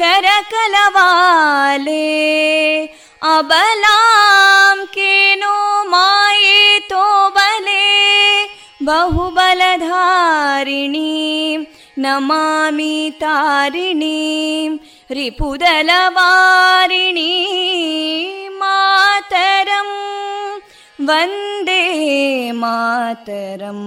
करकलवाले अबलां केनो मायेतो बले बहुबलधारिणीं नमामि तारिणीं रिपुदलवारिणी मातरम् वन्दे मातरम्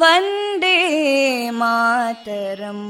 वन्दे मातरम्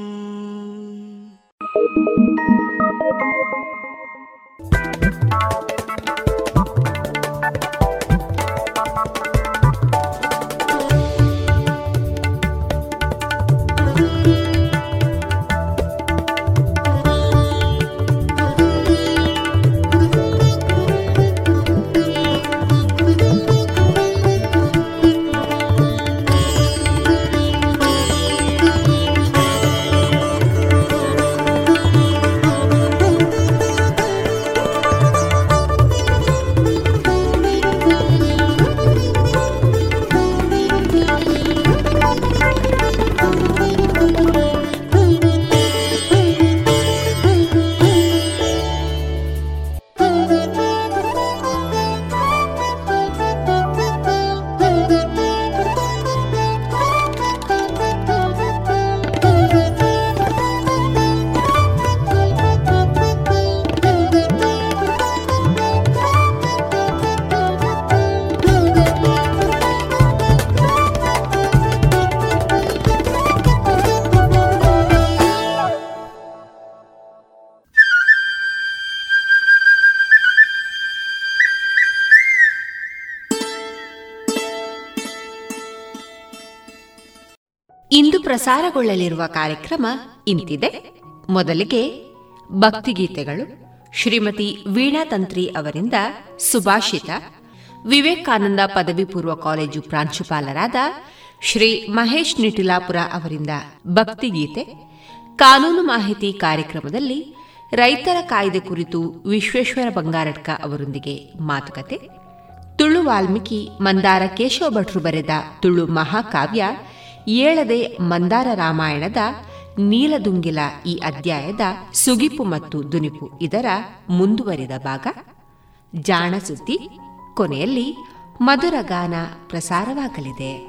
ಪ್ರಸಾರಗೊಳ್ಳಲಿರುವ ಕಾರ್ಯಕ್ರಮ ಇಂತಿದೆ. ಮೊದಲಿಗೆ ಭಕ್ತಿಗೀತೆಗಳು. ಶ್ರೀಮತಿ ವೀಣಾ ತಂತ್ರಿ ಅವರಿಂದ ಸುಭಾಷಿತ. ವಿವೇಕಾನಂದ ಪದವಿ ಪೂರ್ವ ಕಾಲೇಜು ಪ್ರಾಂಶುಪಾಲರಾದ ಶ್ರೀ ಮಹೇಶ್ ನಿಟಿಲಾಪುರ ಅವರಿಂದ ಭಕ್ತಿಗೀತೆ. ಕಾನೂನು ಮಾಹಿತಿ ಕಾರ್ಯಕ್ರಮದಲ್ಲಿ ರೈತರ ಕಾಯ್ದೆ ಕುರಿತು ವಿಶ್ವೇಶ್ವರ ಬಂಗಾರಡ್ಕ ಅವರೊಂದಿಗೆ ಮಾತುಕತೆ. ತುಳು ವಾಲ್ಮೀಕಿ ಮಂದಾರ ಕೇಶವ ಭಟ್ರು ಬರೆದ ತುಳು ಮಹಾಕಾವ್ಯ ಏಳದೆ ಮಂದಾರ ರಾಮಾಯಣದ ನೀಲದುಂಗಿಲ ಈ ಅಧ್ಯಾಯದ ಸುಗಿಪು ಮತ್ತು ದುನಿಪು ಇದರ ಮುಂದುವರಿದ ಭಾಗ. ಜಾಣಸುದ್ದಿ ಕೊನೆಯಲ್ಲಿ ಮಧುರ ಗಾನ ಪ್ರಸಾರವಾಗಲಿದೆ.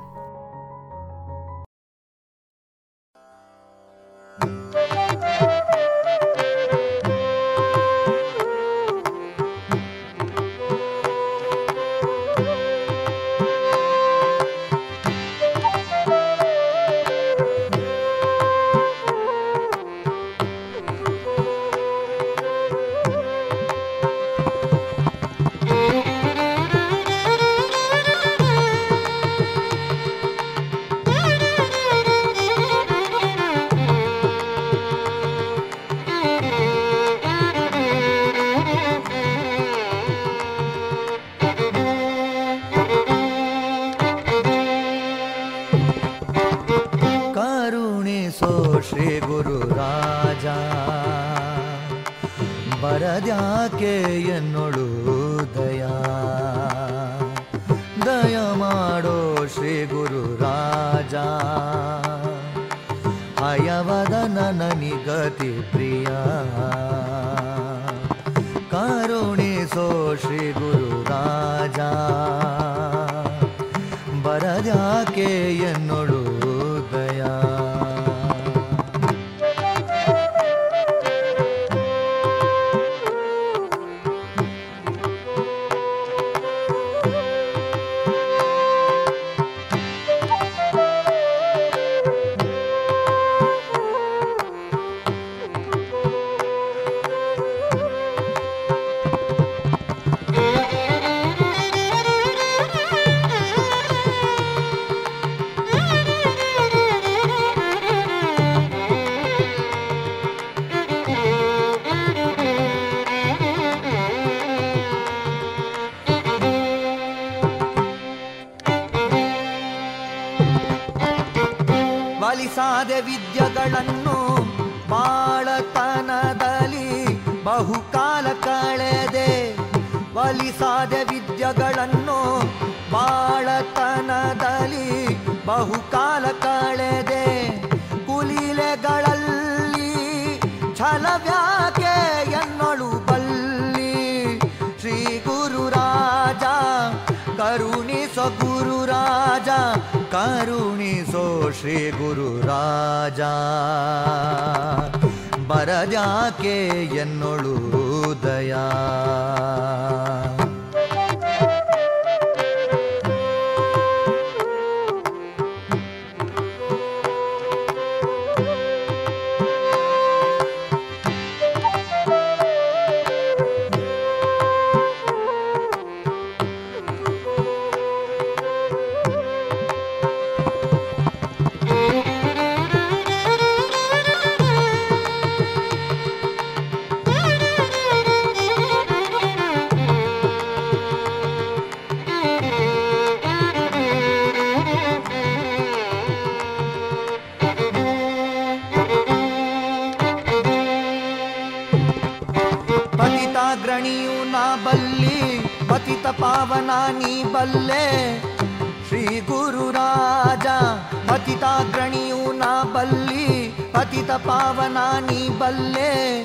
ಪಾವನ ನೀ ಬಲ್ಲೆ.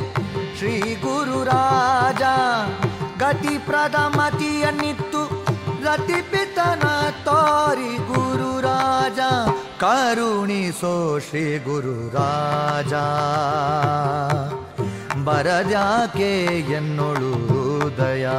ಶ್ರೀ ಗುರು ರಾಜ ಗತಿ ಪ್ರದಮತಿಯನ್ನಿತ್ತು ಗತಿ ಪಿತನ ತೋರಿ ಗುರು ರಾಜ, ಕರುಣಿಸೋ ಶ್ರೀ ಗುರು ರಾಜ. ಬರದ್ಯಾಕೆ ಎನ್ನೊಳು ದಯಾ?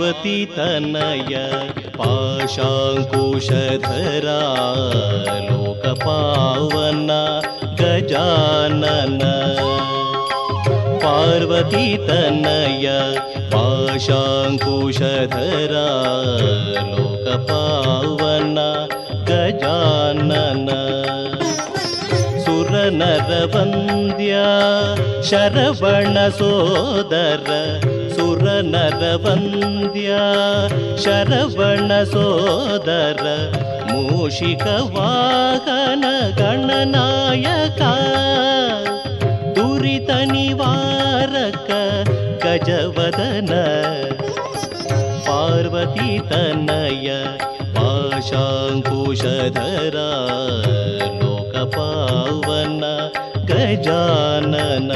पार्वती तनय पाशाङ्कुशधरा लोकपावना गजानन। पार्वती तनय पाशाङ्कुशधरा लोकपावना गजानन। सुरनरवन्द्या शरवणसोदर सुरनरवन्द्या शरवणसोदर मूषिकवाहन गणनायका दुरितनिवारक गजवदन पार्वती तनय पाशाङ्कुशधरा लोकपावन गजानन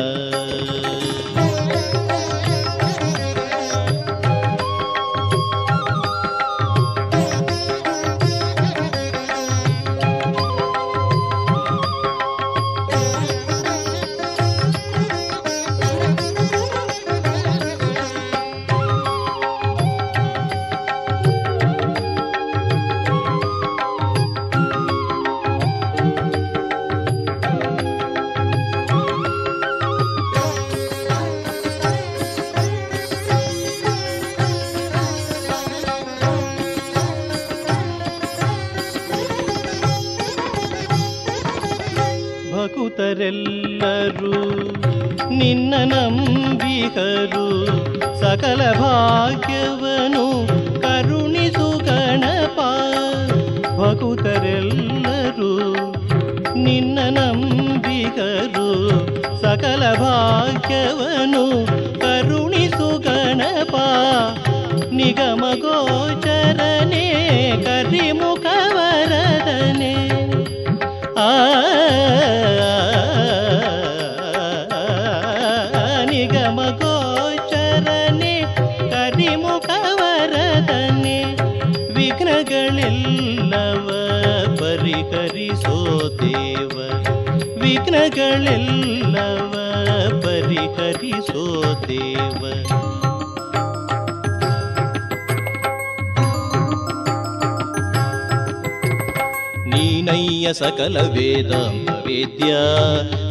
ನೀನಯ್ಯ ಸಕಲ ವೇದಾಂತ ವೇದ್ಯ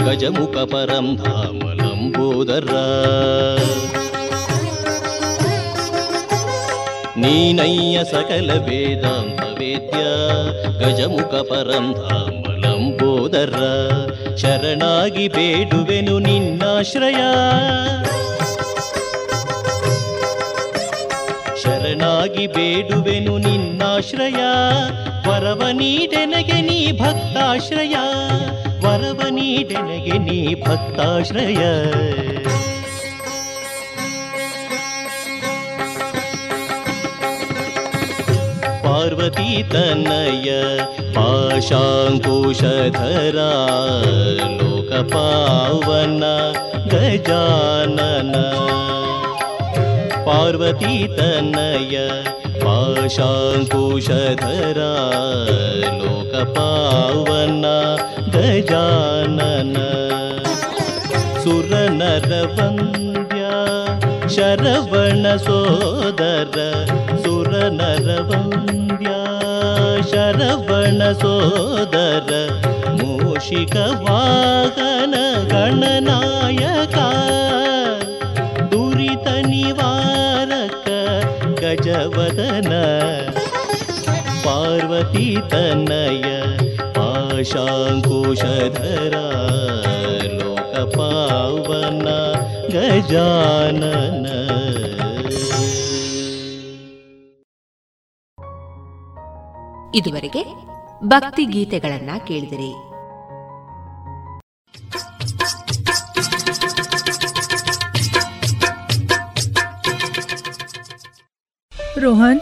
ಗಜಮುಖ ಪರಂ ಧಾಮ ಲಂಬೋದರ ನೀನಯ್ಯ ಸಕಲ ವೇದಾಂತ ವೇದ್ಯ ಗಜಮುಖ ಪರಂ ಧಾಮ ಲಂಬೋದರ ಶರಣಾಗಿ ಬೇಡುವೆನು ನಿನ್ನಾಶ್ರಯ ಶರಣಾಗಿ ಬೇಡುವೆನು ನಿನ್ನಾಶ್ರಯ ವರವ ನೀಡೆನಗೆ ನೀ ಭಕ್ತಾಶ್ರಯ ವರವ ನೀಡೆನಗೆ ನೀ ಭಕ್ತಾಶ್ರಯ ಪಾರ್ವತಿ ತನಯ ಪಾಶಾಂಕುಶಧರ ಲೋಕಪಾವನ ಗಜಾನನ ಪಾರ್ವತಿ ತನಯ पाशाङ्कुशधरा कुशधरा गजानन। सुरनरवन्द्या शरवणसोदर। सुरनरवन्द्या शरवणसोदर। मूषिकवाहन गणनायक। ಗಜವದನ ಪಾರ್ವತಿ ತನಯ ಪಾಶಾಂಭೂಷಧರ ಲೋಕ ಪಾವನ ಗಜಾನನ. ಇದುವರೆಗೆ ಭಕ್ತಿ ಗೀತೆಗಳನ್ನ ಕೇಳಿದಿರಿ. रोहन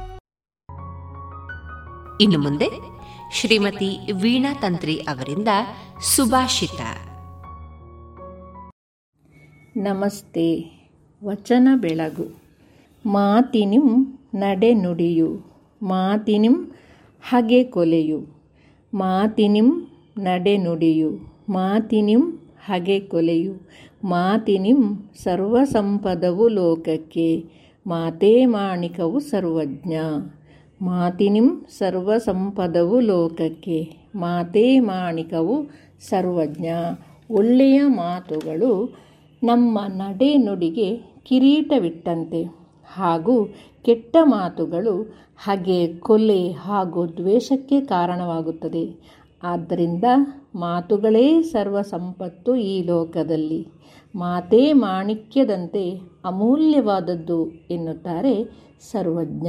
ಇನ್ನು ಮುಂದೆ ಶ್ರೀಮತಿ ವೀಣಾ ತಂತ್ರಿ ಅವರಿಂದ ಸುಭಾಷಿತ. ನಮಸ್ತೆ, ವಚನ ಬೆಳಗು. ಮಾತಿನಿಂ ನಡೆನುಡಿಯು ಮಾತಿನಿಂ ಹಗೆ ಕೊಲೆಯು. ಮಾತಿನಿಂ ನಡೆನುಡಿಯು ಮಾತಿನಿಂ ಹಗೆ ಕೊಲೆಯು. ಮಾತಿನಿಂ ಸರ್ವಸಂಪದವು ಲೋಕಕ್ಕೆ, ಮಾತೇ ಮಾಣಿಕವು ಸರ್ವಜ್ಞ. ಮಾತಿನಿಂ ಸರ್ವಸಂಪದವು ಲೋಕಕ್ಕೆ, ಮಾತೇ ಮಾಣಿಕವು ಸರ್ವಜ್ಞ. ಒಳ್ಳೆಯ ಮಾತುಗಳು ನಮ್ಮ ನಡೆ ನುಡಿಗೆ ಕಿರೀಟವಿಟ್ಟಂತೆ ಹಾಗೂ ಕೆಟ್ಟ ಮಾತುಗಳು ಹಾಗೆ ಕೊಲೆ ಹಾಗೂ ದ್ವೇಷಕ್ಕೆ ಕಾರಣವಾಗುತ್ತದೆ. ಆದ್ದರಿಂದ ಮಾತುಗಳೇ ಸರ್ವ ಸಂಪತ್ತು ಈ ಲೋಕದಲ್ಲಿ. ಮಾತೇ ಮಾಣಿಕ್ಯದಂತೆ ಅಮೂಲ್ಯವಾದದ್ದು ಎನ್ನುತ್ತಾರೆ ಸರ್ವಜ್ಞ.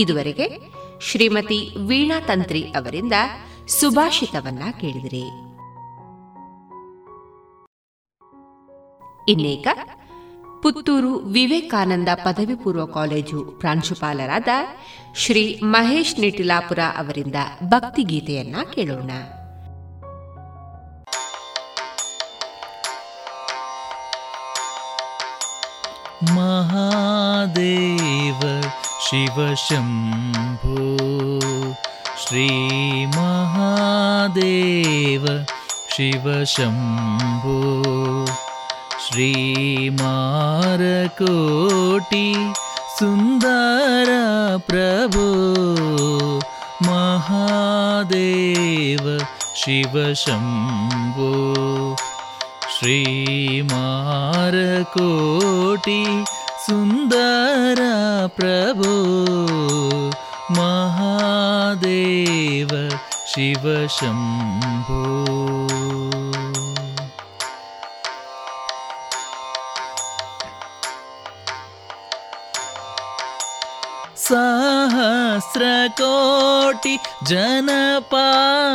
ಇದುವರೆಗೆ ಶ್ರೀಮತಿ ವೀಣಾ ತಂತ್ರಿ ಅವರಿಂದ ಸುಭಾಷಿತವನ್ನ ಕೇಳಿದಿರಿ. ಇನ್ನೇಕ ಪುತ್ತೂರು ವಿವೇಕಾನಂದ ಪದವಿ ಪೂರ್ವ ಕಾಲೇಜು ಪ್ರಾಂಶುಪಾಲರಾದ ಶ್ರೀ ಮಹೇಶ್ ನಿಟಿಲಾಪುರ ಅವರಿಂದ ಭಕ್ತಿಗೀತೆಯನ್ನ ಕೇಳೋಣ. ಮಹಾದೇವ शिवशम्भो। श्रीमहादेव शिवशम्भो। श्रीमारकोटि सुन्दर प्रभो महादेव शिवशम्भो। श्रीमारकोटि सुन्दर प्रभो महादेव शिवशम्भो सहस्रकोटि जनपालना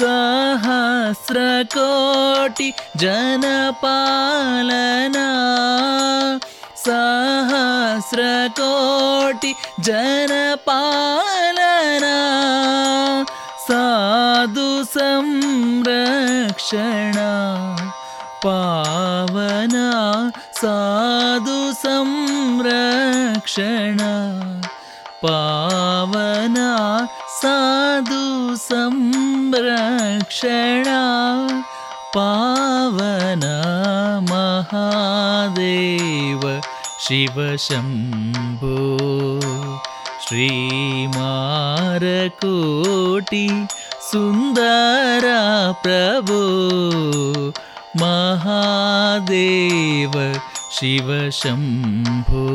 सहस्रकोटि जनपालना। सहस्रकोटि जनपालना। साधु संरक्षणा। पावना। साधु संरक्षणा। पावना। साधु संरक्षणा पावना महादेव शिवशम्भो श्रीमारकोटि सुन्दर प्रभो महादेव शिवशम्भो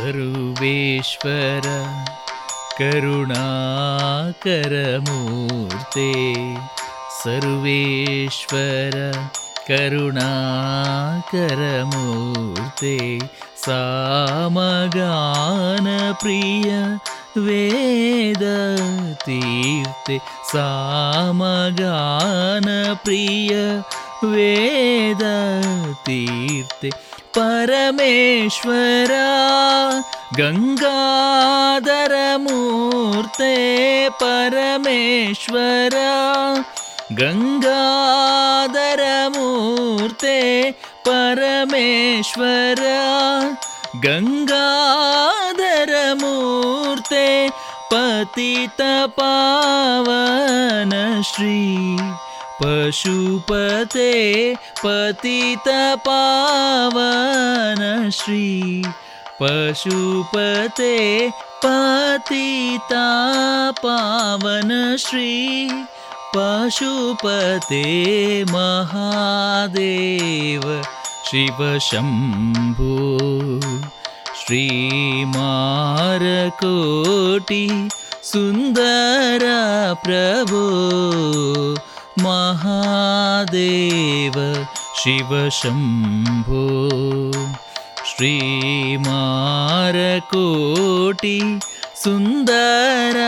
सर्वेश्वर करुणाकरमूर्ते सर्वेश्वर करुणाकरमूर्ते सामगानप्रिय वेदतीर्थे सामगानप्रिय वेदतीर्थे ಪರಮೇಶ್ವರ ಗಂಗಾಧರ ಮೂರ್ತೆ ಪರಮೇಶ್ವರ ಗಂಗಾಧರ ಮೂರ್ತೆ ಪರಮೇಶ್ವರ ಗಂಗಾಧರ ಮೂರ್ತೆ ಪತಿತ ಪಾವನ ಶ್ರೀ पशुपते पतितपावन श्री पशुपते पतिता पावन श्री पशुपते महादेव शिवशम्भो श्रीमारकोटि सुन्दर प्रभो महादेव शिवशम्भो श्रीमारकोटि सुन्दर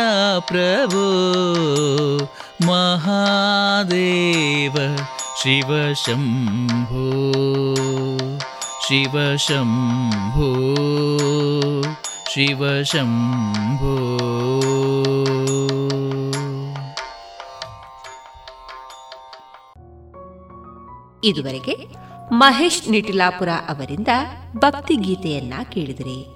प्रभो। महादेव शिवशम्भो शिवशम्भो शिवशम्भो ಇದುವರೆಗೆ ಮಹೇಶ್ ನಿಟಿಲಾಪುರ ಅವರಿಂದ ಭಕ್ತಿ ಗೀತೆಯನ್ನ ಕೇಳಿದಿರಿ.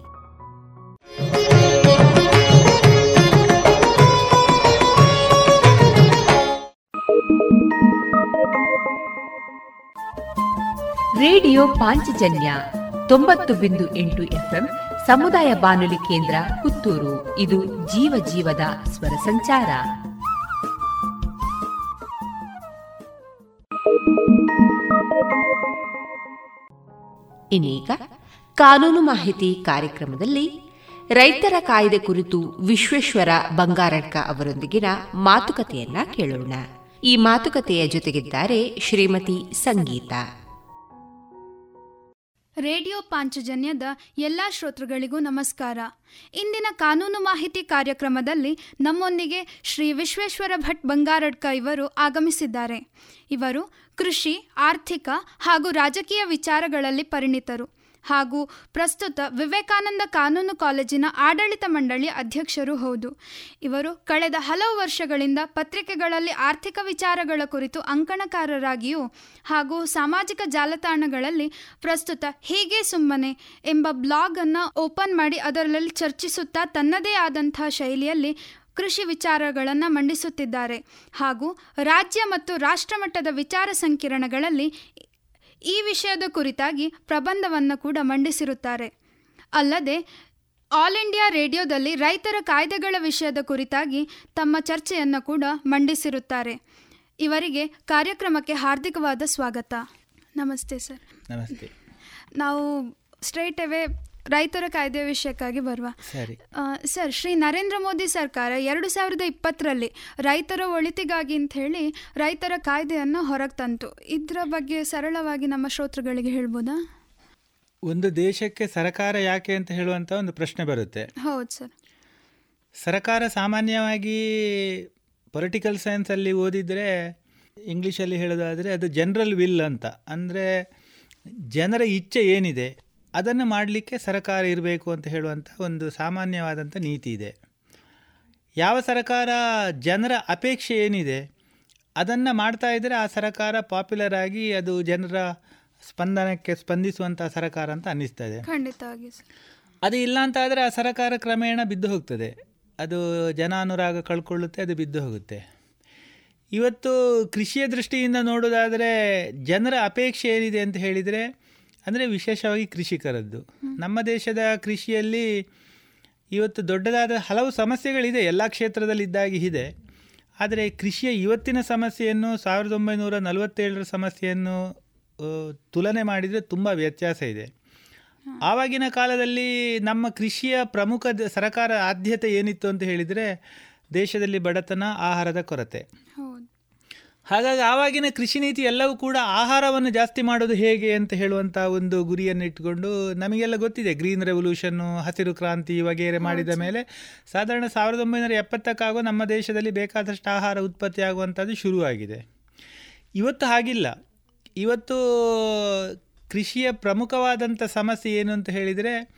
ರೇಡಿಯೋ ಪಾಂಚಜನ್ಯ ತೊಂಬತ್ತು ಬಿಂದು ಎಂಟು ಎಫ್ಎಂ ಸಮುದಾಯ ಬಾನುಲಿ ಕೇಂದ್ರ ಪುತ್ತೂರು. ಇದು ಜೀವ ಜೀವದ ಸ್ವರ ಸಂಚಾರ. ಇನ್ನೀಗ ಕಾನೂನು ಮಾಹಿತಿ ಕಾರ್ಯಕ್ರಮದಲ್ಲಿ ರೈತರ ಕಾಯ್ದೆ ಕುರಿತು ವಿಶ್ವೇಶ್ವರ ಬಂಗಾರಡ್ಕ ಅವರೊಂದಿಗಿನ ಮಾತುಕತೆಯನ್ನ ಕೇಳೋಣ. ಈ ಮಾತುಕತೆಯ ಜೊತೆಗಿದ್ದಾರೆ ಶ್ರೀಮತಿ ಸಂಗೀತ. ರೇಡಿಯೋ ಪಾಂಚಜನ್ಯದ ಎಲ್ಲ ಶ್ರೋತೃಗಳಿಗೂ ನಮಸ್ಕಾರ. ಇಂದಿನ ಕಾನೂನು ಮಾಹಿತಿ ಕಾರ್ಯಕ್ರಮದಲ್ಲಿ ನಮ್ಮೊಂದಿಗೆ ಶ್ರೀ ವಿಶ್ವೇಶ್ವರ ಭಟ್ ಬಂಗಾರಡ್ಕ ಇವರು ಆಗಮಿಸಿದ್ದಾರೆ. ಇವರು ಕೃಷಿ, ಆರ್ಥಿಕ ಹಾಗೂ ರಾಜಕೀಯ ವಿಚಾರಗಳಲ್ಲಿ ಪರಿಣಿತರು ಹಾಗೂ ಪ್ರಸ್ತುತ ವಿವೇಕಾನಂದ ಕಾನೂನು ಕಾಲೇಜಿನ ಆಡಳಿತ ಮಂಡಳಿ ಅಧ್ಯಕ್ಷರು ಹೌದು. ಇವರು ಕಳೆದ ಹಲವು ವರ್ಷಗಳಿಂದ ಪತ್ರಿಕೆಗಳಲ್ಲಿ ಆರ್ಥಿಕ ವಿಚಾರಗಳ ಕುರಿತು ಅಂಕಣಕಾರರಾಗಿಯೂ ಹಾಗೂ ಸಾಮಾಜಿಕ ಜಾಲತಾಣಗಳಲ್ಲಿ ಪ್ರಸ್ತುತ ಹೀಗೆ ಸುಮ್ಮನೆ ಎಂಬ ಬ್ಲಾಗನ್ನು ಓಪನ್ ಮಾಡಿ ಅದರಲ್ಲಿ ಚರ್ಚಿಸುತ್ತಾ ತನ್ನದೇ ಆದಂತಹ ಶೈಲಿಯಲ್ಲಿ ಕೃಷಿ ವಿಚಾರಗಳನ್ನು ಮಂಡಿಸುತ್ತಿದ್ದಾರೆ. ಹಾಗೂ ರಾಜ್ಯ ಮತ್ತು ರಾಷ್ಟ್ರಮಟ್ಟದ ವಿಚಾರ ಸಂಕಿರಣಗಳಲ್ಲಿ ಈ ವಿಷಯದ ಕುರಿತಾಗಿ ಪ್ರಬಂಧವನ್ನು ಕೂಡ ಮಂಡಿಸಿರುತ್ತಾರೆ. ಅಲ್ಲದೆ ಆಲ್ ಇಂಡಿಯಾ ರೇಡಿಯೋದಲ್ಲಿ ರೈತರ ಕಾಯ್ದೆಗಳ ವಿಷಯದ ಕುರಿತಾಗಿ ತಮ್ಮ ಚರ್ಚೆಯನ್ನು ಕೂಡ ಮಂಡಿಸಿರುತ್ತಾರೆ. ಇವರಿಗೆ ಕಾರ್ಯಕ್ರಮಕ್ಕೆ ಹಾರ್ದಿಕವಾದ ಸ್ವಾಗತ. ನಮಸ್ತೆ ಸರ್. ನಮಸ್ತೆ. ನಾವು ಸ್ಟ್ರೈಟ್ ಅವೇ ರೈತರ ಕಾಯ್ದೆ ವಿಷಯಕ್ಕಾಗಿ ಬರುವ. ಸರಿ. ಸರ್ ಶ್ರೀ ನರೇಂದ್ರ ಮೋದಿ ಸರ್ಕಾರ ಎರಡು ಸಾವಿರದ ಇಪ್ಪತ್ತರಲ್ಲಿ ರೈತರ ಒಳಿತಿಗಾಗಿ ಅಂತ ಹೇಳಿ ರೈತರ ಕಾಯ್ದೆಯನ್ನು ಹೊರಗೆ ತಂತು. ಇದರ ಬಗ್ಗೆ ಸರಳವಾಗಿ ನಮ್ಮ ಶ್ರೋತೃಗಳಿಗೆ ಹೇಳ್ಬೋದಾ? ಒಂದು ದೇಶಕ್ಕೆ ಸರಕಾರ ಯಾಕೆ ಅಂತ ಹೇಳುವಂಥ ಒಂದು ಪ್ರಶ್ನೆ ಬರುತ್ತೆ. ಹೌದು ಸರ್. ಸರಕಾರ ಸಾಮಾನ್ಯವಾಗಿ ಪೊಲಿಟಿಕಲ್ ಸೈನ್ಸಲ್ಲಿ ಓದಿದರೆ ಇಂಗ್ಲೀಷಲ್ಲಿ ಹೇಳೋದಾದರೆ ಅದು ಜನರಲ್ ವಿಲ್ ಅಂತ. ಅಂದರೆ ಜನರ ಇಚ್ಛೆ ಏನಿದೆ? ಅದನ್ನು ಮಾಡಲಿಕ್ಕೆ ಸರಕಾರ ಇರಬೇಕು ಅಂತ ಹೇಳುವಂಥ ಒಂದು ಸಾಮಾನ್ಯವಾದಂಥ ನೀತಿ ಇದೆ. ಯಾವ ಸರಕಾರ ಜನರ ಅಪೇಕ್ಷೆ ಏನಿದೆ ಅದನ್ನು ಮಾಡ್ತಾ ಇದ್ದರೆ ಆ ಸರಕಾರ ಪಾಪ್ಯುಲರ್ ಆಗಿ ಅದು ಜನರ ಸ್ಪಂದನಕ್ಕೆ ಸ್ಪಂದಿಸುವಂಥ ಸರಕಾರ ಅಂತ ಅನ್ನಿಸ್ತದೆ ಖಂಡಿತವಾಗಿ ಅದು ಇಲ್ಲ ಅಂತ ಆದರೆ ಆ ಸರಕಾರ ಕ್ರಮೇಣ ಬಿದ್ದು ಹೋಗ್ತದೆ. ಅದು ಜನಾನುರಾಗ ಕಳ್ಕೊಳ್ಳುತ್ತೆ ಅದು ಬಿದ್ದು ಹೋಗುತ್ತೆ. ಇವತ್ತು ಕೃಷಿಯ ದೃಷ್ಟಿಯಿಂದ ನೋಡೋದಾದರೆ ಜನರ ಅಪೇಕ್ಷೆ ಏನಿದೆ ಅಂತ ಹೇಳಿದರೆ ಅಂದರೆ ವಿಶೇಷವಾಗಿ ಕೃಷಿಕರದ್ದು. ನಮ್ಮ ದೇಶದ ಕೃಷಿಯಲ್ಲಿ ಇವತ್ತು ದೊಡ್ಡದಾದ ಹಲವು ಸಮಸ್ಯೆಗಳಿದೆ. ಎಲ್ಲ ಕ್ಷೇತ್ರದಲ್ಲಿದ್ದಾಗಿ ಇದೆ. ಆದರೆ ಕೃಷಿಯ ಇವತ್ತಿನ ಸಮಸ್ಯೆಯನ್ನು ಸಾವಿರದ ಒಂಬೈನೂರ ನಲವತ್ತೇಳರ ಸಮಸ್ಯೆಯನ್ನು ತುಲನೆ ಮಾಡಿದರೆ ತುಂಬ ವ್ಯತ್ಯಾಸ ಇದೆ. ಆವಾಗಿನ ಕಾಲದಲ್ಲಿ ನಮ್ಮ ಕೃಷಿಯ ಪ್ರಮುಖ ಸರಕಾರ ಆದ್ಯತೆ ಏನಿತ್ತು ಅಂತ ಹೇಳಿದರೆ ದೇಶದಲ್ಲಿ ಬಡತನ ಆಹಾರದ ಕೊರತೆ. ಹಾಗಾಗಿ ಆವಾಗಿನ ಕೃಷಿ ನೀತಿ ಎಲ್ಲವೂ ಕೂಡ ಆಹಾರವನ್ನು ಜಾಸ್ತಿ ಮಾಡೋದು ಹೇಗೆ ಅಂತ ಹೇಳುವಂಥ ಒಂದು ಗುರಿಯನ್ನು ಇಟ್ಕೊಂಡು ನಮಗೆಲ್ಲ ಗೊತ್ತಿದೆ ಗ್ರೀನ್ ರೆವಲ್ಯೂಷನ್ನು ಹಸಿರು ಕ್ರಾಂತಿ ವಗೇರೆ ಮಾಡಿದ ಮೇಲೆ ಸಾಧಾರಣ ಸಾವಿರದ ಒಂಬೈನೂರ ಎಪ್ಪತ್ತಕ್ಕಾಗೋ ನಮ್ಮ ದೇಶದಲ್ಲಿ ಬೇಕಾದಷ್ಟು ಆಹಾರ ಉತ್ಪತ್ತಿ ಆಗುವಂಥದ್ದು ಶುರುವಾಗಿದೆ. ಇವತ್ತು ಹಾಗಿಲ್ಲ. ಇವತ್ತು ಕೃಷಿಯ ಪ್ರಮುಖವಾದಂಥ ಸಮಸ್ಯೆ ಏನು ಅಂತ ಹೇಳಿದರೆ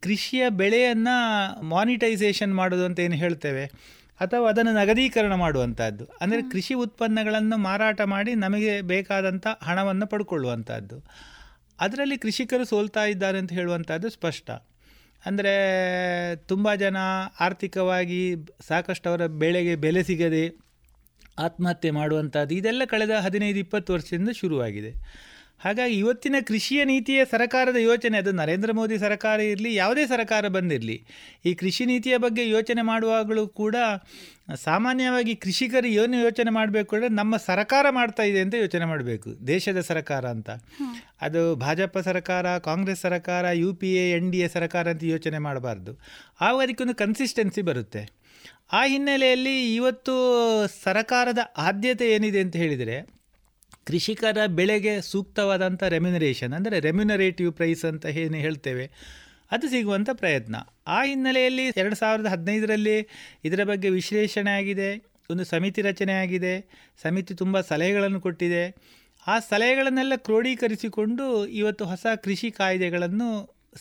ಕೃಷಿಯ ಬೆಳೆಯನ್ನು ಮಾನಿಟೈಸೇಷನ್ ಮಾಡೋದು ಅಂತ ಏನು ಹೇಳ್ತೇವೆ. ಅಥವಾ ಅದನ್ನು ನಗದೀಕರಣ ಮಾಡುವಂಥದ್ದು. ಅಂದರೆ ಕೃಷಿ ಉತ್ಪನ್ನಗಳನ್ನು ಮಾರಾಟ ಮಾಡಿ ನಮಗೆ ಬೇಕಾದಂಥ ಹಣವನ್ನು ಪಡ್ಕೊಳ್ಳುವಂಥದ್ದು. ಅದರಲ್ಲಿ ಕೃಷಿಕರು ಸೋಲ್ತಾ ಇದ್ದಾರೆ ಅಂತ ಹೇಳುವಂಥದ್ದು ಸ್ಪಷ್ಟ. ಅಂದರೆ ತುಂಬ ಜನ ಆರ್ಥಿಕವಾಗಿ ಸಾಕಷ್ಟು ಅವರ ಬೆಳೆಗೆ ಬೆಲೆ ಸಿಗದೆ ಆತ್ಮಹತ್ಯೆ ಮಾಡುವಂಥದ್ದು. ಇದೆಲ್ಲ ಕಳೆದ ಹದಿನೈದು ಇಪ್ಪತ್ತು ವರ್ಷದಿಂದ ಶುರುವಾಗಿದೆ. ಹಾಗಾಗಿ ಇವತ್ತಿನ ಕೃಷಿಯ ನೀತಿಯ ಸರ್ಕಾರದ ಯೋಚನೆ. ಅದು ನರೇಂದ್ರ ಮೋದಿ ಸರ್ಕಾರ ಇರಲಿ, ಯಾವುದೇ ಸರ್ಕಾರ ಬಂದಿರಲಿ, ಈ ಕೃಷಿ ನೀತಿಯ ಬಗ್ಗೆ ಯೋಚನೆ ಮಾಡುವಾಗಲೂ ಕೂಡ ಸಾಮಾನ್ಯವಾಗಿ ಕೃಷಿಕರು ಏನು ಯೋಚನೆ ಮಾಡಬೇಕು ಅಂದರೆ ನಮ್ಮ ಸರ್ಕಾರ ಮಾಡ್ತಾ ಇದೆ ಅಂತ ಯೋಚನೆ ಮಾಡಬೇಕು, ದೇಶದ ಸರ್ಕಾರ ಅಂತ. ಅದು ಭಾಜಪ ಸರ್ಕಾರ, ಕಾಂಗ್ರೆಸ್ ಸರ್ಕಾರ, U P A, N D A ಸರ್ಕಾರ ಅಂತ ಯೋಚನೆ ಮಾಡಬಾರ್ದು. ಆವಾಗ ಅದಕ್ಕೊಂದು ಕನ್ಸಿಸ್ಟೆನ್ಸಿ ಬರುತ್ತೆ. ಆ ಹಿನ್ನೆಲೆಯಲ್ಲಿ ಇವತ್ತು ಸರಕಾರದ ಆದ್ಯತೆ ಏನಿದೆ ಅಂತ ಹೇಳಿದರೆ ಕೃಷಿಕರ ಬೆಳೆಗೆ ಸೂಕ್ತವಾದಂಥ ರೆಮ್ಯುನರೇಷನ್ ಅಂದರೆ ರೆಮ್ಯುನರೇಟಿವ್ ಪ್ರೈಸ್ ಅಂತ ಏನು ಹೇಳ್ತೇವೆ. ಅದು ಸಿಗುವಂಥ ಪ್ರಯತ್ನ. ಆ ಹಿನ್ನೆಲೆಯಲ್ಲಿ ಎರಡು ಸಾವಿರದ ಹದಿನೈದರಲ್ಲಿ ಇದರ ಬಗ್ಗೆ ವಿಶ್ಲೇಷಣೆ ಆಗಿದೆ, ಒಂದು ಸಮಿತಿ ರಚನೆ ಆಗಿದೆ, ಸಮಿತಿ ತುಂಬ ಸಲಹೆಗಳನ್ನು ಕೊಟ್ಟಿದೆ. ಆ ಸಲಹೆಗಳನ್ನೆಲ್ಲ ಕ್ರೋಢೀಕರಿಸಿಕೊಂಡು ಇವತ್ತು ಹೊಸ ಕೃಷಿ ಕಾಯ್ದೆಗಳನ್ನು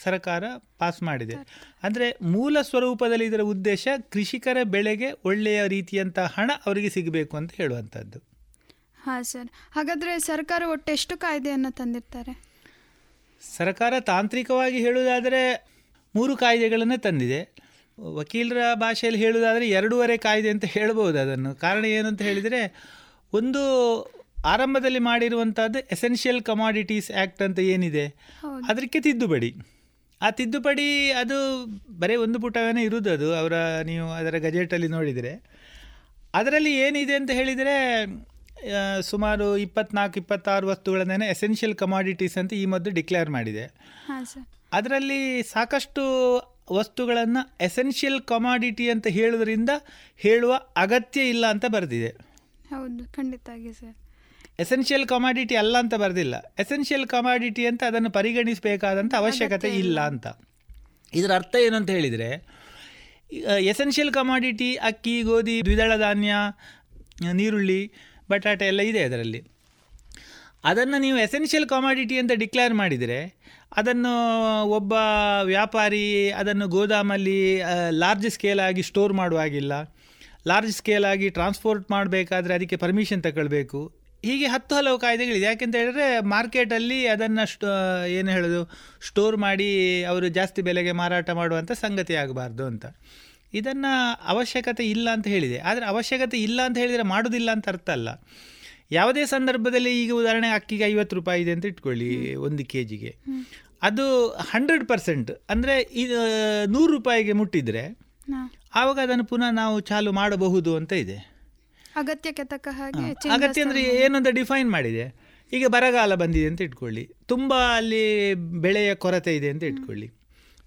ಸರ್ಕಾರ ಪಾಸ್ ಮಾಡಿದೆ. ಅಂದರೆ ಮೂಲ ಸ್ವರೂಪದಲ್ಲಿ ಇದರ ಉದ್ದೇಶ ಕೃಷಿಕರ ಬೆಳೆಗೆ ಒಳ್ಳೆಯ ರೀತಿಯಂಥ ಹಣ ಅವರಿಗೆ ಸಿಗಬೇಕು ಅಂತ ಹೇಳುವಂಥದ್ದು. ಹಾಂ ಸರ್. ಹಾಗಾದರೆ ಸರ್ಕಾರ ಒಟ್ಟು ಎಷ್ಟು ಕಾಯ್ದೆಯನ್ನು ತಂದಿರ್ತಾರೆ? ಸರ್ಕಾರ ತಾಂತ್ರಿಕವಾಗಿ ಹೇಳುವುದಾದರೆ ಮೂರು ಕಾಯ್ದೆಗಳನ್ನು ತಂದಿದೆ. ವಕೀಲರ ಭಾಷೆಯಲ್ಲಿ ಹೇಳುವುದಾದರೆ ಎರಡೂವರೆ ಕಾಯ್ದೆ ಅಂತ ಹೇಳ್ಬೋದು ಅದನ್ನು. ಕಾರಣ ಏನು ಅಂತ ಹೇಳಿದರೆ ಒಂದು ಆರಂಭದಲ್ಲಿ ಮಾಡಿರುವಂಥದ್ದು ಎಸೆನ್ಷಿಯಲ್ ಕಮಾಡಿಟೀಸ್ ಆ್ಯಕ್ಟ್ ಅಂತ ಏನಿದೆ. ಅದಕ್ಕೆ ತಿದ್ದುಪಡಿ. ಆ ತಿದ್ದುಪಡಿ ಅದು ಬರೀ ಒಂದು ಪುಟವೇ ಇರುವುದು ಅದು. ಅವರ ನೀವು ಅದರ ಗಜೆಟಲ್ಲಿ ನೋಡಿದರೆ. ಅದರಲ್ಲಿ ಏನಿದೆ ಅಂತ ಹೇಳಿದರೆ ಸುಮಾರು ಇಪ್ಪತ್ನಾಲ್ಕು ಇಪ್ಪತ್ತಾರು ವಸ್ತುಗಳನ್ನೇ ಎಸೆನ್ಷಿಯಲ್ ಕಮಾಡಿಟೀಸ್ ಅಂತ ಈ ಮೊದಲು ಡಿಕ್ಲೇರ್ ಮಾಡಿದೆ. ಅದರಲ್ಲಿ ಸಾಕಷ್ಟು ವಸ್ತುಗಳನ್ನು ಎಸೆನ್ಷಿಯಲ್ ಕಮಾಡಿಟಿ ಅಂತ ಹೇಳೋದ್ರಿಂದ ಹೇಳುವ ಅಗತ್ಯ ಇಲ್ಲ ಅಂತ ಬರೆದಿದೆ. ಹೌದು ಖಂಡಿತ ಸರ್ ಎಸೆನ್ಷಿಯಲ್ ಕಮಾಡಿಟಿ ಅಲ್ಲ ಅಂತ ಬರೆದಿಲ್ಲ. ಎಸೆನ್ಷಿಯಲ್ ಕಮಾಡಿಟಿ ಅಂತ ಅದನ್ನು ಪರಿಗಣಿಸಬೇಕಾದಂಥ ಅವಶ್ಯಕತೆ ಇಲ್ಲ. ಅಂತ. ಇದರ ಅರ್ಥ ಏನು ಅಂತ ಹೇಳಿದರೆ ಎಸೆನ್ಷಿಯಲ್ ಕಮಾಡಿಟಿ ಅಕ್ಕಿ ಗೋಧಿ ದ್ವಿದಳ ಧಾನ್ಯ ನೀರುಳ್ಳಿ ಬಟಾಟೆ ಎಲ್ಲ ಇದೆ ಅದರಲ್ಲಿ. ಅದನ್ನು ನೀವು ಎಸೆನ್ಷಿಯಲ್ ಕಾಮಾಡಿಟಿ ಅಂತ ಡಿಕ್ಲೇರ್ ಮಾಡಿದರೆ, ಅದನ್ನು ಒಬ್ಬ ವ್ಯಾಪಾರಿ ಅದನ್ನು ಗೋದಾಮಲ್ಲಿ ಲಾರ್ಜ್ ಸ್ಕೇಲ್ ಆಗಿ ಸ್ಟೋರ್ ಮಾಡುವಾಗಿಲ್ಲ. ಲಾರ್ಜ್ ಸ್ಕೇಲ್ ಆಗಿ ಟ್ರಾನ್ಸ್ಪೋರ್ಟ್ ಮಾಡಬೇಕಾದ್ರೆ ಅದಕ್ಕೆ ಪರ್ಮಿಷನ್ ತಗೊಳ್ಬೇಕು. ಹೀಗೆ ಹತ್ತು ಹಲವು ಕಾಯ್ದೆಗಳಿದೆ. ಯಾಕೆಂತ ಹೇಳಿದ್ರೆ ಮಾರ್ಕೆಟಲ್ಲಿ ಅದನ್ನು ಸ್ಟೋ ಏನು ಹೇಳೋದು ಸ್ಟೋರ್ ಮಾಡಿ ಅವರು ಜಾಸ್ತಿ ಬೆಲೆಗೆ ಮಾರಾಟ ಮಾಡುವಂಥ ಸಂಗತಿ ಆಗಬಾರ್ದು ಅಂತ. ಇದನ್ನು ಅವಶ್ಯಕತೆ ಇಲ್ಲ ಅಂತ ಹೇಳಿದೆ. ಆದರೆ ಅವಶ್ಯಕತೆ ಇಲ್ಲ ಅಂತ ಹೇಳಿದರೆ ಮಾಡೋದಿಲ್ಲ ಅಂತ ಅರ್ಥ ಅಲ್ಲ. ಯಾವುದೇ ಸಂದರ್ಭದಲ್ಲಿ ಈಗ ಉದಾಹರಣೆ ಅಕ್ಕಿಗೆ ಐವತ್ತು ರೂಪಾಯಿ ಇದೆ ಅಂತ ಇಟ್ಕೊಳ್ಳಿ ಒಂದು ಕೆ ಜಿಗೆ ಅದು ಹಂಡ್ರೆಡ್ ಪರ್ಸೆಂಟ್ ಅಂದರೆ ಇದು ನೂರು ರೂಪಾಯಿಗೆ ಮುಟ್ಟಿದರೆ ಆವಾಗ ಅದನ್ನು ಪುನಃ ನಾವು ಚಾಲು ಮಾಡಬಹುದು ಅಂತ ಇದೆ. ಅಗತ್ಯಕ್ಕೆ ತಕ್ಕ ಹಾಗೆ ಅಗತ್ಯ ಅಂದರೆ ಏನೊಂದು ಡಿಫೈನ್ ಮಾಡಿದೆ. ಈಗ ಬರಗಾಲ ಬಂದಿದೆ ಅಂತ ಇಟ್ಕೊಳ್ಳಿ. ತುಂಬ ಅಲ್ಲಿ ಬೆಳೆಯ ಕೊರತೆ ಇದೆ ಅಂತ ಇಟ್ಕೊಳ್ಳಿ.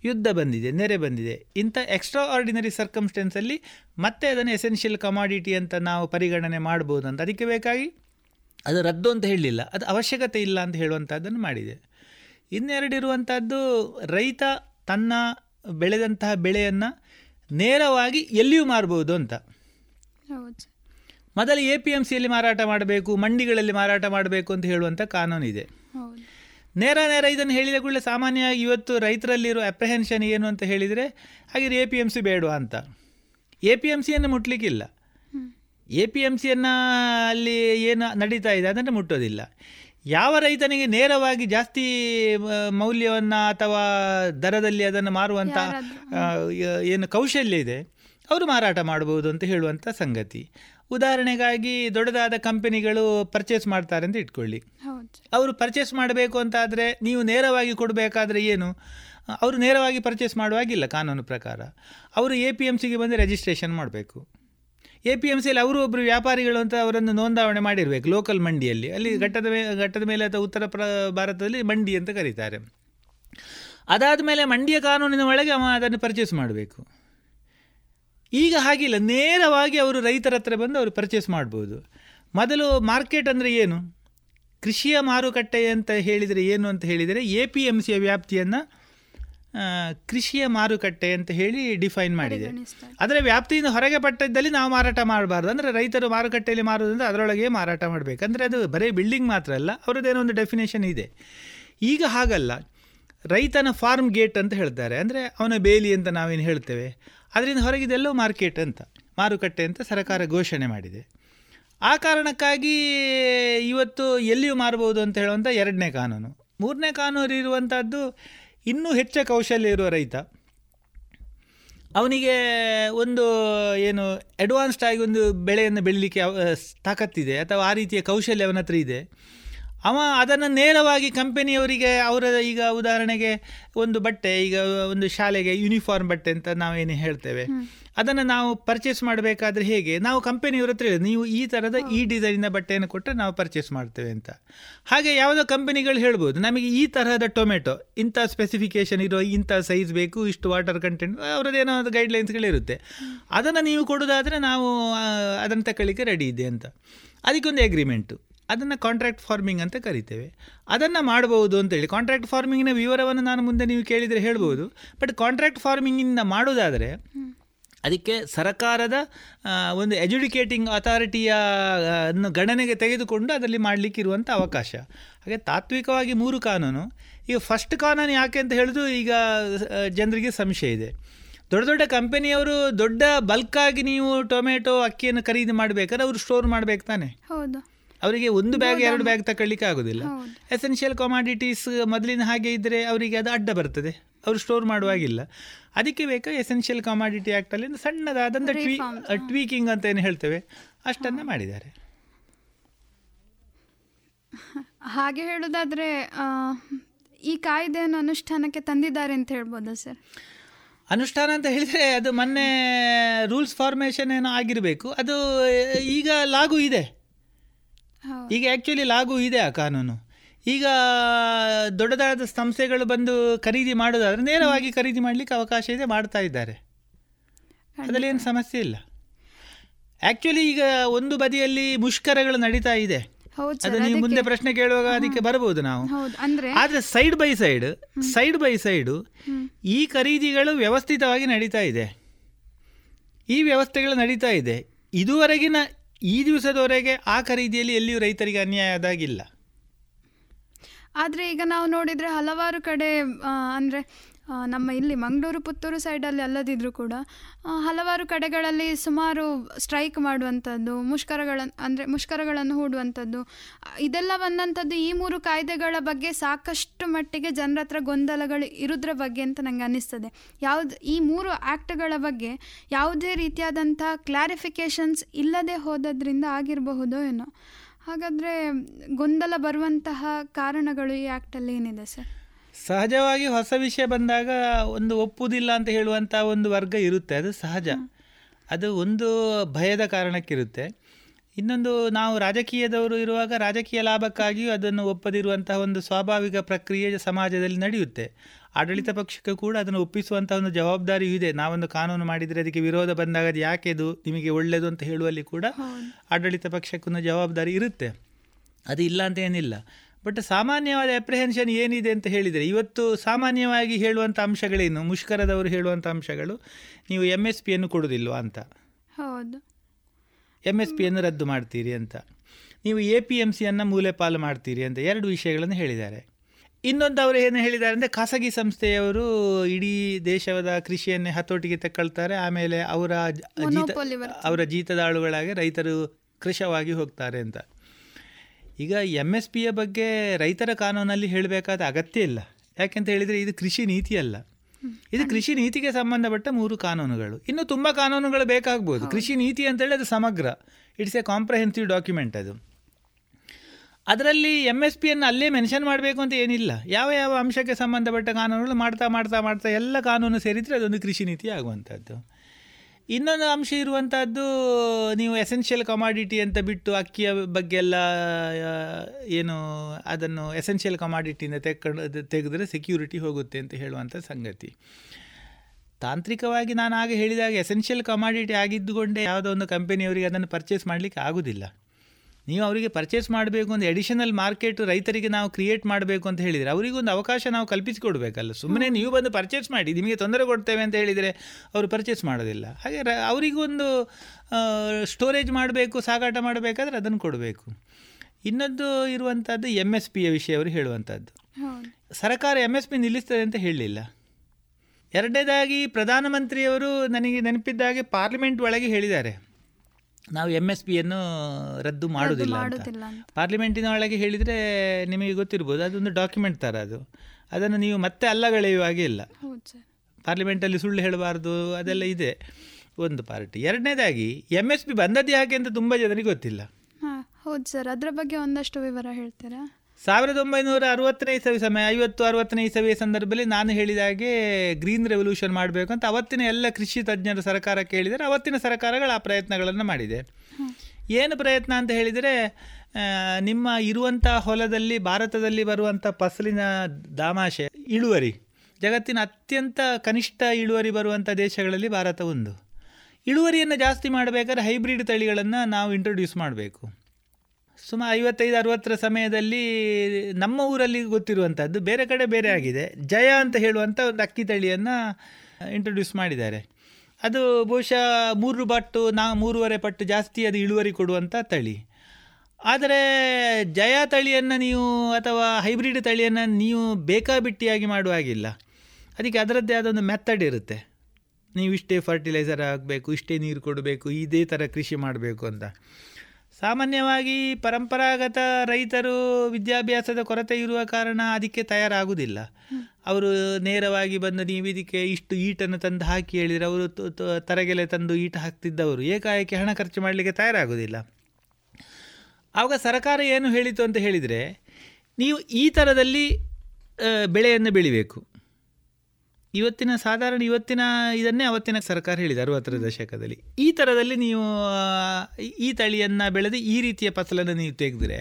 ಯುದ್ಧ ಬಂದಿದೆ ನೆರೆ ಬಂದಿದೆ. ಇಂಥ ಎಕ್ಸ್ಟ್ರಾ ಆರ್ಡಿನರಿ ಸರ್ಕಮ್ಸ್ಟೆನ್ಸಲ್ಲಿ ಮತ್ತೆ ಅದನ್ನು ಎಸೆನ್ಷಿಯಲ್ ಕಮಾಡಿಟಿ ಅಂತ ನಾವು ಪರಿಗಣನೆ ಮಾಡ್ಬೋದು ಅಂತ ಅದಕ್ಕೆ ಬೇಕಾಗಿ? ಅದು ರದ್ದು ಅಂತ ಹೇಳಲಿಲ್ಲ. ಅದು ಅವಶ್ಯಕತೆ ಇಲ್ಲ ಅಂತ ಹೇಳುವಂಥದ್ದನ್ನು ಮಾಡಿದೆ. ಇನ್ನೆರಡಿರುವಂಥದ್ದು ರೈತ ತನ್ನ ಬೆಳೆದಂತಹ ಬೆಳೆಯನ್ನು ನೇರವಾಗಿ ಎಲ್ಲಿಯೂ ಮಾರ್ಬೋದು ಅಂತ. ಮೊದಲು ಎ ಪಿ ಎಂ ಸಿಯಲ್ಲಿ ಮಾರಾಟ ಮಾಡಬೇಕು ಮಂಡಿಗಳಲ್ಲಿ ಮಾರಾಟ ಮಾಡಬೇಕು ಅಂತ ಹೇಳುವಂಥ ಕಾನೂನಿದೆ. ನೇರ ನೇರ ಇದನ್ನು ಹೇಳಿದ ಕೂಡಲೇ ಸಾಮಾನ್ಯವಾಗಿ ಇವತ್ತು ರೈತರಲ್ಲಿರೋ ಅಪ್ರಹೆನ್ಷನ್ ಏನು ಅಂತ ಹೇಳಿದರೆ ಹಾಗೆ ಎ ಪಿ ಎಂ ಸಿ ಬೇಡವಾ ಅಂತ. ಎ ಪಿ ಎಂ ಸಿಯನ್ನು ಮುಟ್ಲಿಕ್ಕಿಲ್ಲ. ಎ ಪಿ ಎಂ ಸಿಯನ್ನು ಅಲ್ಲಿ ಏನು ನಡೀತಾ ಇದೆ ಅದನ್ನು ಮುಟ್ಟೋದಿಲ್ಲ. ಯಾವ ರೈತನಿಗೆ ನೇರವಾಗಿ ಜಾಸ್ತಿ ಮೌಲ್ಯವನ್ನು ಅಥವಾ ದರದಲ್ಲಿ ಅದನ್ನು ಮಾರುವಂಥ ಏನು ಕೌಶಲ್ಯ ಇದೆ ಅವರು ಮಾರಾಟ ಮಾಡ್ಬೋದು ಅಂತ ಹೇಳುವಂಥ ಸಂಗತಿ. ಉದಾಹರಣೆಗಾಗಿ ದೊಡ್ಡದಾದ ಕಂಪನಿಗಳು ಪರ್ಚೇಸ್ ಮಾಡ್ತಾರೆ ಅಂತ ಇಟ್ಕೊಳ್ಳಿ. ಅವರು ಪರ್ಚೇಸ್ ಮಾಡಬೇಕು ಅಂತಾದರೆ ನೀವು ನೇರವಾಗಿ ಕೊಡಬೇಕಾದ್ರೆ ಏನು? ಅವರು ನೇರವಾಗಿ ಪರ್ಚೇಸ್ ಮಾಡುವಾಗಿಲ್ಲ ಕಾನೂನು ಪ್ರಕಾರ. ಅವರು ಎ ಪಿ ಎಂ ಸಿಗೆ ಬಂದು ರಿಜಿಸ್ಟ್ರೇಷನ್ ಮಾಡಬೇಕು. ಎ ಪಿ ಎಂ ಸಿಯಲ್ಲಿ ಅವರು ಒಬ್ಬರು ವ್ಯಾಪಾರಿಗಳು ಅಂತ ಅವರನ್ನು ನೋಂದಾವಣೆ ಮಾಡಿರಬೇಕು ಲೋಕಲ್ ಮಂಡಿಯಲ್ಲಿ. ಅಲ್ಲಿ ಘಟ್ಟದ ಮೇ ಘಟ್ಟದ ಮೇಲೆ ಅಥವಾ ಉತ್ತರ ಪ್ರ ಭಾರತದಲ್ಲಿ ಮಂಡಿ ಅಂತ ಕರೀತಾರೆ. ಅದಾದ ಮೇಲೆ ಮಂಡಿಯ ಕಾನೂನಿನ ಒಳಗೆ ಅವ ಅದನ್ನು ಪರ್ಚೇಸ್ ಮಾಡಬೇಕು. ಈಗ ಹಾಗಿಲ್ಲ ನೇರವಾಗಿ ಅವರು ರೈತರ ಹತ್ರ ಬಂದು ಅವರು ಪರ್ಚೇಸ್ ಮಾಡ್ಬೋದು. ಮೊದಲು ಮಾರ್ಕೆಟ್ ಅಂದರೆ ಏನು? ಕೃಷಿಯ ಮಾರುಕಟ್ಟೆ ಅಂತ ಹೇಳಿದರೆ ಏನು ಅಂತ ಹೇಳಿದರೆ ಎ ಪಿ ಎಂ ಸಿಯ ವ್ಯಾಪ್ತಿಯನ್ನು ಕೃಷಿಯ ಮಾರುಕಟ್ಟೆ ಅಂತ ಹೇಳಿ ಡಿಫೈನ್ ಮಾಡಿದೆ. ಅದರ ವ್ಯಾಪ್ತಿಯಿಂದ ಹೊರಗೆ ಪಟ್ಟದ್ದಲ್ಲಿ ನಾವು ಮಾರಾಟ ಮಾಡಬಾರ್ದು. ಅಂದರೆ ರೈತರು ಮಾರುಕಟ್ಟೆಯಲ್ಲಿ ಮಾರುವುದಂದ್ರೆ ಅದರೊಳಗೆ ಮಾರಾಟ ಮಾಡಬೇಕು. ಅಂದರೆ ಅದು ಬರೀ ಬಿಲ್ಡಿಂಗ್ ಮಾತ್ರ ಅಲ್ಲ ಅವರದ್ದೇನೋ ಒಂದು ಡೆಫಿನೇಷನ್ ಇದೆ. ಈಗ ಹಾಗಲ್ಲ. ರೈತನ ಫಾರ್ಮ್ ಗೇಟ್ ಅಂತ ಹೇಳ್ತಾರೆ. ಅಂದರೆ ಅವನ ಬೇಲಿ ಅಂತ ನಾವೇನು ಹೇಳ್ತೇವೆ? ಅದರಿಂದ ಹೊರಗಿದೆಲ್ಲೋ ಮಾರ್ಕೆಟ್ ಅಂತ, ಮಾರುಕಟ್ಟೆ ಅಂತ ಸರ್ಕಾರ ಘೋಷಣೆ ಮಾಡಿದೆ. ಆ ಕಾರಣಕ್ಕಾಗಿ ಇವತ್ತು ಎಲ್ಲಿಯೂ ಮಾರಬಹುದು ಅಂತ ಹೇಳುವಂಥ ಎರಡನೇ ಕಾನೂನು. ಮೂರನೇ ಕಾನೂನು ಇರುವಂಥದ್ದು ಇನ್ನೂ ಹೆಚ್ಚು ಕೌಶಲ್ಯ ಇರುವ ರೈತ. ಅವನಿಗೆ ಒಂದು ಏನು ಅಡ್ವಾನ್ಸ್ಡ್ ಆಗಿ ಒಂದು ಬೆಳೆಯನ್ನು ಬೆಳೀಲಿಕ್ಕೆ ತಾಕತ್ತಿದೆ ಅಥವಾ ಆ ರೀತಿಯ ಕೌಶಲ್ಯ ಅವನ ಹತ್ರ ಇದೆ. ಅವ ಅದನ್ನು ನೇರವಾಗಿ ಕಂಪೆನಿಯವರಿಗೆ ಅವರ ಈಗ ಉದಾಹರಣೆಗೆ ಒಂದು ಬಟ್ಟೆ ಈಗ ಒಂದು ಶಾಲೆಗೆ ಯೂನಿಫಾರ್ಮ್ ಬಟ್ಟೆ ಅಂತ ನಾವೇನು ಹೇಳ್ತೇವೆ. ಅದನ್ನು ನಾವು ಪರ್ಚೇಸ್ ಮಾಡಬೇಕಾದ್ರೆ ಹೇಗೆ? ನಾವು ಕಂಪೆನಿಯವರ ಹತ್ರ ನೀವು ಈ ಥರದ ಈ ಡಿಸೈನಿನ ಬಟ್ಟೆಯನ್ನು ಕೊಟ್ಟರೆ ನಾವು ಪರ್ಚೇಸ್ ಮಾಡ್ತೇವೆ ಅಂತ. ಹಾಗೆ ಯಾವುದೋ ಕಂಪನಿಗಳು ಹೇಳ್ಬೋದು ನಮಗೆ ಈ ತರಹದ ಟೊಮೆಟೊ ಇಂಥ ಸ್ಪೆಸಿಫಿಕೇಶನ್ ಇರೋ ಇಂಥ ಸೈಜ್ ಬೇಕು ಇಷ್ಟು ವಾಟರ್ ಕಂಟೆಂಟ್ ಅವರದ್ದೇನೋ ಒಂದು ಗೈಡ್ಲೈನ್ಸ್ಗಳಿರುತ್ತೆ ಅದನ್ನು ನೀವು ಕೊಡೋದಾದರೆ ನಾವು ಅದನ್ನು ತಗೊಳ್ಳಿಕ್ಕೆ ರೆಡಿ ಇದೆ ಅಂತ. ಅದಕ್ಕೊಂದು ಅಗ್ರಿಮೆಂಟು ಅದನ್ನು ಕಾಂಟ್ರಾಕ್ಟ್ ಫಾರ್ಮಿಂಗ್ ಅಂತ ಕರಿತೇವೆ. ಅದನ್ನು ಮಾಡ್ಬೋದು ಅಂತೇಳಿ ಕಾಂಟ್ರಾಕ್ಟ್ ಫಾರ್ಮಿಂಗಿನ ವಿವರವನ್ನು ನಾನು ಮುಂದೆ ನೀವು ಕೇಳಿದರೆ ಹೇಳ್ಬೋದು ಬಟ್ ಕಾಂಟ್ರಾಕ್ಟ್ ಫಾರ್ಮಿಂಗಿಂದ ಮಾಡೋದಾದರೆ, ಅದಕ್ಕೆ ಸರಕಾರದ ಒಂದು ಎಜುಡಿಕೇಟಿಂಗ್ ಅಥಾರಿಟಿಯ ಗಣನೆಗೆ ತೆಗೆದುಕೊಂಡು ಅದರಲ್ಲಿ ಮಾಡಲಿಕ್ಕಿರುವಂಥ ಅವಕಾಶ. ಹಾಗೆ ತಾತ್ವಿಕವಾಗಿ ಮೂರು ಕಾನೂನು. ಈಗ ಫಸ್ಟ್ ಕಾನೂನು ಯಾಕೆ ಅಂತ ಹೇಳಿದ್ರು ಈಗ ಜನರಿಗೆ ಸಂಶಯ ಇದೆ. ದೊಡ್ಡ ದೊಡ್ಡ ಕಂಪನಿಯವರು ದೊಡ್ಡ ಬಲ್ಕಾಗಿ ನೀವು ಟೊಮೆಟೊ, ಅಕ್ಕಿಯನ್ನು ಖರೀದಿ ಮಾಡಬೇಕಾದ್ರೆ ಅವರು ಸ್ಟೋರ್ ಮಾಡಬೇಕು ತಾನೆ. ಹೌದು. ಅವರಿಗೆ ಒಂದು ಬ್ಯಾಗ್ ಎರಡು ಬ್ಯಾಗ್ ತಗೊಳ್ಳಿಕ್ಕೆ ಆಗೋದಿಲ್ಲ. ಎಸೆನ್ಷಿಯಲ್ ಕಮಾಡಿಟೀಸ್ ಮೊದಲಿನ ಹಾಗೆ ಇದ್ದರೆ ಅವರಿಗೆ ಅದು ಅಡ್ಡ ಬರ್ತದೆ. ಅವರು ಸ್ಟೋರ್ ಮಾಡುವಾಗಿಲ್ಲ. ಅದಕ್ಕೆ ಬೇಕಾ ಎಸೆನ್ಷಿಯಲ್ ಕಮಾಡಿಟಿ ಆ್ಯಕ್ಟಲ್ಲಿ ಸಣ್ಣದಾದಂಥ ಟ್ವೀ ಟ್ವೀಕಿಂಗ್ ಅಂತ ಏನು ಹೇಳ್ತೇವೆ. ಅಷ್ಟನ್ನು ಮಾಡಿದ್ದಾರೆ. ಹಾಗೆ ಹೇಳೋದಾದರೆ ಈ ಕಾಯ್ದೆಯನ್ನು ಅನುಷ್ಠಾನಕ್ಕೆ ತಂದಿದ್ದಾರೆ ಅಂತ ಹೇಳ್ಬೋದಾ ಸರ್? ಅನುಷ್ಠಾನ ಅಂತ ಹೇಳಿದರೆ ಅದು ಮೊನ್ನೆ ರೂಲ್ಸ್ ಫಾರ್ಮೇಷನ್ ಏನೋ ಆಗಿರಬೇಕು. ಅದು ಈಗ ಲಾಗು ಇದೆ. ಈಗ ಆ್ಯಕ್ಚುಲಿ ಲಾಗು ಇದೆ ಆ ಕಾನೂನು. ಈಗ ದೊಡ್ಡದಾದ ಸಂಸ್ಥೆಗಳು ಬಂದು ಖರೀದಿ ಮಾಡೋದಾದ್ರೆ ನೇರವಾಗಿ ಖರೀದಿ ಮಾಡಲಿಕ್ಕೆ ಅವಕಾಶ ಇದೆ ಮಾಡ್ತಾ ಇದ್ದಾರೆ. ಅದರಲ್ಲಿ ಏನು ಸಮಸ್ಯೆ ಇಲ್ಲ. ಆ್ಯಕ್ಚುಲಿ ಈಗ ಒಂದು ಬದಿಯಲ್ಲಿ ಮುಷ್ಕರಗಳು ನಡೀತಾ ಇದೆ. ಅದು ನೀವು ಮುಂದೆ ಪ್ರಶ್ನೆ ಕೇಳುವಾಗ ಅದಕ್ಕೆ ಬರಬಹುದು ನಾವು. ಆದರೆ side by side side by side ಈ ಖರೀದಿಗಳು ವ್ಯವಸ್ಥಿತವಾಗಿ ನಡೀತಾ ಇದೆ. ಈ ವ್ಯವಸ್ಥೆಗಳು ನಡೀತಾ ಇದೆ. ಇದುವರೆಗಿನ ಈ ದಿವಸದವರೆಗೆ ಆ ಖರೀದಿಯಲ್ಲಿ ಎಲ್ಲಿಯೂ ರೈತರಿಗೆ ಅನ್ಯಾಯ ಆದಾಗಿಲ್ಲ. ಆದರೆ ಈಗ ನಾವು ನೋಡಿದರೆ ಹಲವಾರು ಕಡೆ ಅಂದರೆ ನಮ್ಮ ಇಲ್ಲಿ ಮಂಗಳೂರು, ಪುತ್ತೂರು ಸೈಡಲ್ಲಿ ಅಲ್ಲದಿದ್ದರೂ ಕೂಡ ಹಲವಾರು ಕಡೆಗಳಲ್ಲಿ ಸುಮಾರು ಸ್ಟ್ರೈಕ್ ಮಾಡುವಂಥದ್ದು ಮುಷ್ಕರಗಳನ್ನು ಅಂದರೆ ಮುಷ್ಕರಗಳನ್ನು ಹೂಡುವಂಥದ್ದು, ಇದೆಲ್ಲ ಬಂದಂಥದ್ದು ಈ ಮೂರು ಕಾಯ್ದೆಗಳ ಬಗ್ಗೆ ಸಾಕಷ್ಟು ಮಟ್ಟಿಗೆ ಜನರ ಹತ್ರ ಗೊಂದಲಗಳು ಇರೋದ್ರ ಬಗ್ಗೆ ಅಂತ ನನಗೆ ಅನ್ನಿಸ್ತದೆ. ಯಾವುದು, ಈ ಮೂರು ಆ್ಯಕ್ಟ್ಗಳ ಬಗ್ಗೆ ಯಾವುದೇ ರೀತಿಯಾದಂಥ ಕ್ಲಾರಿಫಿಕೇಷನ್ಸ್ ಇಲ್ಲದೆ ಹೋದದ್ರಿಂದ ಆಗಿರಬಹುದೋ ಏನೋ. ಹಾಗಾದರೆ ಗೊಂದಲ ಬರುವಂತಹ ಕಾರಣಗಳು ಈ ಆ್ಯಕ್ಟಲ್ಲಿ ಏನಿದೆ ಸರ್? ಸಹಜವಾಗಿ ಹೊಸ ವಿಷಯ ಬಂದಾಗ ಒಂದು ಒಪ್ಪುವುದಿಲ್ಲ ಅಂತ ಹೇಳುವಂಥ ಒಂದು ವರ್ಗ ಇರುತ್ತೆ ಅದು ಸಹಜ. ಅದು ಒಂದು ಭಯದ ಕಾರಣಕ್ಕಿರುತ್ತೆ. ಇನ್ನೊಂದು ನಾವು ರಾಜಕೀಯದವರು ಇರುವಾಗ ರಾಜಕೀಯ ಲಾಭಕ್ಕಾಗಿಯೂ ಅದನ್ನು ಒಪ್ಪದಿರುವಂತಹ ಒಂದು ಸ್ವಾಭಾವಿಕ ಪ್ರಕ್ರಿಯೆ ಸಮಾಜದಲ್ಲಿ ನಡೆಯುತ್ತೆ. ಆಡಳಿತ ಪಕ್ಷಕ್ಕೆ ಕೂಡ ಅದನ್ನು ಒಪ್ಪಿಸುವಂಥ ಒಂದು ಜವಾಬ್ದಾರಿಯೂ ಇದೆ. ನಾವೊಂದು ಕಾನೂನು ಮಾಡಿದರೆ ಅದಕ್ಕೆ ವಿರೋಧ ಬಂದಾಗ ಅದು ಯಾಕೆ ಇದು ನಿಮಗೆ ಒಳ್ಳೆಯದು ಅಂತ ಹೇಳುವಲ್ಲಿ ಕೂಡ ಆಡಳಿತ ಪಕ್ಷಕ್ಕೊಂದು ಜವಾಬ್ದಾರಿ ಇರುತ್ತೆ. ಅದು ಇಲ್ಲ ಅಂತ ಏನಿಲ್ಲ. ಬಟ್ ಸಾಮಾನ್ಯವಾದ ಅಪ್ರಿಹೆನ್ಷನ್ ಏನಿದೆ ಅಂತ ಹೇಳಿದರೆ ಇವತ್ತು ಸಾಮಾನ್ಯವಾಗಿ ಹೇಳುವಂಥ ಅಂಶಗಳೇನು? ಮುಷ್ಕರದವರು ಹೇಳುವಂಥ ಅಂಶಗಳು? ನೀವು ಎಂ ಎಸ್ ಪಿಯನ್ನು ಕೊಡೋದಿಲ್ವಾ ಅಂತ. ಹೌದು. ಎಂ ಎಸ್ ಪಿಯನ್ನು ರದ್ದು ಮಾಡ್ತೀರಿ ಅಂತ. ನೀವು ಎ ಪಿ ಎಂ ಸಿಯನ್ನು ಮೂಲೆ ಪಾಲು ಮಾಡ್ತೀರಿ ಅಂತ ಎರಡು ವಿಷಯಗಳನ್ನು ಹೇಳಿದ್ದಾರೆ. ಇನ್ನೊಂದು ಅವರು ಏನು ಹೇಳಿದ್ದಾರೆ ಅಂದರೆ ಖಾಸಗಿ ಸಂಸ್ಥೆಯವರು ಇಡೀ ದೇಶದ ಕೃಷಿಯನ್ನೇ ಹತೋಟಿಗೆ ತಕ್ಕೊಳ್ತಾರೆ. ಆಮೇಲೆ ಅವರ ಜೀತ ಅವರ ಜೀತದಾಳುಗಳಾಗಿ ರೈತರು ಕೃಷವಾಗಿ ಹೋಗ್ತಾರೆ ಅಂತ. ಈಗ ಎಂ ಎಸ್ ಪಿಯ ಬಗ್ಗೆ ರೈತರ ಕಾನೂನಲ್ಲಿ ಹೇಳಬೇಕಾದ ಅಗತ್ಯ ಇಲ್ಲ. ಯಾಕೆಂತ ಹೇಳಿದರೆ ಇದು ಕೃಷಿ ನೀತಿ ಅಲ್ಲ. ಇದು ಕೃಷಿ ನೀತಿಗೆ ಸಂಬಂಧಪಟ್ಟ ಮೂರು ಕಾನೂನುಗಳು. ಇನ್ನು ತುಂಬ ಕಾನೂನುಗಳು ಬೇಕಾಗ್ಬೋದು. ಕೃಷಿ ನೀತಿ ಅಂತೇಳಿ ಅದು ಸಮಗ್ರ. ಇಟ್ಸ್ ಎ ಕಾಂಪ್ರಹೆನ್ಸಿವ್ ಡಾಕ್ಯುಮೆಂಟ್ ಅದು. ಅದರಲ್ಲಿ ಎಂ ಎಸ್ ಪಿಯನ್ನು ಅಲ್ಲೇ ಮೆನ್ಷನ್ ಮಾಡಬೇಕು ಅಂತ ಏನಿಲ್ಲ. ಯಾವ ಯಾವ ಅಂಶಕ್ಕೆ ಸಂಬಂಧಪಟ್ಟ ಕಾನೂನುಗಳು ಮಾಡ್ತಾ ಮಾಡ್ತಾ ಮಾಡ್ತಾ ಎಲ್ಲ ಕಾನೂನು ಸೇರಿದರೆ ಅದೊಂದು ಕೃಷಿ ನೀತಿ ಆಗುವಂಥದ್ದು. ಇನ್ನೊಂದು ಅಂಶ ಇರುವಂಥದ್ದು ನೀವು ಎಸೆನ್ಷಿಯಲ್ ಕಮಾಡಿಟಿ ಅಂತ ಬಿಟ್ಟು ಅಕ್ಕಿಯ ಬಗ್ಗೆ ಎಲ್ಲ ಏನು, ಅದನ್ನು ಎಸೆನ್ಷಿಯಲ್ ಕಮಾಡಿಟಿಯಿಂದ ತೆಕ್ಕೊಂಡು ತೆಗೆದ್ರೆ ಸೆಕ್ಯೂರಿಟಿ ಹೋಗುತ್ತೆ ಅಂತ ಹೇಳುವಂಥ ಸಂಗತಿ. ತಾಂತ್ರಿಕವಾಗಿ ನಾನು ಆಗ ಹೇಳಿದಾಗ ಎಸೆನ್ಷಿಯಲ್ ಕಮಾಡಿಟಿ ಆಗಿದ್ದುಕೊಂಡೇ ಯಾವುದೋ ಒಂದು ಕಂಪನಿಯವರಿಗೆ ಅದನ್ನು ಪರ್ಚೇಸ್ ಮಾಡಲಿಕ್ಕೆ ಆಗೋದಿಲ್ಲ. ನೀವು ಅವರಿಗೆ ಪರ್ಚೇಸ್ ಮಾಡಬೇಕು ಒಂದು ಎಡಿಷನಲ್ ಮಾರ್ಕೆಟ್ ರೈತರಿಗೆ ನಾವು ಕ್ರಿಯೇಟ್ ಮಾಡಬೇಕು ಅಂತ ಹೇಳಿದರೆ ಅವರಿಗೊಂದು ಅವಕಾಶ ನಾವು ಕಲ್ಪಿಸಿಕೊಡ್ಬೇಕಲ್ಲ. ಸುಮ್ಮನೆ ನೀವು ಬಂದು ಪರ್ಚೇಸ್ ಮಾಡಿ ನಿಮಗೆ ತೊಂದರೆ ಕೊಡ್ತೇವೆ ಅಂತ ಹೇಳಿದರೆ ಅವರು ಪರ್ಚೇಸ್ ಮಾಡೋದಿಲ್ಲ. ಹಾಗೆ ರ ಅವರಿಗೊಂದು ಸ್ಟೋರೇಜ್ ಮಾಡಬೇಕು ಸಾಗಾಟ ಮಾಡಬೇಕಾದ್ರೆ ಅದನ್ನು ಕೊಡಬೇಕು. ಇನ್ನೊಂದು ಇರುವಂಥದ್ದು ಎಂ ಎಸ್ ಪಿಯ ವಿಷಯ ಅವರು ಹೇಳುವಂಥದ್ದು ಸರ್ಕಾರ ಎಂ ಎಸ್ ಪಿ ನಿಲ್ಲಿಸ್ತದೆ ಅಂತ ಹೇಳಲಿಲ್ಲ. ಎರಡನೇದಾಗಿ ಪ್ರಧಾನಮಂತ್ರಿಯವರು ನನಗೆ ನೆನಪಿದ್ದಾಗೆ ಪಾರ್ಲಿಮೆಂಟ್ ಒಳಗೆ ಹೇಳಿದ್ದಾರೆ. ನಾವು ಎಂ ಎಸ್ ಪಿಯನ್ನು ರದ್ದು ಅಂತ. ಅಂತ. ಪಾರ್ಲಿಮೆಂಟಿನ ಒಳಗೆ ಹೇಳಿದರೆ ನಿಮಗೆ ಗೊತ್ತಿರ್ಬೋದು ಅದೊಂದು ಡಾಕ್ಯುಮೆಂಟ್ ಥರ ಅದು. ಅದನ್ನು ನೀವು ಮತ್ತೆ ಅಲ್ಲಗಳೆಯುವ ಹಾಗೆ ಇಲ್ಲ. ಪಾರ್ಲಿಮೆಂಟಲ್ಲಿ ಸುಳ್ಳು ಹೇಳಬಾರ್ದು ಅದೆಲ್ಲ ಇದೆ. ಒಂದು ಪಾರ್ಟಿ. ಎರಡನೇದಾಗಿ ಎಂ ಎಸ್ ಪಿ ಬಂದದ್ದು ಯಾಕೆ ಅಂತ ತುಂಬ ಜನರಿಗೆ ಗೊತ್ತಿಲ್ಲ. ಹೌದು ಸರ್. ಅದರ ಬಗ್ಗೆ ಒಂದಷ್ಟು ವಿವರ ಹೇಳ್ತೀರಾ? ಸಾವಿರದ ಒಂಬೈನೂರ ಅರವತ್ತನೇ ಇಸವಿ ಸಮಯ, ಐವತ್ತು ಅರವತ್ತನೇ ಇಸವಿಯ ಸಂದರ್ಭದಲ್ಲಿ ನಾನು ಹೇಳಿದ ಹಾಗೆ ಗ್ರೀನ್ ರೆವಲ್ಯೂಷನ್ ಮಾಡಬೇಕು ಅಂತ ಅವತ್ತಿನ ಎಲ್ಲ ಕೃಷಿ ತಜ್ಞರು ಸರ್ಕಾರಕ್ಕೆ ಕೇಳಿದರೆ ಅವತ್ತಿನ ಸರ್ಕಾರಗಳು ಆ ಪ್ರಯತ್ನಗಳನ್ನು ಮಾಡಿದೆ. ಏನು ಪ್ರಯತ್ನ ಅಂತ ಹೇಳಿದರೆ ನಿಮ್ಮ ಇರುವಂಥ ಹೊಲದಲ್ಲಿ, ಭಾರತದಲ್ಲಿ ಬರುವಂಥ ಫಸಲಿನ ದಾಮಾಶೆ ಇಳುವರಿ. ಜಗತ್ತಿನ ಅತ್ಯಂತ ಕನಿಷ್ಠ ಇಳುವರಿ ಬರುವಂಥ ದೇಶಗಳಲ್ಲಿ ಭಾರತ ಒಂದು. ಇಳುವರಿಯನ್ನು ಜಾಸ್ತಿ ಮಾಡಬೇಕಾದ್ರೆ ಹೈಬ್ರಿಡ್ ತಳಿಗಳನ್ನು ನಾವು ಇಂಟ್ರೊಡ್ಯೂಸ್ ಮಾಡಬೇಕು. ಸುಮಾರು ಐವತ್ತೈದು, ಅರವತ್ತರ ಸಮಯದಲ್ಲಿ ನಮ್ಮ ಊರಲ್ಲಿ ಗೊತ್ತಿರುವಂಥದ್ದು ಬೇರೆ ಕಡೆ ಬೇರೆ ಆಗಿದೆ. ಜಯ ಅಂತ ಹೇಳುವಂಥ ಒಂದು ಅಕ್ಕಿ ತಳಿಯನ್ನು ಇಂಟ್ರೊಡ್ಯೂಸ್ ಮಾಡಿದ್ದಾರೆ. ಅದು ಬಹುಶಃ ಮೂರು ಪಟ್ಟು, ನಾ, ಮೂರುವರೆ ಪಟ್ಟು ಜಾಸ್ತಿ ಅದು ಇಳುವರಿ ಕೊಡುವಂಥ ತಳಿ. ಆದರೆ ಜಯ ತಳಿಯನ್ನು ನೀವು ಅಥವಾ ಹೈಬ್ರಿಡ್ ತಳಿಯನ್ನು ನೀವು ಬೇಕಾಬಿಟ್ಟಿಯಾಗಿ ಮಾಡುವಾಗಿಲ್ಲ ಅದಕ್ಕೆ ಅದರದ್ದೇ ಆದ ಒಂದು ಮೆಥಡ್ ಇರುತ್ತೆ. ನೀವು ಇಷ್ಟೇ ಫರ್ಟಿಲೈಸರ್ ಹಾಕಬೇಕು, ಇಷ್ಟೇ ನೀರು ಕೊಡಬೇಕು, ಇದೇ ಥರ ಕೃಷಿ ಮಾಡಬೇಕು ಅಂತ. ಸಾಮಾನ್ಯವಾಗಿ ಪರಂಪರಾಗತ ರೈತರು ವಿದ್ಯಾಭ್ಯಾಸದ ಕೊರತೆ ಇರುವ ಕಾರಣ ಅದಕ್ಕೆ ತಯಾರಾಗುವುದಿಲ್ಲ. ಅವರು ನೇರವಾಗಿ ಬಂದು ನೀವು ಇದಕ್ಕೆ ಇಷ್ಟು ಈಟನ್ನು ತಂದು ಹಾಕಿ ಹೇಳಿದರೆ ಅವರು ತರಗೆಲೆ ತಂದು ಈಟ ಹಾಕ್ತಿದ್ದವರು. ಏಕಾಏಕಿ ಹಣ ಖರ್ಚು ಮಾಡಲಿಕ್ಕೆ ತಯಾರಾಗುವುದಿಲ್ಲ. ಆವಾಗ ಸರ್ಕಾರ ಏನು ಹೇಳಿತು ಅಂತ ಹೇಳಿದರೆ ನೀವು ಈ ಥರದಲ್ಲಿ ಬೆಳೆಯನ್ನು ಬೆಳಿಬೇಕು. ಇವತ್ತಿನ ಸಾಧಾರಣ ಇವತ್ತಿನ ಇದನ್ನೇ ಅವತ್ತಿನ ಸರ್ಕಾರ ಹೇಳಿದೆ ಅರವತ್ತರ ದಶಕದಲ್ಲಿ. ಈ ಥರದಲ್ಲಿ ನೀವು ಈ ತಳಿಯನ್ನು ಬೆಳೆದು ಈ ರೀತಿಯ ಫಸಲನ್ನು ನೀವು ತೆಗೆದ್ರೆ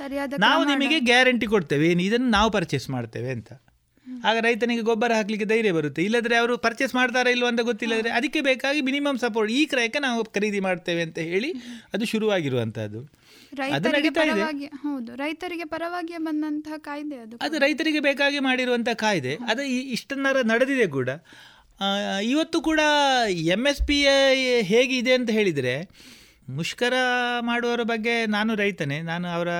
ಸರಿಯಾದ ನಾವು ನಿಮಗೆ ಗ್ಯಾರಂಟಿ ಕೊಡ್ತೇವೆ ಏನು ಇದನ್ನು ನಾವು ಪರ್ಚೇಸ್ ಮಾಡ್ತೇವೆ ಅಂತ. ಆಗ ರೈತನಿಗೆ ಗೊಬ್ಬರ ಹಾಕಲಿಕ್ಕೆ ಧೈರ್ಯ ಬರುತ್ತೆ. ಇಲ್ಲದ್ರೆ ಅವರು ಪರ್ಚೇಸ್ ಮಾಡ್ತಾರಾ ಇಲ್ವ ಅಂತ ಗೊತ್ತಿಲ್ಲದ್ರೆ ಅದಕ್ಕೆ ಬೇಕಾಗಿ ಮಿನಿಮಮ್ ಸಪೋರ್ಟ್ ಈ ಕ್ರಯಕ್ಕೆ ನಾವು ಖರೀದಿ ಮಾಡ್ತೇವೆ ಅಂತ ಹೇಳಿ ಅದು ಶುರುವಾಗಿರುವಂಥದ್ದು ರೈತರಿಗೆ ಪರವಾಗಿ ಹೌದು ರೈತರಿಗೆ ಪರವಾಗಿಯೇ ಬಂದಂತಹ ಕಾಯ್ದೆ ಅದು ಅದು ರೈತರಿಗೆ ಬೇಕಾಗಿ ಮಾಡಿರುವಂತಹ ಕಾಯ್ದೆ. ಅದು ಇಷ್ಟನ್ನಾರ ನಡೆದಿದೆ ಕೂಡ. ಇವತ್ತು ಕೂಡ ಎಂ ಎಸ್ ಪಿ ಹೇಗಿದೆ ಅಂತ ಹೇಳಿದರೆ ಮುಷ್ಕರ ಮಾಡುವವರ ಬಗ್ಗೆ ನಾನು ರೈತನೇ ನಾನು ಅವರ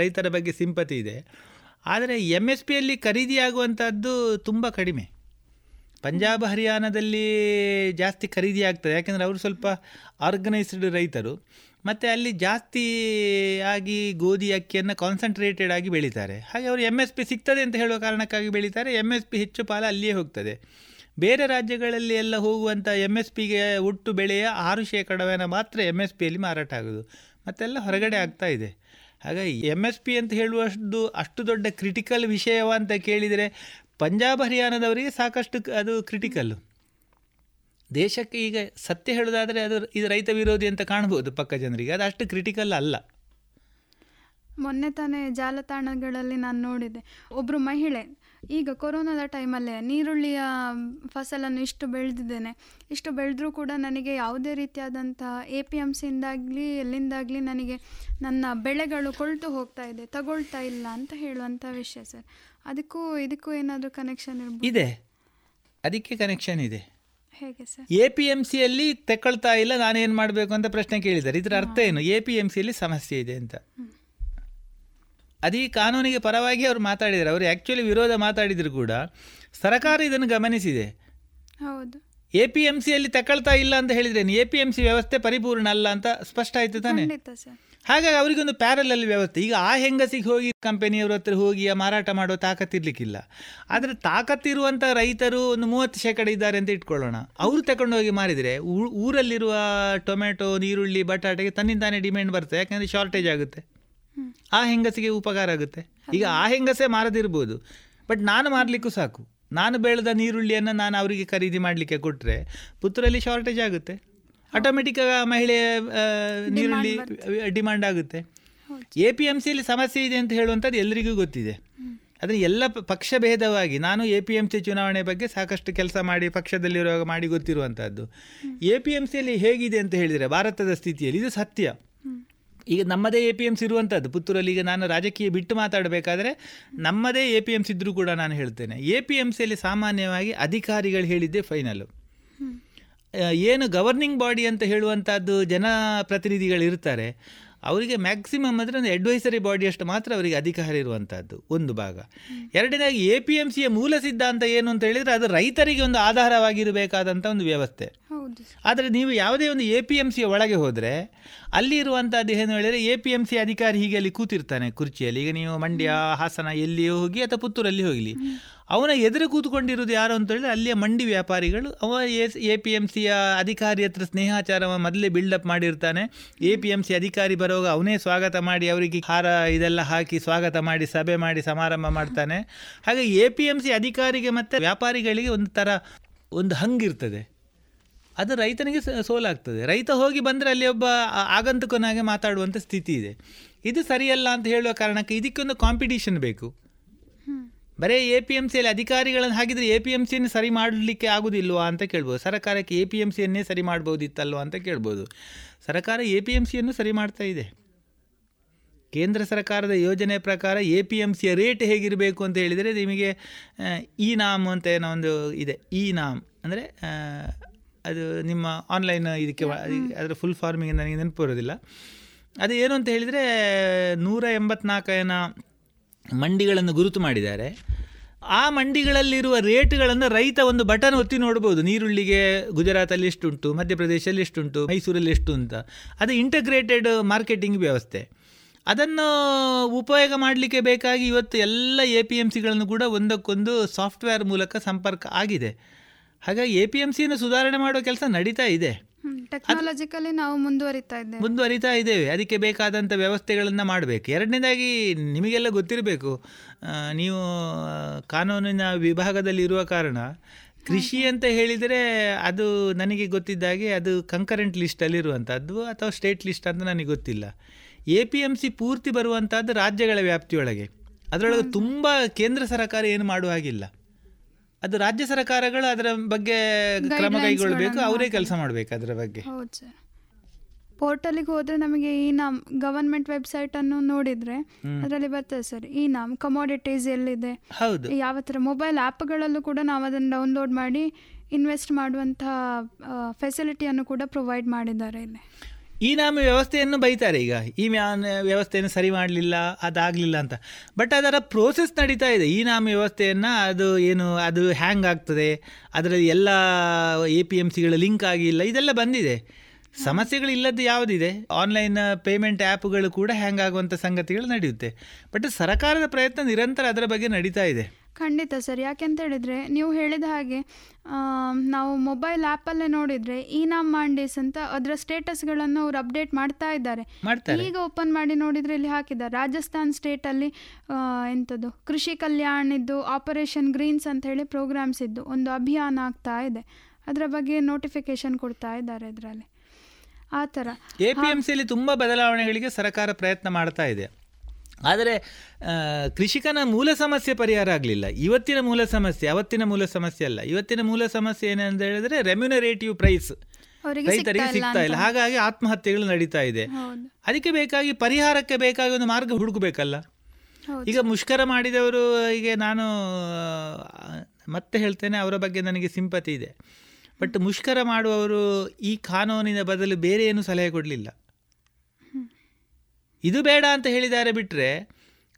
ರೈತರ ಬಗ್ಗೆ ಸಿಂಪತಿ ಇದೆ. ಆದರೆ ಎಂ ಎಸ್ ಪಿಯಲ್ಲಿ ಖರೀದಿಯಾಗುವಂಥದ್ದು ತುಂಬ ಕಡಿಮೆ. ಪಂಜಾಬ್ ಹರಿಯಾಣದಲ್ಲಿ ಜಾಸ್ತಿ ಖರೀದಿ ಆಗ್ತದೆ. ಯಾಕೆಂದರೆ ಅವರು ಸ್ವಲ್ಪ ಆರ್ಗನೈಸ್ಡ್ ರೈತರು. ಮತ್ತು ಅಲ್ಲಿ ಜಾಸ್ತಿ ಆಗಿ ಗೋಧಿ ಅಕ್ಕಿಯನ್ನು ಕಾನ್ಸಂಟ್ರೇಟೆಡ್ ಆಗಿ ಬೆಳೀತಾರೆ. ಹಾಗೆ ಅವರು ಎಂ ಎಸ್ ಪಿ ಸಿಗ್ತದೆ ಅಂತ ಹೇಳುವ ಕಾರಣಕ್ಕಾಗಿ ಬೆಳೀತಾರೆ. ಎಂ ಎಸ್ ಪಿ ಹೆಚ್ಚು ಪಾಲ ಅಲ್ಲಿಯೇ ಹೋಗ್ತದೆ. ಬೇರೆ ರಾಜ್ಯಗಳಲ್ಲಿ ಎಲ್ಲ ಹೋಗುವಂಥ ಎಂ ಎಸ್ ಪಿಗೆ ಒಟ್ಟು ಬೆಳೆಯ ಆರು ಶೇಕಡವೇನ ಮಾತ್ರ ಎಂ ಎಸ್ ಪಿಯಲ್ಲಿ ಮಾರಾಟ ಆಗೋದು. ಮತ್ತೆಲ್ಲ ಹೊರಗಡೆ ಆಗ್ತಾ ಇದೆ. ಹಾಗಾಗಿ ಎಂ ಎಸ್ ಪಿ ಅಂತ ಹೇಳುವಷ್ಟು, ಅಷ್ಟು ದೊಡ್ಡ ಕ್ರಿಟಿಕಲ್ ವಿಷಯವ ಅಂತ ಕೇಳಿದರೆ, ಪಂಜಾಬ್ ಹರಿಯಾಣದವರಿಗೆ ಸಾಕಷ್ಟು ಅದು ಕ್ರಿಟಿಕಲ್ಲು ದೇಶಕ್ಕೆ ಈಗ ಸತ್ಯ ಹೇಳೋದಾದರೆ ಅದು ಇದು ರೈತ ವಿರೋಧಿ ಅಂತ ಕಾಣ್ಬೋದು ಪಕ್ಕ ಜನರಿಗೆ. ಅದು ಅಷ್ಟು ಕ್ರಿಟಿಕಲ್ ಅಲ್ಲ. ಮೊನ್ನೆ ತಾನೇ ಜಾಲತಾಣಗಳಲ್ಲಿ ನಾನು ನೋಡಿದೆ ಒಬ್ಬರು ಮಹಿಳೆ ಈಗ ಕೊರೋನಾದ ಟೈಮಲ್ಲೇ ನೀರುಳ್ಳಿಯ ಫಸಲನ್ನು ಇಷ್ಟು ಬೆಳೆದಿದ್ದೇನೆ. ಇಷ್ಟು ಬೆಳೆದರೂ ಕೂಡ ನನಗೆ ಯಾವುದೇ ರೀತಿಯಾದಂಥ ಎ ಪಿ ಎಂ ಸಿಯಿಂದಾಗಲಿ ಎಲ್ಲಿಂದಾಗಲಿ ನನಗೆ ನನ್ನ ಬೆಳೆಗಳು ಕೊಳ್ತು ಹೋಗ್ತಾ ಇದೆ ತಗೊಳ್ತಾ ಇಲ್ಲ ಅಂತ ಹೇಳುವಂಥ ವಿಷಯ ಸರ್. ಅದಕ್ಕೂ ಇದಕ್ಕೂ ಏನಾದರೂ ಕನೆಕ್ಷನ್ ಇರ್ಬೋದು? ಇದೆ. ಅದಕ್ಕೆ ಕನೆಕ್ಷನ್ ಇದೆ. ಎ ಪಿ ಎಂ ಸಿಯಲ್ಲಿ ತಗೊಳ್ತಾ ಇಲ್ಲ ನಾನೇನು ಮಾಡಬೇಕು ಅಂತ ಪ್ರಶ್ನೆ ಕೇಳಿದ್ದಾರೆ. ಇದರ ಅರ್ಥ ಏನು? ಎ ಪಿ ಎಂ ಸಿಯಲ್ಲಿ ಸಮಸ್ಯೆ ಇದೆ ಅಂತ. ಅದೇ ಕಾನೂನಿಗೆ ಪರವಾಗಿ ಅವರು ಮಾತಾಡಿದ್ದಾರೆ. ಅವರು ಆ್ಯಕ್ಚುಲಿ ವಿರೋಧ ಮಾತಾಡಿದ್ರು ಕೂಡ. ಸರ್ಕಾರ ಇದನ್ನು ಗಮನಿಸಿದೆ. ಹೌದು. ಎ ಪಿ ಎಂ ಸಿಯಲ್ಲಿ ತಕ್ಕೊಳ್ತಾ ಇಲ್ಲ ಅಂತ ಹೇಳಿದ್ರೆ ಎ ಪಿ ಎಂ ಸಿ ವ್ಯವಸ್ಥೆ ಪರಿಪೂರ್ಣ ಅಲ್ಲ ಅಂತ ಸ್ಪಷ್ಟ ಆಯಿತು ತಾನೆ? ಹಾಗಾಗಿ ಅವರಿಗೊಂದು ಪ್ಯಾರಲಲ್ಲಿ ವ್ಯವಸ್ಥೆ. ಈಗ ಆ ಹೆಂಗಸಿಗೆ ಹೋಗಿ ಕಂಪೆನಿಯವ್ರ ಹತ್ರ ಹೋಗಿ ಆ ಮಾರಾಟ ಮಾಡೋ ತಾಕತ್ತಿರ್ಲಿಕ್ಕಿಲ್ಲ ಆದರೆ ತಾಕತ್ತಿರುವಂಥ ರೈತರು ಒಂದು ಮೂವತ್ತು ಶೇಕಡ ಇದ್ದಾರೆ ಅಂತ ಇಟ್ಕೊಳ್ಳೋಣ. ಅವರು ತಗೊಂಡು ಹೋಗಿ ಮಾರಿದರೆ ಊರಲ್ಲಿರುವ ಟೊಮೆಟೊ ನೀರುಳ್ಳಿ ಬಟಾಟೆಗೆ ತನ್ನಿಂದಾನೇ ಡಿಮ್ಯಾಂಡ್ ಬರ್ತದೆ. ಯಾಕಂದರೆ ಶಾರ್ಟೇಜ್ ಆಗುತ್ತೆ. ಆ ಹೆಂಗಸಿಗೆ ಉಪಕಾರ ಆಗುತ್ತೆ. ಈಗ ಆ ಹೆಂಗಸೇ ಮಾರದಿರ್ಬೋದು. ಬಟ್ ನಾನು ಮಾರಲಿಕ್ಕೂ ಸಾಕು. ನಾನು ಬೆಳೆದ ನೀರುಳ್ಳಿಯನ್ನು ನಾನು ಅವರಿಗೆ ಖರೀದಿ ಮಾಡಲಿಕ್ಕೆ ಕೊಟ್ಟರೆ ಪುತ್ತೂರಲ್ಲಿ ಶಾರ್ಟೇಜ್ ಆಗುತ್ತೆ. ಆಟೋಮೆಟಿಕ್ ಮಹಿಳೆಯ ನೀರುಳ್ಳಿ ಡಿಮಾಂಡ್ ಆಗುತ್ತೆ. ಎ ಪಿ ಎಂ ಸಿಯಲ್ಲಿ ಸಮಸ್ಯೆ ಇದೆ ಅಂತ ಹೇಳುವಂಥದ್ದು ಎಲ್ಲರಿಗೂ ಗೊತ್ತಿದೆ. ಆದರೆ ಎಲ್ಲ ಪಕ್ಷ ಭೇದವಾಗಿ ನಾನು ಎ ಪಿ ಎಂ ಸಿ ಚುನಾವಣೆ ಬಗ್ಗೆ ಸಾಕಷ್ಟು ಕೆಲಸ ಮಾಡಿ ಪಕ್ಷದಲ್ಲಿರುವಾಗ ಮಾಡಿ ಗೊತ್ತಿರುವಂಥದ್ದು. ಎ ಪಿ ಎಂ ಸಿಯಲ್ಲಿ ಹೇಗಿದೆ ಅಂತ ಹೇಳಿದರೆ ಭಾರತದ ಸ್ಥಿತಿಯಲ್ಲಿ ಇದು ಸತ್ಯ. ಈಗ ನಮ್ಮದೇ ಎ ಪಿ ಎಂ ಸಿ ಇರುವಂಥದ್ದು. ಪುತ್ತೂರಲ್ಲಿ ಈಗ ನಾನು ರಾಜಕೀಯ ಬಿಟ್ಟು ಮಾತಾಡಬೇಕಾದ್ರೆ ನಮ್ಮದೇ ಎ ಪಿ ಎಂ ಸಿ ಇದ್ದರೂ ಕೂಡ ನಾನು ಹೇಳ್ತೇನೆ. ಎ ಪಿ ಎಂ ಸಿಯಲ್ಲಿ ಸಾಮಾನ್ಯವಾಗಿ ಅಧಿಕಾರಿಗಳು ಹೇಳಿದ್ದೆ ಫೈನಲು ಏನು ಗವರ್ನಿಂಗ್ ಬಾಡಿ ಅಂತ ಹೇಳುವಂಥದ್ದು ಜನಪ್ರತಿನಿಧಿಗಳು ಇರ್ತಾರೆ ಅವರಿಗೆ ಮ್ಯಾಕ್ಸಿಮಮ್ ಅಂದರೆ ಒಂದು ಅಡ್ವೈಸರಿ ಬಾಡಿಯಷ್ಟು ಮಾತ್ರ ಅವರಿಗೆ ಅಧಿಕಾರ ಇರುವಂಥದ್ದು ಒಂದು ಭಾಗ. ಎರಡನೇದಾಗಿ ಎ ಪಿ ಎಂ ಸಿಯ ಮೂಲ ಸಿದ್ಧಾಂತ ಏನು ಅಂತ ಹೇಳಿದರೆ ಅದು ರೈತರಿಗೆ ಒಂದು ಆಧಾರವಾಗಿರಬೇಕಾದಂಥ ಒಂದು ವ್ಯವಸ್ಥೆ. ಆದರೆ ನೀವು ಯಾವುದೇ ಒಂದು ಎ ಪಿ ಎಂ ಸಿಯ ಒಳಗೆ ಹೋದರೆ ಅಲ್ಲಿ ಇರುವಂಥದ್ದು ಏನು ಹೇಳಿದರೆ ಎ ಪಿ ಎಂ ಸಿ ಅಧಿಕಾರಿ ಹೀಗೆ ಅಲ್ಲಿ ಕೂತಿರ್ತಾನೆ ಕುರ್ಚಿಯಲ್ಲಿ. ಈಗ ನೀವು ಮಂಡ್ಯ ಹಾಸನ ಎಲ್ಲಿಯೋ ಹೋಗಿ ಅಥವಾ ಪುತ್ತೂರಲ್ಲಿ ಹೋಗಲಿ. ಅವನ ಎದುರು ಕೂತ್ಕೊಂಡಿರೋದು ಯಾರು ಅಂತ ಹೇಳಿದ್ರೆ ಅಲ್ಲಿಯ ಮಂಡಿ ವ್ಯಾಪಾರಿಗಳು. ಅವ ಎಸ್ ಎ ಪಿ ಎಂ ಸಿಯ ಅಧಿಕಾರಿ ಹತ್ರ ಸ್ನೇಹಾಚಾರವ ಮೊದಲೇ ಬಿಲ್ಡಪ್ ಮಾಡಿರ್ತಾನೆ. ಎ ಪಿ ಎಂ ಸಿ ಅಧಿಕಾರಿ ಬರುವಾಗ ಅವನೇ ಸ್ವಾಗತ ಮಾಡಿ ಅವರಿಗೆ ಹಾರ ಇದೆಲ್ಲ ಹಾಕಿ ಸ್ವಾಗತ ಮಾಡಿ ಸಭೆ ಮಾಡಿ ಸಮಾರಂಭ ಮಾಡ್ತಾನೆ. ಹಾಗೆ ಎ ಪಿ ಎಂ ಸಿ ಅಧಿಕಾರಿಗೆ ಮತ್ತು ವ್ಯಾಪಾರಿಗಳಿಗೆ ಒಂದು ಥರ ಒಂದು ಹಂಗಿರ್ತದೆ ಅದು ರೈತನಿಗೆ ಸೋಲಾಗ್ತದೆ. ರೈತ ಹೋಗಿ ಬಂದರೆ ಅಲ್ಲಿ ಒಬ್ಬ ಆಗಂತುಕನಾಗೆ ಮಾತಾಡುವಂಥ ಸ್ಥಿತಿ ಇದೆ. ಇದು ಸರಿಯಲ್ಲ ಅಂತ ಹೇಳುವ ಕಾರಣಕ್ಕೆ ಇದಕ್ಕೊಂದು ಕಾಂಪಿಟೀಷನ್ ಬೇಕು. ಬರೀ ಎ ಪಿ ಎಂ ಸಿಯಲ್ಲಿ ಅಧಿಕಾರಿಗಳನ್ನು ಹಾಗಿದ್ರೆ ಎ ಪಿ ಎಂ ಸಿಯನ್ನು ಸರಿ ಮಾಡಲಿಕ್ಕೆ ಆಗೋದಿಲ್ವಾ ಅಂತ ಕೇಳ್ಬೋದು. ಸರ್ಕಾರಕ್ಕೆ ಎ ಪಿ ಎಂ ಸಿಯನ್ನೇ ಸರಿ ಮಾಡ್ಬೋದಿತ್ತಲ್ವ ಅಂತ ಕೇಳ್ಬೋದು. ಸರ್ಕಾರ ಎ ಪಿ ಎಂ ಸಿಯನ್ನು ಸರಿ ಮಾಡ್ತಾ ಇದೆ. ಕೇಂದ್ರ ಸರ್ಕಾರದ ಯೋಜನೆ ಪ್ರಕಾರ ಎ ಪಿ ಎಂ ಸಿಯ ರೇಟ್ ಹೇಗಿರಬೇಕು ಅಂತ ಹೇಳಿದರೆ ನಿಮಗೆ ಇ ನಾಮ್ ಅಂತ ಏನೋ ಒಂದು ಇದೆ. ಇ ನಾಮ್ ಅಂದರೆ ಅದು ನಿಮ್ಮ ಆನ್ಲೈನ್ ಇದಕ್ಕೆ ಅದರ ಫುಲ್ ಫಾರ್ಮಿಗೆ ನನಗೆ ನೆನಪು ಬರೋದಿಲ್ಲ. ಅದು ಏನು ಅಂತ ಹೇಳಿದರೆ ನೂರ ಎಂಬತ್ನಾಲ್ಕು ಏನ ಮಂಡಿಗಳನ್ನು ಗುರುತು ಮಾಡಿದ್ದಾರೆ. ಆ ಮಂಡಿಗಳಲ್ಲಿರುವ ರೇಟ್ಗಳನ್ನು ರೈತ ಒಂದು ಬಟನ್ ಒತ್ತಿ ನೋಡ್ಬೋದು. ನೀರುಳ್ಳಿಗೆ ಗುಜರಾತಲ್ಲಿ ಎಷ್ಟುಂಟು ಮಧ್ಯಪ್ರದೇಶದಲ್ಲಿ ಎಷ್ಟುಂಟು, ಮೈಸೂರಲ್ಲಿ ಎಷ್ಟು ಅಂತ ಅದು ಇಂಟಗ್ರೇಟೆಡ್ ಮಾರ್ಕೆಟಿಂಗ್ ವ್ಯವಸ್ಥೆ. ಅದನ್ನು ಉಪಯೋಗ ಮಾಡಲಿಕ್ಕೆ ಬೇಕಾಗಿ ಇವತ್ತು ಎಲ್ಲ ಎ ಪಿ ಎಂ ಸಿಗಳನ್ನು ಕೂಡ ಒಂದಕ್ಕೊಂದು ಸಾಫ್ಟ್ವೇರ್ ಮೂಲಕ ಸಂಪರ್ಕ ಆಗಿದೆ. ಹಾಗಾಗಿ ಎ ಪಿ ಎಂ ಸಿಯನ್ನು ಸುಧಾರಣೆ ಮಾಡೋ ಕೆಲಸ ನಡೀತಾ ಇದೆ. ಟೆಕ್ನಾಲಜಿಕಲಿ ನಾವು ಮುಂದುವರಿತಾ ಇದ್ದೇವೆ. ಮುಂದುವರಿತಾ ಇದ್ದೇವೆ. ಅದಕ್ಕೆ ಬೇಕಾದಂಥ ವ್ಯವಸ್ಥೆಗಳನ್ನು ಮಾಡಬೇಕು. ಎರಡನೇದಾಗಿ ನಿಮಗೆಲ್ಲ ಗೊತ್ತಿರಬೇಕು ನೀವು ಕಾನೂನಿನ ವಿಭಾಗದಲ್ಲಿ ಇರುವ ಕಾರಣ ಕೃಷಿ ಅಂತ ಹೇಳಿದರೆ ಅದು ನನಗೆ ಗೊತ್ತಿದ್ದಾಗೆ ಅದು ಕಂಕರೆಂಟ್ ಲಿಸ್ಟಲ್ಲಿ ಇರುವಂಥದ್ದು ಅಥವಾ ಸ್ಟೇಟ್ ಲಿಸ್ಟ್ ಅಂತ ನನಗೆ ಗೊತ್ತಿಲ್ಲ. ಎ ಪಿ ಎಂ ಸಿ ಪೂರ್ತಿ ಬರುವಂಥದ್ದು ರಾಜ್ಯಗಳ ವ್ಯಾಪ್ತಿಯೊಳಗೆ. ಅದರೊಳಗೆ ತುಂಬ ಕೇಂದ್ರ ಸರ್ಕಾರ ಏನು ಮಾಡುವ ಹಾಗಿಲ್ಲ. ಅದು ರಾಜ್ಯ ಸರ್ಕಾರಗಳು ಅದರ ಬಗ್ಗೆ ಕ್ರಮ ಕೈಗೊಳ್ಳಬೇಕು ಅವರೇ ಕೆಲಸ ಮಾಡಬೇಕು ಅದರ ಬಗ್ಗೆ. ಪೋರ್ಟಲಿಗೆ ಹೋದರೆ ನಮಗೆ ಈ ನಾಮ್ ಗವರ್ಮೆಂಟ್ ವೆಬ್ಸೈಟ್ ಅನ್ನು ನೋಡಿದ್ರೆ ಅದರಲ್ಲಿ ಬರ್ತದೆ ಸರ್ ಈ ನಾಮ್ ಕಮೋಡಿಟೀಸ್ ಎಲ್ಲಿದೆ ಯಾವ ತರ ಮೊಬೈಲ್ ಆ್ಯಪ್ಗಳಲ್ಲೂ ಕೂಡ ನಾವು ಅದನ್ನು ಡೌನ್ಲೋಡ್ ಮಾಡಿ ಇನ್ವೆಸ್ಟ್ ಮಾಡುವಂತಹ ಫೆಸಿಲಿಟಿಯನ್ನು ಕೂಡ ಪ್ರೊವೈಡ್ ಮಾಡಿದ್ದಾರೆ ಇಲ್ಲಿ. ಈ ನಾಮ ವ್ಯವಸ್ಥೆಯನ್ನು ಬೈತಾರೆ ಈಗ. ಈ ಮ್ಯಾನ್ ವ್ಯವಸ್ಥೆಯನ್ನು ಸರಿ ಮಾಡಲಿಲ್ಲ, ಅದಾಗಲಿಲ್ಲ ಅಂತ. ಬಟ್ ಅದರ ಪ್ರೋಸೆಸ್ ನಡೀತಾ ಇದೆ. ಈ ನಾಮ ವ್ಯವಸ್ಥೆಯನ್ನು ಅದು ಏನು, ಅದು ಹ್ಯಾಂಗ್ ಆಗ್ತದೆ. ಅದರಲ್ಲಿ ಎಲ್ಲ ಎ ಪಿ ಎಂ ಸಿಗಳ ಲಿಂಕ್ ಆಗಿಲ್ಲ ಇದೆಲ್ಲ ಬಂದಿದೆ. ಸಮಸ್ಯೆಗಳಿಲ್ಲದ್ದು ಯಾವುದಿದೆ? ಆನ್ಲೈನ್ ಪೇಮೆಂಟ್ ಆ್ಯಪ್ಗಳು ಕೂಡ ಹ್ಯಾಂಗ್ ಆಗುವಂಥ ಸಂಗತಿಗಳು ನಡೆಯುತ್ತೆ. ಬಟ್ ಸರ್ಕಾರದ ಪ್ರಯತ್ನ ನಿರಂತರ ಅದರ ಬಗ್ಗೆ ನಡೀತಾ ಇದೆ. ಖಂಡಿತ ಸರ್. ಯಾಕೆಂತ ಹೇಳಿದರೆ ನೀವು ಹೇಳಿದ ಹಾಗೆ ನಾವು ಮೊಬೈಲ್ ಆ್ಯಪಲ್ಲೇ ನೋಡಿದರೆ ಈ ನಾಮ್ ಮಾಂಡೇಸ್ ಅಂತ ಅದರ ಸ್ಟೇಟಸ್ಗಳನ್ನು ಅವ್ರು ಅಪ್ಡೇಟ್ ಮಾಡ್ತಾ ಇದ್ದಾರೆ. ಈಗ ಓಪನ್ ಮಾಡಿ ನೋಡಿದರೆ ಇಲ್ಲಿ ಹಾಕಿದ್ದಾರೆ. ರಾಜಸ್ಥಾನ್ ಸ್ಟೇಟಲ್ಲಿ ಎಂಥದ್ದು ಕೃಷಿ ಕಲ್ಯಾಣಿದ್ದು ಆಪರೇಷನ್ ಗ್ರೀನ್ಸ್ ಅಂತ ಹೇಳಿ ಪ್ರೋಗ್ರಾಮ್ಸ್ ಇದ್ದು ಒಂದು ಅಭಿಯಾನ ಆಗ್ತಾ ಇದೆ. ಅದರ ಬಗ್ಗೆ ನೋಟಿಫಿಕೇಶನ್ ಕೊಡ್ತಾ ಇದ್ದಾರೆ ಇದರಲ್ಲಿ. ಆ ಥರ. ಎ ಪಿ ಎಂ ಸಿಯಲ್ಲಿ ತುಂಬ ಬದಲಾವಣೆಗಳಿಗೆ ಸರ್ಕಾರ ಪ್ರಯತ್ನ ಮಾಡ್ತಾ ಇದೆ. ಆದರೆ ಕೃಷಿಕನ ಮೂಲ ಸಮಸ್ಯೆ ಪರಿಹಾರ ಆಗಲಿಲ್ಲ. ಇವತ್ತಿನ ಮೂಲ ಸಮಸ್ಯೆ ಅವತ್ತಿನ ಮೂಲ ಸಮಸ್ಯೆ ಅಲ್ಲ. ಇವತ್ತಿನ ಮೂಲ ಸಮಸ್ಯೆ ಏನಂತ ಹೇಳಿದ್ರೆ ರೆಮ್ಯುನರೇಟಿವ್ ಪ್ರೈಸ್ ರೈತರಿಗೆ ಸಿಗ್ತಾ ಇಲ್ಲ. ಹಾಗಾಗಿ ಆತ್ಮಹತ್ಯೆಗಳು ನಡೀತಾ ಇದೆ. ಅದಕ್ಕೆ ಬೇಕಾಗಿ ಪರಿಹಾರಕ್ಕೆ ಬೇಕಾಗಿ ಒಂದು ಮಾರ್ಗ ಹುಡುಕಬೇಕಲ್ಲ. ಈಗ ಮುಷ್ಕರ ಮಾಡಿದವರು ಈಗ ನಾನು ಮತ್ತೆ ಹೇಳ್ತೇನೆ ಅವರ ಬಗ್ಗೆ ನನಗೆ ಸಿಂಪತಿ ಇದೆ. ಬಟ್ ಮುಷ್ಕರ ಮಾಡುವವರು ಈ ಕಾನೂನಿನ ಬದಲು ಬೇರೆ ಏನು ಸಲಹೆ ಕೊಡಲಿಲ್ಲ. ಇದು ಬೇಡ ಅಂತ ಹೇಳಿದ್ದಾರೆ ಬಿಟ್ಟರೆ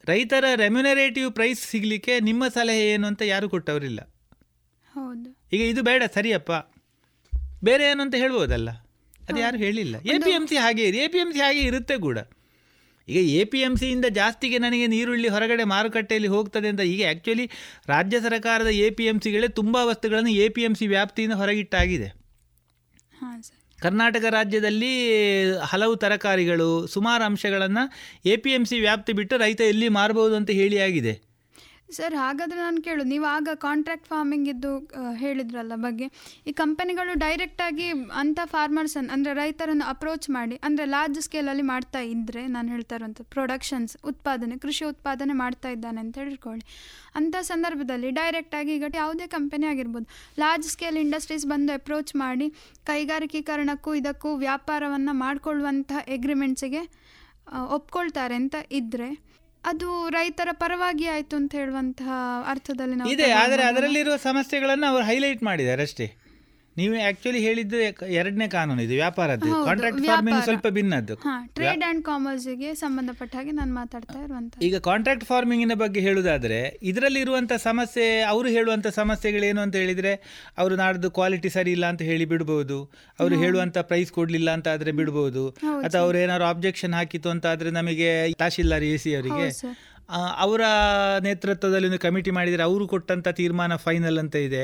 ರೈತರ ರೆಮ್ಯುನರೇಟಿವ್ ಪ್ರೈಸ್ ಸಿಗಲಿಕ್ಕೆ ನಿಮ್ಮ ಸಲಹೆ ಏನು ಅಂತ ಯಾರು ಕೊಟ್ಟವರಿಲ್ಲ. ಹೌದು. ಈಗ ಇದು ಬೇಡ ಸರಿಯಪ್ಪ. ಬೇರೆ ಏನು ಅಂತ ಹೇಳ್ಬೋದಲ್ಲ? ಅದು ಯಾರು ಹೇಳಿಲ್ಲ. ಎ ಪಿ ಎಂ ಸಿ ಹಾಗೆ ಇದೆ. ಎ ಪಿ ಎಂ ಸಿ ಹಾಗೆ ಇರುತ್ತೆ ಕೂಡ. ಈಗ ಎ ಪಿ ಎಂ ಸಿಯಿಂದ ಜಾಸ್ತಿಗೆ ನನಗೆ ನೀರುಳ್ಳಿ ಹೊರಗಡೆ ಮಾರುಕಟ್ಟೆಯಲ್ಲಿ ಹೋಗ್ತದೆ ಅಂತ ಈಗ ಆ್ಯಕ್ಚುಲಿ ರಾಜ್ಯ ಸರ್ಕಾರದ ಎ ಪಿ ಎಂ ಸಿಗಳೇ ತುಂಬ ವಸ್ತುಗಳನ್ನು ಎ ಪಿ ಎಂ ಸಿ ವ್ಯಾಪ್ತಿಯಿಂದ ಹೊರಗಿಟ್ಟಾಗಿದೆ. ಹಾಂ ಸರ್. ಕರ್ನಾಟಕ ರಾಜ್ಯದಲ್ಲಿ ಹಲವು ತರಕಾರಿಗಳು ಸುಮಾರು ಅಂಶಗಳನ್ನು ಎ ಪಿ ಎಂ ಸಿ ವ್ಯಾಪ್ತಿ ಬಿಟ್ಟು ರೈತ ಎಲ್ಲಿ ಮಾರಬಹುದು ಅಂತ ಹೇಳಿ ಆಗಿದೆ. ಸರ್, ಹಾಗಾದರೆ ನಾನು ಕೇಳೋದು ನೀವು ಆಗ ಕಾಂಟ್ರಾಕ್ಟ್ ಫಾರ್ಮಿಂಗ್ ಇದ್ದು ಹೇಳಿದ್ರಲ್ಲ ಬಗ್ಗೆ, ಈ ಕಂಪನಿಗಳು ಡೈರೆಕ್ಟಾಗಿ ಅಂಥ ಫಾರ್ಮರ್ಸನ್ನು ಅಂದರೆ ರೈತರನ್ನು ಅಪ್ರೋಚ್ ಮಾಡಿ, ಅಂದರೆ ಲಾರ್ಜ್ ಸ್ಕೇಲಲ್ಲಿ ಮಾಡ್ತಾ ಇದ್ದರೆ ನಾನು ಹೇಳ್ತಾ ಇರೋಂಥ ಪ್ರೊಡಕ್ಷನ್ಸ್ ಉತ್ಪಾದನೆ, ಕೃಷಿ ಉತ್ಪಾದನೆ ಮಾಡ್ತಾ ಇದ್ದಾನೆ ಅಂತ ಹೇಳ್ಕೊಳ್ಳಿ. ಅಂಥ ಸಂದರ್ಭದಲ್ಲಿ ಡೈರೆಕ್ಟಾಗಿ ಈಗ ಯಾವುದೇ ಕಂಪನಿ ಆಗಿರ್ಬೋದು ಲಾರ್ಜ್ ಸ್ಕೇಲ್ ಇಂಡಸ್ಟ್ರೀಸ್ ಬಂದು ಅಪ್ರೋಚ್ ಮಾಡಿ, ಕೈಗಾರಿಕೀಕರಣಕ್ಕೂ ಇದಕ್ಕೂ ವ್ಯಾಪಾರವನ್ನು ಮಾಡಿಕೊಳ್ಳುವಂತಹ ಎಗ್ರಿಮೆಂಟ್ಸಿಗೆ ಒಪ್ಕೊಳ್ತಾರೆ ಅಂತ ಇದ್ದರೆ ಅದು ರೈತರ ಪರವಾಗಿ ಆಯ್ತು ಅಂತ ಹೇಳುವಂತಹ ಅರ್ಥದಲ್ಲಿ ನಾವು ಇದೆ? ಆದರೆ ಅದರಲ್ಲಿರುವ ಸಮಸ್ಯೆಗಳನ್ನು ಅವರು ಹೈಲೈಟ್ ಮಾಡಿದ್ದಾರೆ ಅಷ್ಟೇ ನೀವು ಆಕ್ಚುಲಿ ಹೇಳಿದ್ದು ಎರಡನೇ ಕಾನೂನು ಇದು ವ್ಯಾಪಾರದ್ದು. Contract farming. ಸ್ವಲ್ಪ ಭಿನ್ನದ್ದು. ಟ್ರೇಡ್ ಕಾಮರ್ಸ್ ಕಾಮರ್ಸ್ಗೆ ಸಂಬಂಧಪಟ್ಟ ಹಾಗೆ ನಾನು ಮಾತಾಡ್ತಾ ಇರುವಂತಹ ಈಗ ಕಾಂಟ್ರಾಕ್ಟ್ ಫಾರ್ಮಿಂಗಿನ ಬಗ್ಗೆ ಹೇಳುವುದಾದ್ರೆ ಇದರಲ್ಲಿ ಇರುವಂತಹ ಸಮಸ್ಯೆ ಅವರು ಸಮಸ್ಯೆಗಳು ಸಮಸ್ಯೆಗಳೇನು ಅಂತ ಹೇಳಿದ್ರೆ ಅವರು ನಾಡ್ದು ಕ್ವಾಲಿಟಿ ಸರಿ ಇಲ್ಲ ಅಂತ ಹೇಳಿ ಬಿಡ್ಬೋದು. ಅವರು ಹೇಳುವಂತ ಪ್ರೈಸ್ ಕೊಡ್ಲಿಲ್ಲ ಅಂತ ಆದ್ರೆ ಬಿಡಬಹುದು ಅಥವಾ ಅವ್ರು ಏನಾದ್ರು ಆಬ್ಜೆಕ್ಷನ್ ಹಾಕಿತ್ತು ಅಂತ ಆದ್ರೆ ನಮಗೆ ತಹಶೀಲ್ದಾರ್ ಎ ಸಿ ಅವರಿಗೆ ಅವರ ನೇತೃತ್ವದಲ್ಲಿ ಒಂದು ಕಮಿಟಿ ಮಾಡಿದರೆ ಅವರು ಕೊಟ್ಟಂಥ ತೀರ್ಮಾನ ಫೈನಲ್ ಅಂತ ಇದೆ.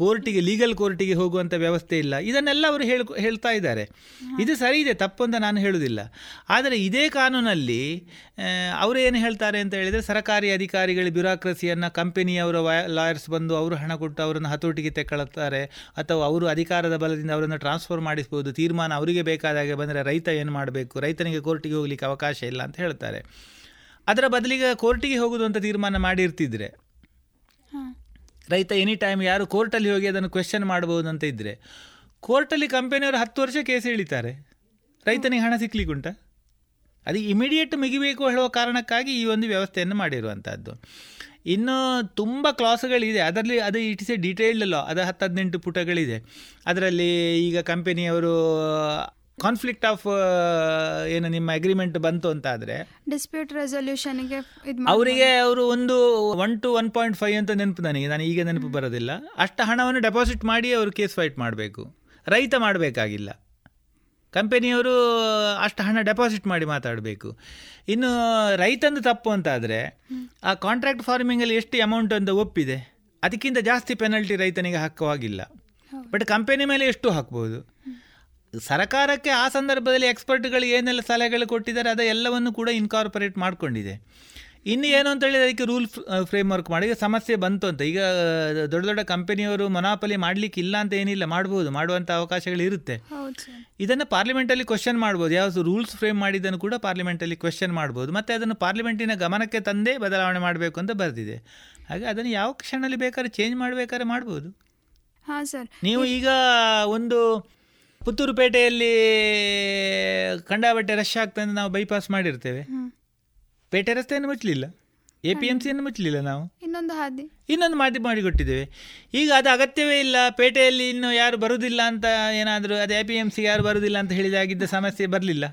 ಕೋರ್ಟಿಗೆ ಲೀಗಲ್ ಕೋರ್ಟಿಗೆ ಹೋಗುವಂಥ ವ್ಯವಸ್ಥೆ ಇಲ್ಲ. ಇದನ್ನೆಲ್ಲ ಅವರು ಹೇಳ್ ಹೇಳ್ತಾ ಇದ್ದಾರೆ. ಇದು ಸರಿ ಇದೆ ತಪ್ಪು ಅಂತ ನಾನು ಹೇಳುವುದಿಲ್ಲ ಆದರೆ ಇದೇ ಕಾನೂನಲ್ಲಿ ಅವರು ಏನು ಹೇಳ್ತಾರೆ ಅಂತ ಹೇಳಿದರೆ ಸರ್ಕಾರಿ ಅಧಿಕಾರಿಗಳ ಬ್ಯೂರಾಕ್ರಸಿಯನ್ನು ಕಂಪೆನಿಯವರ ಲಾಯರ್ಸ್ ಬಂದು ಅವರು ಹಣ ಕೊಟ್ಟು ಅವರನ್ನು ಹತೋಟಿಗೆ ತೆಕ್ಕೊಳ್ತಾರೆ. ಅಥವಾ ಅವರು ಅಧಿಕಾರದ ಬಲದಿಂದ ಅವರನ್ನು ಟ್ರಾನ್ಸ್ಫರ್ ಮಾಡಿಸ್ಬೋದು. ತೀರ್ಮಾನ ಅವರಿಗೆ ಬೇಕಾದಾಗೆ ಬಂದರೆ ರೈತ ಏನು ಮಾಡಬೇಕು? ರೈತನಿಗೆ ಕೋರ್ಟಿಗೆ ಹೋಗಲಿಕ್ಕೆ ಅವಕಾಶ ಇಲ್ಲ ಅಂತ ಹೇಳ್ತಾರೆ. ಅದರ ಬದಲಿಗೆ ಕೋರ್ಟಿಗೆ ಹೋಗುದು ಅಂತ ತೀರ್ಮಾನ ಮಾಡಿರ್ತಿದ್ರೆ ರೈತ ಎನಿ ಟೈಮ್ ಯಾರು ಕೋರ್ಟಲ್ಲಿ ಹೋಗಿ ಅದನ್ನು ಕ್ವೆಶನ್ ಮಾಡಬಹುದು ಅಂತ ಇದ್ರೆ ಕೋರ್ಟಲ್ಲಿ ಕಂಪನಿಯವರು ಹತ್ತು ವರ್ಷ ಕೇಸ್ ಎಳಿತಾರೆ ರೈತನಿಗೆ ಹಣ ಸಿಕ್ಲಿಕ್ಕುಂಟ. ಅದು ಇಮಿಡಿಯೇಟ್ ಮುಗಿಬೇಕು ಹೇಳುವ ಕಾರಣಕ್ಕಾಗಿ ಈ ಒಂದು ವ್ಯವಸ್ಥೆಯನ್ನು ಮಾಡಿರುವಂಥದ್ದು ಇನ್ನು ತುಂಬ ಕ್ಲಾಸ್ಗಳಿದೆ ಅದರಲ್ಲಿ ಅದು it is a detailed law ಅದು ಹತ್ತು ಹದಿನೆಂಟು ಪುಟಗಳಿದೆ. ಅದರಲ್ಲಿ ಈಗ ಕಂಪನಿಯವರು ಕಾನ್ಫ್ಲಿಕ್ಟ್ ಆಫ್ ಏನು ನಿಮ್ಮ ಅಗ್ರಿಮೆಂಟ್ ಬಂತು ಅಂತ ಆದರೆ ಡಿಸ್ಪ್ಯೂಟ್ ರೆಸೊಲ್ಯೂಷನ್ಗೆ ಅವರಿಗೆ ಅವರು ಒಂದು one two one point five ಅಂತ ನೆನಪು ನನಗೆ ನಾನು ಈಗ ನೆನಪು ಬರೋದಿಲ್ಲ. ಅಷ್ಟು ಹಣವನ್ನು ಡೆಪಾಸಿಟ್ ಮಾಡಿ ಅವರು ಕೇಸ್ ಫೈಟ್ ಮಾಡಬೇಕು. ರೈತ ಮಾಡಬೇಕಾಗಿಲ್ಲ. ಕಂಪನಿಯವರು ಅಷ್ಟು ಹಣ ಡೆಪಾಸಿಟ್ ಮಾಡಿ ಮಾತಾಡಬೇಕು. ಇನ್ನು ರೈತಂದು ತಪ್ಪು ಅಂತಾದರೆ ಆ ಕಾಂಟ್ರಾಕ್ಟ್ ಫಾರ್ಮಿಂಗಲ್ಲಿ ಎಷ್ಟು ಅಮೌಂಟ್ ಅಂತ ಒಪ್ಪಿದೆ? ಅದಕ್ಕಿಂತ ಜಾಸ್ತಿ ಪೆನಲ್ಟಿ ರೈತನಿಗೆ ಹಾಕುವಾಗಿಲ್ಲ. ಬಟ್ ಕಂಪೆನಿ ಮೇಲೆ ಎಷ್ಟು ಹಾಕ್ಬೋದು? ಸರ್ಕಾರಕ್ಕೆ ಆ ಸಂದರ್ಭದಲ್ಲಿ ಎಕ್ಸ್ಪರ್ಟ್ಗಳು ಏನೆಲ್ಲ ಸಲಹೆಗಳು ಕೊಟ್ಟಿದ್ದಾರೆ ಅದ ಎಲ್ಲವನ್ನು ಕೂಡ ಇನ್ಕಾರ್ಪೊರೇಟ್ ಮಾಡಿಕೊಂಡಿದೆ. ಇನ್ನು ಏನು ಅಂತ ಹೇಳಿದ್ರೆ ಅದಕ್ಕೆ ರೂಲ್ ಫ್ರೇಮ್ವರ್ಕ್ ಮಾಡಿ. ಈಗ ಸಮಸ್ಯೆ ಬಂತು ಅಂತ. ಈಗ ದೊಡ್ಡ ದೊಡ್ಡ ಕಂಪನಿಯವರು ಮೊನಾಪಲಿ ಮಾಡಲಿಕ್ಕೆ ಇಲ್ಲ ಅಂತ ಏನಿಲ್ಲ ಮಾಡ್ಬೋದು ಮಾಡುವಂಥ ಅವಕಾಶಗಳು ಇರುತ್ತೆ. ಇದನ್ನು ಪಾರ್ಲಿಮೆಂಟಲ್ಲಿ ಕ್ವಶನ್ ಮಾಡ್ಬೋದು. ಯಾವ ರೂಲ್ಸ್ ಫ್ರೇಮ್ ಮಾಡಿದ್ದನ್ನು ಕೂಡ ಪಾರ್ಲಿಮೆಂಟಲ್ಲಿ ಕ್ವಶನ್ ಮಾಡ್ಬೋದು. ಮತ್ತು ಅದನ್ನು ಪಾರ್ಲಿಮೆಂಟಿನ ಗಮನಕ್ಕೆ ತಂದೇ ಬದಲಾವಣೆ ಮಾಡಬೇಕು ಅಂತ ಬರೆದಿದೆ. ಹಾಗೆ ಅದನ್ನು ಯಾವ ಕ್ಷಣದಲ್ಲಿ ಬೇಕಾದ್ರೆ ಚೇಂಜ್ ಮಾಡಬೇಕಾದ್ರೆ ಮಾಡ್ಬೋದು. ಹಾಂ ಸರ್. ನೀವು ಈಗ ಒಂದು ಪುತ್ತೂರು ಪೇಟೆಯಲ್ಲಿ ಕಂಡಾಬಟ್ಟೆ ರಶ್ ಆಗ್ತದೆ ನಾವು ಬೈಪಾಸ್ ಮಾಡಿರ್ತೇವೆ. ಪೇಟೆ ರಸ್ತೆಯನ್ನು ಮುಚ್ಚಲಿಲ್ಲ. ಎ ಪಿ ಎಂ ಸಿಯನ್ನು ಮುಚ್ಚಲಿಲ್ಲ ನಾವು. ಇನ್ನೊಂದು ಹಾದಿ. ಇನ್ನೊಂದು ಮಾತಿ ಮಾಡಿಕೊಟ್ಟಿದ್ದೇವೆ ಈಗ ಅದು ಅಗತ್ಯವೇ ಇಲ್ಲ. ಪೇಟೆಯಲ್ಲಿ ಇನ್ನು ಯಾರು ಬರುವುದಿಲ್ಲ ಅಂತ ಏನಾದರೂ ಅದು ಎ ಪಿ ಎಂ ಸಿ ಯಾರು ಬರುವುದಿಲ್ಲ ಅಂತ ಹೇಳಿದಾಗಿದ್ದ ಸಮಸ್ಯೆ ಬರಲಿಲ್ಲ.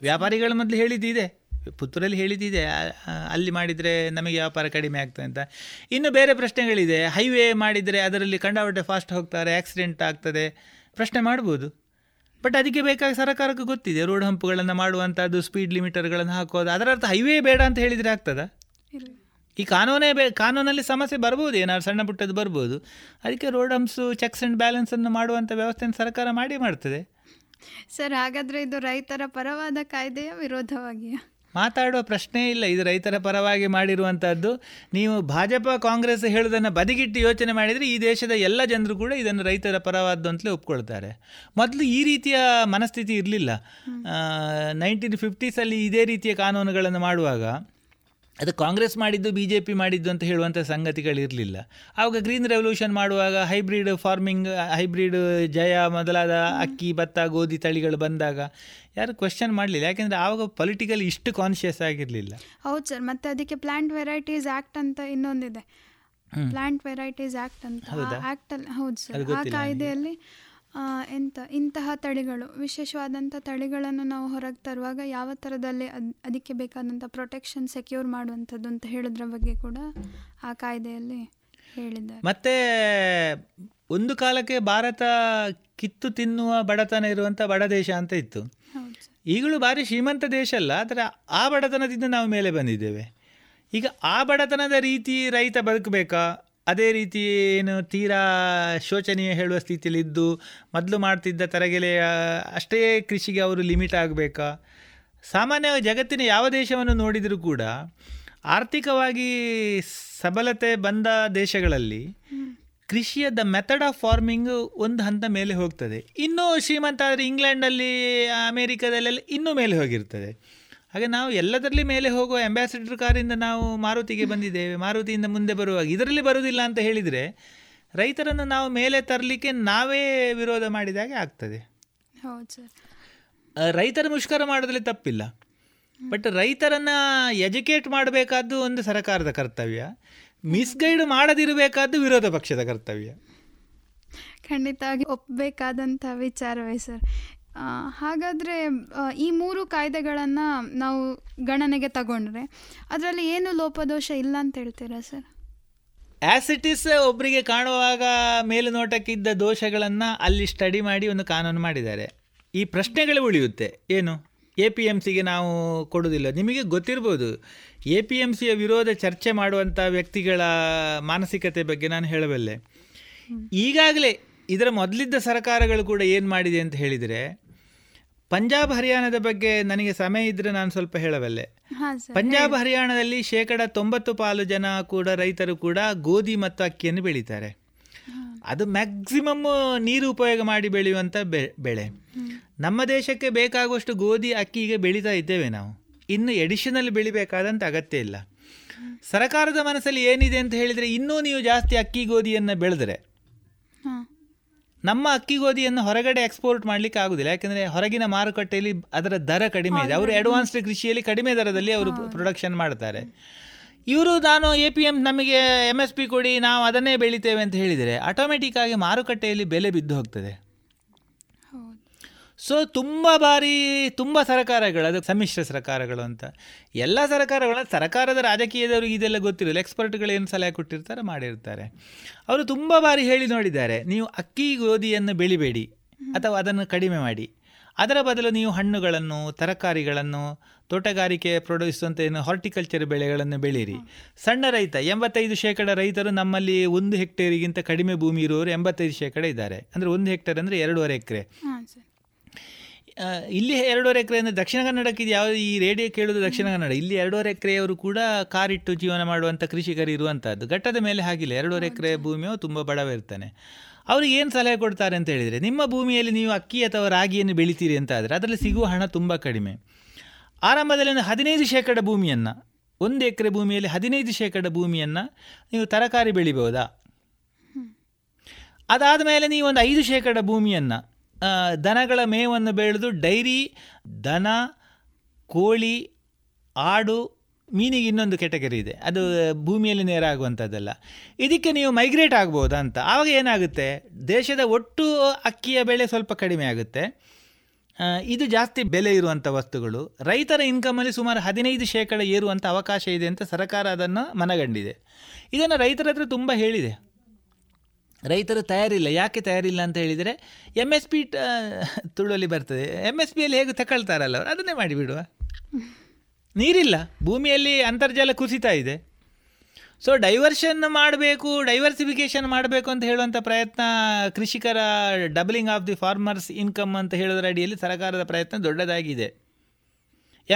ವ್ಯಾಪಾರಿಗಳು ಮೊದಲು ಹೇಳಿದ್ದಿದೆ. ಪುತ್ತೂರಲ್ಲಿ ಹೇಳಿದ್ದಿದೆ. ಅಲ್ಲಿ ಮಾಡಿದರೆ ನಮಗೆ ವ್ಯಾಪಾರ ಕಡಿಮೆ ಆಗ್ತದೆ ಅಂತ. ಇನ್ನು ಬೇರೆ ಪ್ರಶ್ನೆಗಳಿದೆ. ಹೈವೇ ಮಾಡಿದರೆ ಅದರಲ್ಲಿ ಕಂಡಾಬಟ್ಟೆ ಫಾಸ್ಟ್ ಹೋಗ್ತಾರೆ ಆಕ್ಸಿಡೆಂಟ್ ಆಗ್ತದೆ. ಪ್ರಶ್ನೆ ಮಾಡ್ಬೋದು. ಬಟ್ ಅದಕ್ಕೆ ಬೇಕಾಗಿ ಸರ್ಕಾರಕ್ಕೆ ಗೊತ್ತಿದೆ ರೋಡ್ ಹಂಪ್ಗಳನ್ನು ಮಾಡುವಂಥದ್ದು ಸ್ಪೀಡ್ ಲಿಮಿಟರ್ಗಳನ್ನು ಹಾಕೋದು ಅದರ ಅರ್ಥ ಹೈವೇ ಬೇಡ ಅಂತ ಹೇಳಿದರೆ ಆಗ್ತದಾ? ಈ ಕಾನೂನೇ ಬೇ ಕಾನೂನಲ್ಲಿ ಸಮಸ್ಯೆ ಬರ್ಬೋದು ಏನಾದ್ರು ಸಣ್ಣ ಪುಟ್ಟದ್ದು ಬರ್ಬೋದು. ಅದಕ್ಕೆ ರೋಡ್ ಹಂಪ್ಸು ಚೆಕ್ಸ್ ಆ್ಯಂಡ್ ಬ್ಯಾಲೆನ್ಸನ್ನು ಮಾಡುವಂಥ ವ್ಯವಸ್ಥೆಯನ್ನು ಸರ್ಕಾರ ಮಾಡಿ ಮಾಡ್ತದೆ. ಸರ್ ಹಾಗಾದರೆ ಇದು ರೈತರ ಪರವಾದ ಕಾಯ್ದೆಯ ವಿರೋಧವಾಗಿಯಾ? ಮಾತಾಡುವ ಪ್ರಶ್ನೆ ಇಲ್ಲ ಇದು ರೈತರ ಪರವಾಗಿ ಮಾಡಿರುವಂಥದ್ದು ನೀವು ಭಾಜಪ ಕಾಂಗ್ರೆಸ್ ಹೇಳೋದನ್ನು ಬದಿಗಿಟ್ಟು ಯೋಚನೆ ಮಾಡಿದರೆ ಈ ದೇಶದ ಎಲ್ಲ ಜನರು ಕೂಡ ಇದನ್ನು ರೈತರ ಪರವಾದ್ದು ಅಂತಲೇ ಒಪ್ಕೊಳ್ತಾರೆ. ಮೊದಲು ಈ ರೀತಿಯ ಮನಸ್ಥಿತಿ ಇರಲಿಲ್ಲ. ನೈನ್ಟೀನ್ ಫಿಫ್ಟೀಸಲ್ಲಿ ಇದೇ ರೀತಿಯ ಕಾನೂನುಗಳನ್ನು ಮಾಡುವಾಗ ಅದು ಕಾಂಗ್ರೆಸ್ ಮಾಡಿದ್ದು ಬಿ ಜೆ ಪಿ ಮಾಡಿದ್ದು ಅಂತ ಹೇಳುವಂಥ ಸಂಗತಿಗಳಿರಲಿಲ್ಲ. ಆವಾಗ ಗ್ರೀನ್ ರೆವಲ್ಯೂಷನ್ ಮಾಡುವಾಗ ಹೈಬ್ರಿಡ್ ಫಾರ್ಮಿಂಗ್ ಹೈಬ್ರಿಡ್ ಜಯ ಮೊದಲಾದ ಅಕ್ಕಿ ಭತ್ತ ಗೋಧಿ ತಳಿಗಳು ಬಂದಾಗ ಯಾರು ಕ್ವೆಶನ್ ಮಾಡಲಿಲ್ಲ. ಯಾಕೆಂದರೆ ಆವಾಗ ಪೊಲಿಟಿಕಲ್ ಇಷ್ಟು ಕಾನ್ಷಿಯಸ್ ಆಗಿರಲಿಲ್ಲ. ಹೌದು ಸರ್ ಮತ್ತೆ ಅದಕ್ಕೆ ಪ್ಲಾಂಟ್ ವೆರೈಟೀಸ್ ಆ್ಯಕ್ಟ್ ಅಂತ ಇನ್ನೊಂದಿದೆ. ಪ್ಲ್ಯಾಂಟ್ ಪ್ಲಾಂಟ್ ವೆರೈಟೀಸ್ ಆ್ಯಕ್ಟ್ ಅಂತ ಆ್ಯಕ್ಟಲ್ಲಿ ಹೌದು ಸರ್ ಆ ಕಾಯ್ದೆಯಲ್ಲಿ ಎಂತ ಇಂತಹ ತಳಿಗಳು ವಿಶೇಷವಾದಂಥ ತಳಿಗಳನ್ನು ನಾವು ಹೊರಗೆ ತರುವಾಗ ಯಾವ ಥರದಲ್ಲಿ ಅದ್ ಅದಕ್ಕೆ ಬೇಕಾದಂಥ ಪ್ರೊಟೆಕ್ಷನ್ ಸೆಕ್ಯೂರ್ ಮಾಡುವಂಥದ್ದು ಅಂತ ಹೇಳೋದ್ರ ಬಗ್ಗೆ ಕೂಡ ಆ ಕಾಯ್ದೆಯಲ್ಲಿ ಹೇಳಿದ್ದಾರೆ. ಮತ್ತೆ ಒಂದು ಕಾಲಕ್ಕೆ ಭಾರತ ಕಿತ್ತು ತಿನ್ನುವ ಬಡತನ ಇರುವಂಥ ಬಡ ದೇಶ ಅಂತ ಇತ್ತು. ಈಗಲೂ ಭಾರಿ ಶ್ರೀಮಂತ ದೇಶ ಅಲ್ಲ ಆದರೆ ಆ ಬಡತನದಿಂದ ನಾವು ಮೇಲೆ ಬಂದಿದ್ದೇವೆ. ಈಗ ಆ ಬಡತನದ ರೀತಿ ರೈತ ಬದುಕಬೇಕಾ? ಅದೇ ರೀತಿ ಏನು ತೀರಾ ಶೋಚನೀಯ ಹೇಳುವ ಸ್ಥಿತಿಯಲ್ಲಿದ್ದು, ಮೊದಲು ಮಾಡ್ತಿದ್ದ ತರಗೆಲೆಯ ಅಷ್ಟೇ ಕೃಷಿಗೆ ಅವರು ಲಿಮಿಟ್ ಆಗಬೇಕಾ? ಸಾಮಾನ್ಯವಾಗಿ ಜಗತ್ತಿನ ಯಾವ ದೇಶವನ್ನು ನೋಡಿದರೂ ಕೂಡ, ಆರ್ಥಿಕವಾಗಿ ಸಬಲತೆ ಬಂದ ದೇಶಗಳಲ್ಲಿ ಕೃಷಿಯ ದ ಮೆಥಡ್ ಆಫ್ ಫಾರ್ಮಿಂಗ್ ಒಂದು ಹಂತ ಮೇಲೆ ಹೋಗ್ತದೆ. ಇನ್ನೂ ಶ್ರೀಮಂತ ಆದರೆ ಇಂಗ್ಲೆಂಡಲ್ಲಿ ಅಮೇರಿಕಾದಲ್ಲೆಲ್ಲ ಇನ್ನೂ ಮೇಲೆ ಹೋಗಿರ್ತದೆ. ಹಾಗೆ ನಾವು ಎಲ್ಲದರಲ್ಲಿ ಮೇಲೆ ಹೋಗುವ ಅಂಬಾಸಿಡರ್ ಕಾರಿಂದ ನಾವು ಮಾರುತಿಗೆ ಬಂದಿದ್ದೇವೆ ಮಾರುತಿಯಿಂದ ಮುಂದೆ ಬರುವಾಗ. ಇದರಲ್ಲಿ ಬರುವುದಿಲ್ಲ ಅಂತ ಹೇಳಿದರೆ ರೈತರನ್ನು ನಾವು ಮೇಲೆ ತರಲಿಕ್ಕೆ ನಾವೇ ವಿರೋಧ ಮಾಡಿದಾಗೆ ಆಗ್ತದೆ. ಹೌದು ಸರ್. ರೈತರ ಮುಷ್ಕರ ಮಾಡೋದ್ರಲ್ಲಿ ತಪ್ಪಿಲ್ಲ. ಬಟ್ ರೈತರನ್ನು ಎಜುಕೇಟ್ ಮಾಡಬೇಕಾದ್ದು ಒಂದು ಸರ್ಕಾರದ ಕರ್ತವ್ಯ. ಮಿಸ್ಗೈಡ್ ಮಾಡದಿರಬೇಕಾದ್ದು ವಿರೋಧ ಪಕ್ಷದ ಕರ್ತವ್ಯ. ಖಂಡಿತವಾಗಿ ಒಪ್ಪಬೇಕಾದಂಥ ವಿಚಾರವೇ ಸರ್. ಹಾಗಾದರೆ ಈ ಮೂರು ಕಾಯ್ದೆಗಳನ್ನು ನಾವು ಗಣನೆಗೆ ತಗೊಂಡ್ರೆ ಅದರಲ್ಲಿ ಏನು ಲೋಪದೋಷ ಇಲ್ಲ ಅಂತ ಹೇಳ್ತೀರಾ ಸರ್? ಆ್ಯಸ್ ಇಟ್ ಇಸ್ ಒಬ್ಬರಿಗೆ ಕಾಣುವಾಗ ಮೇಲುನೋಟಕ್ಕಿದ್ದ ದೋಷಗಳನ್ನು ಅಲ್ಲಿ ಸ್ಟಡಿ ಮಾಡಿ ಒಂದು ಕಾನೂನು ಮಾಡಿದ್ದಾರೆ. ಈ ಪ್ರಶ್ನೆಗಳು ಉಳಿಯುತ್ತೆ. ಏನು? ಎ ಪಿ ಎಂ ಸಿಗೆ ನಾವು ಕೊಡೋದಿಲ್ಲ ನಿಮಗೆ ಗೊತ್ತಿರ್ಬೋದು ಎ ಪಿ ಎಂ ಸಿಯ ವಿರೋಧ ಚರ್ಚೆ ಮಾಡುವಂಥ ವ್ಯಕ್ತಿಗಳ ಮಾನಸಿಕತೆ ಬಗ್ಗೆ ನಾನು ಹೇಳಬಲ್ಲೆ. ಈಗಾಗಲೇ ಇದರ ಮೊದಲಿದ್ದ ಸರ್ಕಾರಗಳು ಕೂಡ ಏನು ಮಾಡಿದೆ ಅಂತ ಹೇಳಿದರೆ ಪಂಜಾಬ್ ಹರಿಯಾಣದ ಬಗ್ಗೆ ನನಗೆ ಸಮಯ ಇದ್ದರೆ ನಾನು ಸ್ವಲ್ಪ ಹೇಳಬಲ್ಲೆ. ಪಂಜಾಬ್ ಹರಿಯಾಣದಲ್ಲಿ ಶೇಕಡ ತೊಂಬತ್ತು ಪಾಲು ಜನ ಕೂಡ ರೈತರು ಕೂಡ ಗೋಧಿ ಮತ್ತು ಅಕ್ಕಿಯನ್ನು ಬೆಳೀತಾರೆ. ಅದು ಮ್ಯಾಕ್ಸಿಮಮ್ ನೀರು ಉಪಯೋಗ ಮಾಡಿ ಬೆಳೆಯುವಂಥ ಬೆ ಬೆಳೆ. ನಮ್ಮ ದೇಶಕ್ಕೆ ಬೇಕಾಗುವಷ್ಟು ಗೋಧಿ ಅಕ್ಕಿಗೆ ಬೆಳೀತಾ ಇದ್ದೇವೆ ನಾವು. ಇನ್ನು ಎಡಿಷನಲ್ ಬೆಳಿಬೇಕಾದಂಥ ಅಗತ್ಯ ಇಲ್ಲ. ಸರ್ಕಾರದ ಮನಸ್ಸಲ್ಲಿ ಏನಿದೆ ಅಂತ ಹೇಳಿದರೆ ಇನ್ನೂ ನೀವು ಜಾಸ್ತಿ ಅಕ್ಕಿ ಗೋಧಿಯನ್ನು ಬೆಳೆದರೆ. ನಮ್ಮ ಅಕ್ಕಿ ಗೋಧಿಯನ್ನು ಹೊರಗಡೆ ಎಕ್ಸ್ಪೋರ್ಟ್ ಮಾಡಲಿಕ್ಕೆ ಆಗುದಿಲ್ಲ. ಯಾಕಂದ್ರೆ ಹೊರಗಿನ ಮಾರುಕಟ್ಟೆಯಲ್ಲಿ ಅದರ ದರ ಕಡಿಮೆ ಇದೆ. ಅವರು ಅಡ್ವಾನ್ಸ್ಡ್ ಕೃಷಿಯಲ್ಲಿ ಕಡಿಮೆ ದರದಲ್ಲಿ ಅವರು ಪ್ರೊಡಕ್ಷನ್ ಮಾಡ್ತಾರೆ. ಇವರು ನಾನು ಎ ಪಿ ಎಂ ನಮಗೆ ಎಂ ಎಸ್ ಪಿ ಕೊಡಿ ನಾವು ಅದನ್ನೇ ಬೆಳಿತೇವೆ ಅಂತ ಹೇಳಿದರೆ ಆಟೋಮೆಟಿಕ್ ಆಗಿ ಮಾರುಕಟ್ಟೆಯಲ್ಲಿ ಬೆಲೆ ಬಿದ್ದು ಹೋಗ್ತದೆ. ಸೊ ತುಂಬ ಬಾರಿ ತುಂಬ ಸರ್ಕಾರಗಳು ಅದು ಸಮ್ಮಿಶ್ರ ಸರ್ಕಾರಗಳು ಅಂತ. ಎಲ್ಲ ಸರ್ಕಾರಗಳು ಸರ್ಕಾರದ ರಾಜಕೀಯದವರು ಇದೆಲ್ಲ ಗೊತ್ತಿರಲ್ಲ. ಎಕ್ಸ್ಪರ್ಟ್ಗಳು ಏನು ಸಲಹೆ ಕೊಟ್ಟಿರ್ತಾರೆ ಮಾಡಿರ್ತಾರೆ. ಅವರು ತುಂಬ ಬಾರಿ ಹೇಳಿ ನೋಡಿದ್ದಾರೆ ನೀವು ಅಕ್ಕಿ ಗೋಧಿಯನ್ನು ಬೆಳಿಬೇಡಿ ಅಥವಾ ಅದನ್ನು ಕಡಿಮೆ ಮಾಡಿ. ಅದರ ಬದಲು ನೀವು ಹಣ್ಣುಗಳನ್ನು ತರಕಾರಿಗಳನ್ನು ತೋಟಗಾರಿಕೆ ಪ್ರೊಡ್ಯೂಸ್ ಏನು ಹಾರ್ಟಿಕಲ್ಚರ್ ಬೆಳೆಗಳನ್ನು ಬೆಳೀರಿ. ಸಣ್ಣ ರೈತ ಎಂಬತ್ತೈದು ಶೇಕಡ ರೈತರು ನಮ್ಮಲ್ಲಿ ಒಂದು ಹೆಕ್ಟೇರಿಗಿಂತ ಕಡಿಮೆ ಭೂಮಿ ಇರುವವರು ಎಂಬತ್ತೈದು ಶೇಕಡ ಇದ್ದಾರೆ. ಅಂದರೆ ಒಂದು ಹೆಕ್ಟೇರ್ ಅಂದರೆ ಎರಡೂವರೆ ಎಕರೆ. ಇಲ್ಲಿ ಎರಡೂವರೆ ಎಕರೆ ಅಂದರೆ ದಕ್ಷಿಣ ಕನ್ನಡಕ್ಕೆ ಇದು ಯಾವ ಈ ರೇಡಿಯೋ ಕೇಳೋದು ದಕ್ಷಿಣ ಕನ್ನಡ. ಇಲ್ಲಿ ಎರಡೂವರೆ ಎಕರೆಯವರು ಕೂಡ ಕಾರಿಟ್ಟು ಜೀವನ ಮಾಡುವಂಥ ಕೃಷಿಕರು ಇರುವಂಥದ್ದು ಘಟ್ಟದ ಮೇಲೆ ಹಾಗಿಲ್ಲ. ಎರಡೂವರೆ ಎಕರೆ ಭೂಮಿಯು ತುಂಬ ಬಡವ ಇರ್ತಾನೆ ಅವ್ರಿಗೆ ಏನು ಸಲಹೆ ಕೊಡ್ತಾರೆ ಅಂತ ಹೇಳಿದರೆ ನಿಮ್ಮ ಭೂಮಿಯಲ್ಲಿ ನೀವು ಅಕ್ಕಿ ಅಥವಾ ರಾಗಿಯನ್ನು ಬೆಳಿತೀರಿ ಅಂತ ಆದರೆ ಅದರಲ್ಲಿ ಸಿಗುವ ಹಣ ತುಂಬ ಕಡಿಮೆ. ಆರಂಭದಲ್ಲಿ ಒಂದು ಹದಿನೈದು ಶೇಕಡ ಭೂಮಿಯನ್ನು ಒಂದು ಎಕರೆ ಭೂಮಿಯಲ್ಲಿ ಹದಿನೈದು ಶೇಕಡ ಭೂಮಿಯನ್ನು ನೀವು ತರಕಾರಿ ಬೆಳಿಬೋದಾ? ಅದಾದ ಮೇಲೆ ನೀವು ಒಂದು ಐದು ಶೇಕಡ ಭೂಮಿಯನ್ನು ದನಗಳ ಮೇವನ್ನು ಬೆಳೆದು ಡೈರಿ, ದನ, ಕೋಳಿ, ಆಡು, ಮೀನಿಗೆ ಇನ್ನೊಂದು ಕೆಟಗರಿ ಇದೆ. ಅದು ಭೂಮಿಯಲ್ಲಿ ನೇರ ಆಗುವಂಥದ್ದಲ್ಲ ಇದಕ್ಕೆ ನೀವು ಮೈಗ್ರೇಟ್ ಆಗ್ಬೋದಾ ಅಂತ. ಆವಾಗ ಏನಾಗುತ್ತೆ? ದೇಶದ ಒಟ್ಟು ಅಕ್ಕಿಯ ಬೆಳೆ ಸ್ವಲ್ಪ ಕಡಿಮೆ ಆಗುತ್ತೆ. ಇದು ಜಾಸ್ತಿ ಬೆಲೆ ಇರುವಂಥ ವಸ್ತುಗಳು. ರೈತರ ಇನ್ಕಮಲ್ಲಿ ಸುಮಾರು ಹದಿನೈದು ಶೇಕಡ ಏರುವಂಥ ಅವಕಾಶ ಇದೆ ಅಂತ ಸರ್ಕಾರ ಅದನ್ನು ಮನಗಂಡಿದೆ. ಇದನ್ನು ರೈತರ ಹತ್ರ ತುಂಬ ಹೇಳಿದೆ. ರೈತರು ತಯಾರಿಲ್ಲ, ಯಾಕೆ ತಯಾರಿಲ್ಲ ಅಂತ ಹೇಳಿದರೆ ಎಂ ಎಸ್ ಪಿ ತುಳುವಲ್ಲಿ ಬರ್ತದೆ. ಎಂ ಎಸ್ ಪಿಯಲ್ಲಿ ಹೇಗೆ ತಗೊಳ್ತಾರಲ್ಲ ಅವರು? ಅದನ್ನೇ ಮಾಡಿಬಿಡುವ ನೀರಿಲ್ಲ, ಭೂಮಿಯಲ್ಲಿ ಅಂತರ್ಜಲ ಕುಸಿತಾ ಇದೆ. ಸೊ ಡೈವರ್ಷನ್ ಮಾಡಬೇಕು ಡೈವರ್ಸಿಫಿಕೇಷನ್ ಮಾಡಬೇಕು ಅಂತ ಹೇಳುವಂಥ ಪ್ರಯತ್ನ, ಕೃಷಿಕರ doubling of the farmers income ಅಂತ ಹೇಳೋದರ ಅಡಿಯಲ್ಲಿ ಸರ್ಕಾರದ ಪ್ರಯತ್ನ ದೊಡ್ಡದಾಗಿದೆ.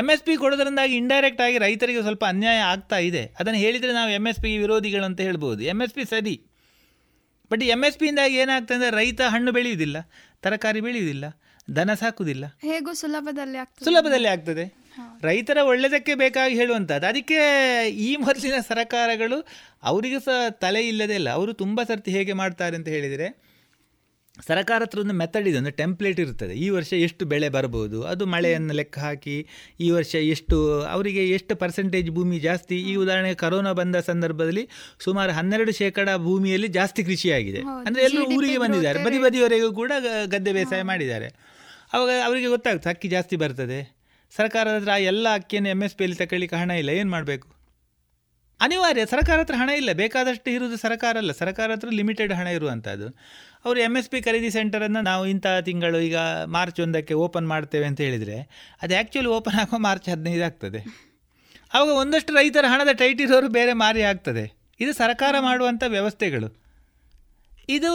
ಎಂ ಎಸ್ ಪಿ ಕೊಡೋದ್ರಿಂದಾಗಿ ಇಂಡೈರೆಕ್ಟ್ ಆಗಿ ರೈತರಿಗೆ ಸ್ವಲ್ಪ ಅನ್ಯಾಯ ಆಗ್ತಾ ಇದೆ. ಅದನ್ನು ಹೇಳಿದರೆ ನಾವು ಎಂ ಎಸ್ ಪಿ ವಿರೋಧಿಗಳು ಅಂತ ಹೇಳ್ಬೋದು. ಎಂ ಎಸ್ ಪಿ ಸರಿ. ಬಟ್ ಎಂ ಎಸ್ ಪಿಯಿಂದಾಗಿ ಏನಾಗ್ತದೆ ಅಂದರೆ ರೈತ ಹಣ್ಣು ಬೆಳೆಯುವುದಿಲ್ಲ ತರಕಾರಿ ಬೆಳೆಯುವುದಿಲ್ಲ ದನ ಸಾಕುವುದಿಲ್ಲ. ಹೇಗೂ ಸುಲಭದಲ್ಲಿ ಸುಲಭದಲ್ಲಿ ಆಗ್ತದೆ. ರೈತರ ಒಳ್ಳೆಯದಕ್ಕೆ ಬೇಕಾಗಿ ಹೇಳುವಂಥದ್ದು. ಅದಕ್ಕೆ ಈ ಮೊದಲಿನ ಸರಕಾರಗಳು ಅವರಿಗೂ ಸಹ ತಲೆ ಇಲ್ಲದೆ ಇಲ್ಲ. ಅವರು ತುಂಬ ಸರ್ತಿ ಹೇಗೆ ಮಾಡ್ತಾರೆ ಅಂತ ಹೇಳಿದರೆ ಸರ್ಕಾರ ಹತ್ರ ಒಂದು ಮೆಥಡ್ ಇದೆ ಒಂದು ಟೆಂಪ್ಲೇಟ್ ಇರ್ತದೆ. ಈ ವರ್ಷ ಎಷ್ಟು ಬೆಳೆ ಬರ್ಬೋದು ಅದು ಮಳೆಯನ್ನು ಲೆಕ್ಕ ಹಾಕಿ ಈ ವರ್ಷ ಎಷ್ಟು ಅವರಿಗೆ ಎಷ್ಟು ಪರ್ಸೆಂಟೇಜ್ ಭೂಮಿ ಜಾಸ್ತಿ? ಈ ಉದಾಹರಣೆಗೆ ಕರೋನಾ ಬಂದ ಸಂದರ್ಭದಲ್ಲಿ ಸುಮಾರು ಹನ್ನೆರಡು ಶೇಕಡ ಭೂಮಿಯಲ್ಲಿ ಜಾಸ್ತಿ ಕೃಷಿಯಾಗಿದೆ. ಅಂದರೆ ಎಲ್ಲರೂ ಊರಿಗೆ ಬಂದಿದ್ದಾರೆ ಬದಿ ಬದಿಯವರೆಗೂ ಕೂಡ ಗದ್ದೆ ಬೇಸಾಯ ಮಾಡಿದ್ದಾರೆ. ಅವಾಗ ಅವರಿಗೆ ಗೊತ್ತಾಗ್ತದೆ ಅಕ್ಕಿ ಜಾಸ್ತಿ ಬರ್ತದೆ. ಸರ್ಕಾರದ ಹತ್ರ ಆ ಎಲ್ಲ ಅಕ್ಕಿಯನ್ನು ಎಂ ಎಸ್ ಪಿಯಲ್ಲಿ ತಗೊಳ್ಳಿಕ್ಕೆ ಹಣ ಇಲ್ಲ ಏನು ಮಾಡಬೇಕು? ಅನಿವಾರ್ಯ ಸರ್ಕಾರ ಹತ್ರ ಹಣ ಇಲ್ಲ ಬೇಕಾದಷ್ಟು ಇರುವುದು ಸರ್ಕಾರ ಅಲ್ಲ. ಸರ್ಕಾರ ಹತ್ರ ಲಿಮಿಟೆಡ್ ಹಣ ಇರುವಂಥದ್ದು ಅವರು ಎಂ ಎಸ್ ಪಿ ಖರೀದಿ ಸೆಂಟರನ್ನು ನಾವು ಇಂಥ ತಿಂಗಳು ಈಗ ಮಾರ್ಚ್ ಒಂದಕ್ಕೆ ಓಪನ್ ಮಾಡ್ತೇವೆ ಅಂತ ಹೇಳಿದರೆ ಅದು ಆ್ಯಕ್ಚುಲಿ ಓಪನ್ ಆಗೋ ಮಾರ್ಚ್ ಹದಿನೈದು ಆಗ್ತದೆ. ಆವಾಗ ಒಂದಷ್ಟು ರೈತರ ಹಣದ ಟೈಟ್ ಇರೋರು ಬೇರೆ ಮಾರಿ ಆಗ್ತದೆ. ಇದು ಸರ್ಕಾರ ಮಾಡುವಂಥ ವ್ಯವಸ್ಥೆಗಳು. ಇದು